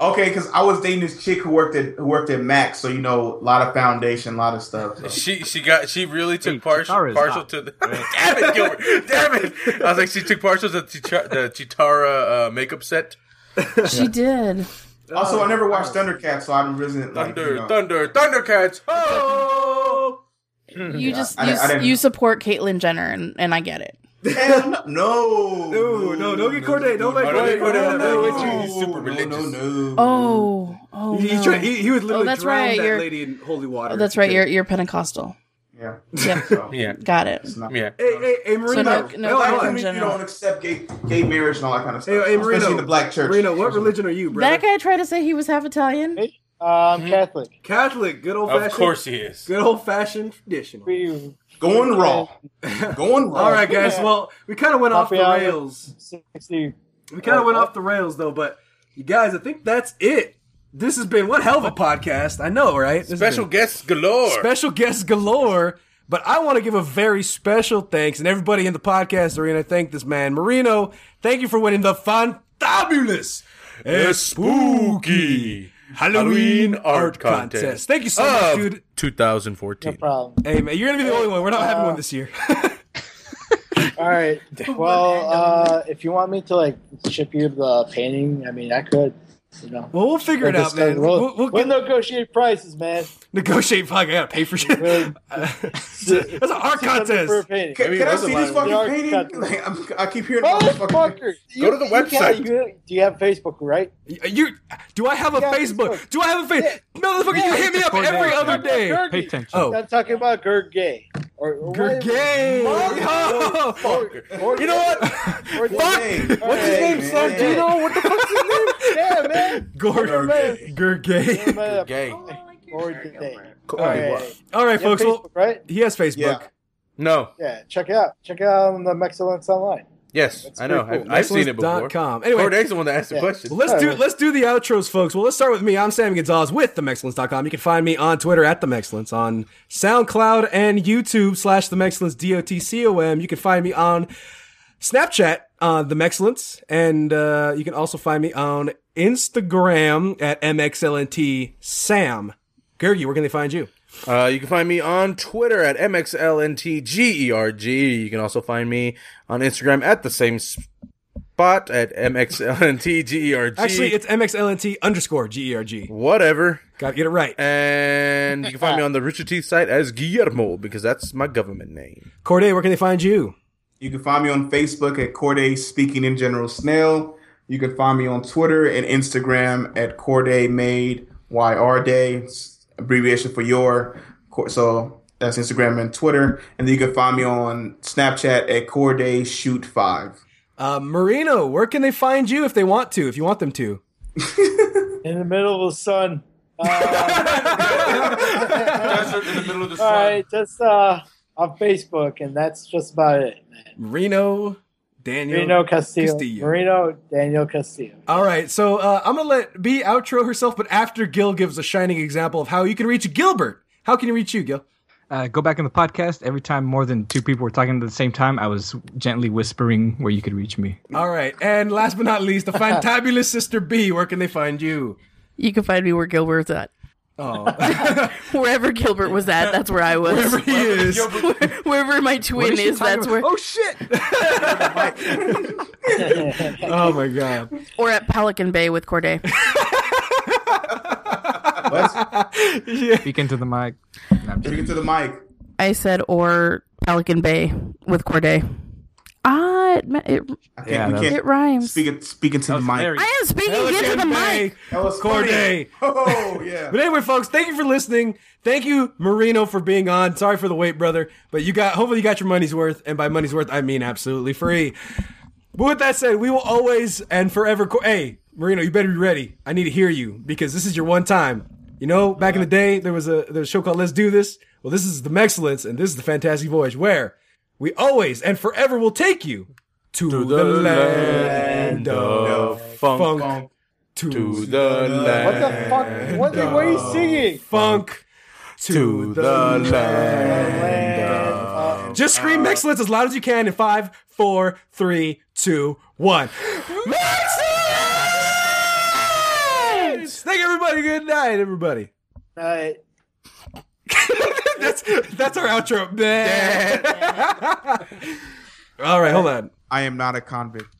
okay, because I was dating this chick who worked at who worked at Max, so you know a lot of foundation, a lot of stuff. so. She she got she really took Hey, partial Cheetara's partial hot. to the damn it Gilbert damn it I was like she took partial to the, Chita- the Cheetara uh, makeup set she did. Also, I never watched oh. Thundercats, so I wasn't like Thunder you know. Thunder Thundercats oh You just I- you, I didn't- you support Caitlyn Jenner, and, and I get it. Hell no, no, No, no, don't get Corde. Don't let no, Corde. no, no, No, no, no, no. He's super religious. No, no, Oh, oh, He, he, no. tried, he, he would literally Oh, that's drown right, that you're- lady in holy water. Oh, that's right. You're you're Pentecostal. Yeah. Yep, So, yeah got it. it's not. yeah Hey, hey, hey, Marino. no- Hey, no hold Like, on. I in mean, you don't accept gay, gay marriage and all that kind of stuff. Hey, hey, Marino. Especially in the black church. Marino, what religion are you, brother? That guy tried to say he was half Italian. Hey. uh, I'm Catholic. Catholic. Good old of fashioned. course he is Good old fashioned traditional. We Going raw. Going raw. All right, guys. Well, we kind of went off the rails. sixty. We kind of went off the rails though, but you guys, I think that's it. This has been one hell of a podcast. I know, right? This special been guests galore special guests galore. But I want to give a very special thanks, and everybody in the podcast arena, thank this man, Marino. Thank you for winning the fantabulous, and spooky Halloween art contest. Thank you so much, dude. 2014 No problem. Hey man, you're gonna be the only one. We're not having one this year. All right. Well, uh, if you want me to like ship you the painting, I mean, I could. You know. well, we'll figure it out, man. We'll, We'll, we'll we'll negotiate prices, man. negotiate. Fuck, I gotta pay for shit. Really, That's an art contest. For a painting. Can, Maybe can I see line this fucking the painting? Like, I'm, keep hearing about this fucking. Motherfucker! Go to the You can't- website. You, do you have Facebook, right? You do I have a Yeah, Facebook? Facebook. Do I have a face? Motherfucker, you hit me up Corde. every other day. Pay attention. Oh. I'm talking about Gerd Gay. Or, or You're gay. Yo. Or, or, you know what Or, Hey, What's his hey, name, man. Santino? What the fuck's his name? Yeah, man. Gord, Man. gay. Man, gay Or Gay. All All right. right. All right, folks. Well, Facebook, right? he has Facebook. Yeah. no Yeah, check it out. Check it out on the Excellence Online. yes I know pretty I've. I've seen it before Excellence.com. Anyway, Corde's the one that asked the Yeah. question Well, let's do let's do the outros, folks. Well, let's start with me. I'm Sammy Gonzalez with themexcellence.com. You can find me on Twitter at themexcellence, on SoundCloud and YouTube slash themexcellence, D-O-T-C-O-M. You can find me on Snapchat on themexcellence, and uh, you can also find me on Instagram at MXLNT Sam. Gergie, where can they find you? Uh, you can find me on Twitter at mxlntgerg. You can also find me on Instagram at the same spot at mxlntgerg. Actually, it's MXLNT underscore GERG. whatever. Got to get it right. And you can find me on the Richard Teeth site as Guillermo because that's my government name. Corde, where can they find you? You can find me on Facebook at Corde Speaking in General Snail. You can find me on Twitter and Instagram at Corde Made YR Day, abbreviation for your. So that's Instagram and Twitter. And then you can find me on Snapchat at Corde Shoot Five. Uh, Marino, where can they find you if they want to, if you want them to? In the middle of the sun. Uh, in the middle of the all right, just uh, on Facebook, and that's just about it. Man. Marino, Daniel. Marino Castillo. Castillo. Marino Daniel Castillo. All right, so uh, I'm gonna let B outro herself, but after Gil gives a shining example of how you can reach Gilbert. How can you reach you, Gil? Uh, go back in the podcast. Every time more than two people were talking at the same time, I was gently whispering where you could reach me. All right, and last but not least, the fantabulous sister B. Where can they find you? You can find me where Gilbert's at. Oh, Wherever Gilbert was at, that's where I was. wherever he is. Wherever my twin she is, that's about? where. Oh shit! Oh my god. Or at Pelican Bay with Corde. What? Speak into the mic. No, I'm Bring joking. it to the mic. I said, or Pelican Bay with Corde. Ah, it, it, I can't, Yeah, we can't it rhymes. Speaking, speaking to the mic. hilarious. I am speaking into the mic. That was Corde. Oh yeah. But anyway, folks, thank you for listening. Thank you, Marino, for being on. Sorry for the wait, brother, but you got hopefully you got your money's worth, and by money's worth, I mean absolutely free. But with that said, we will always and forever. Co- hey, Marino, you better be ready. I need to hear you because this is your one time. You know, back in the day, there was a there was a show called Let's Do This. Well, this is the Excellence, and this is the Fantastic Voyage, where we always and forever will take you to, the, land of funk, Funk. to, To the land. What the fuck? What, what are you singing? funk to the land. Uh, Just scream excellence as loud as you can in five, four, three, two, one. Excellence! Thank everybody. Good night, everybody. uh, that's that's our outro. All right, hold on. I am not a convict.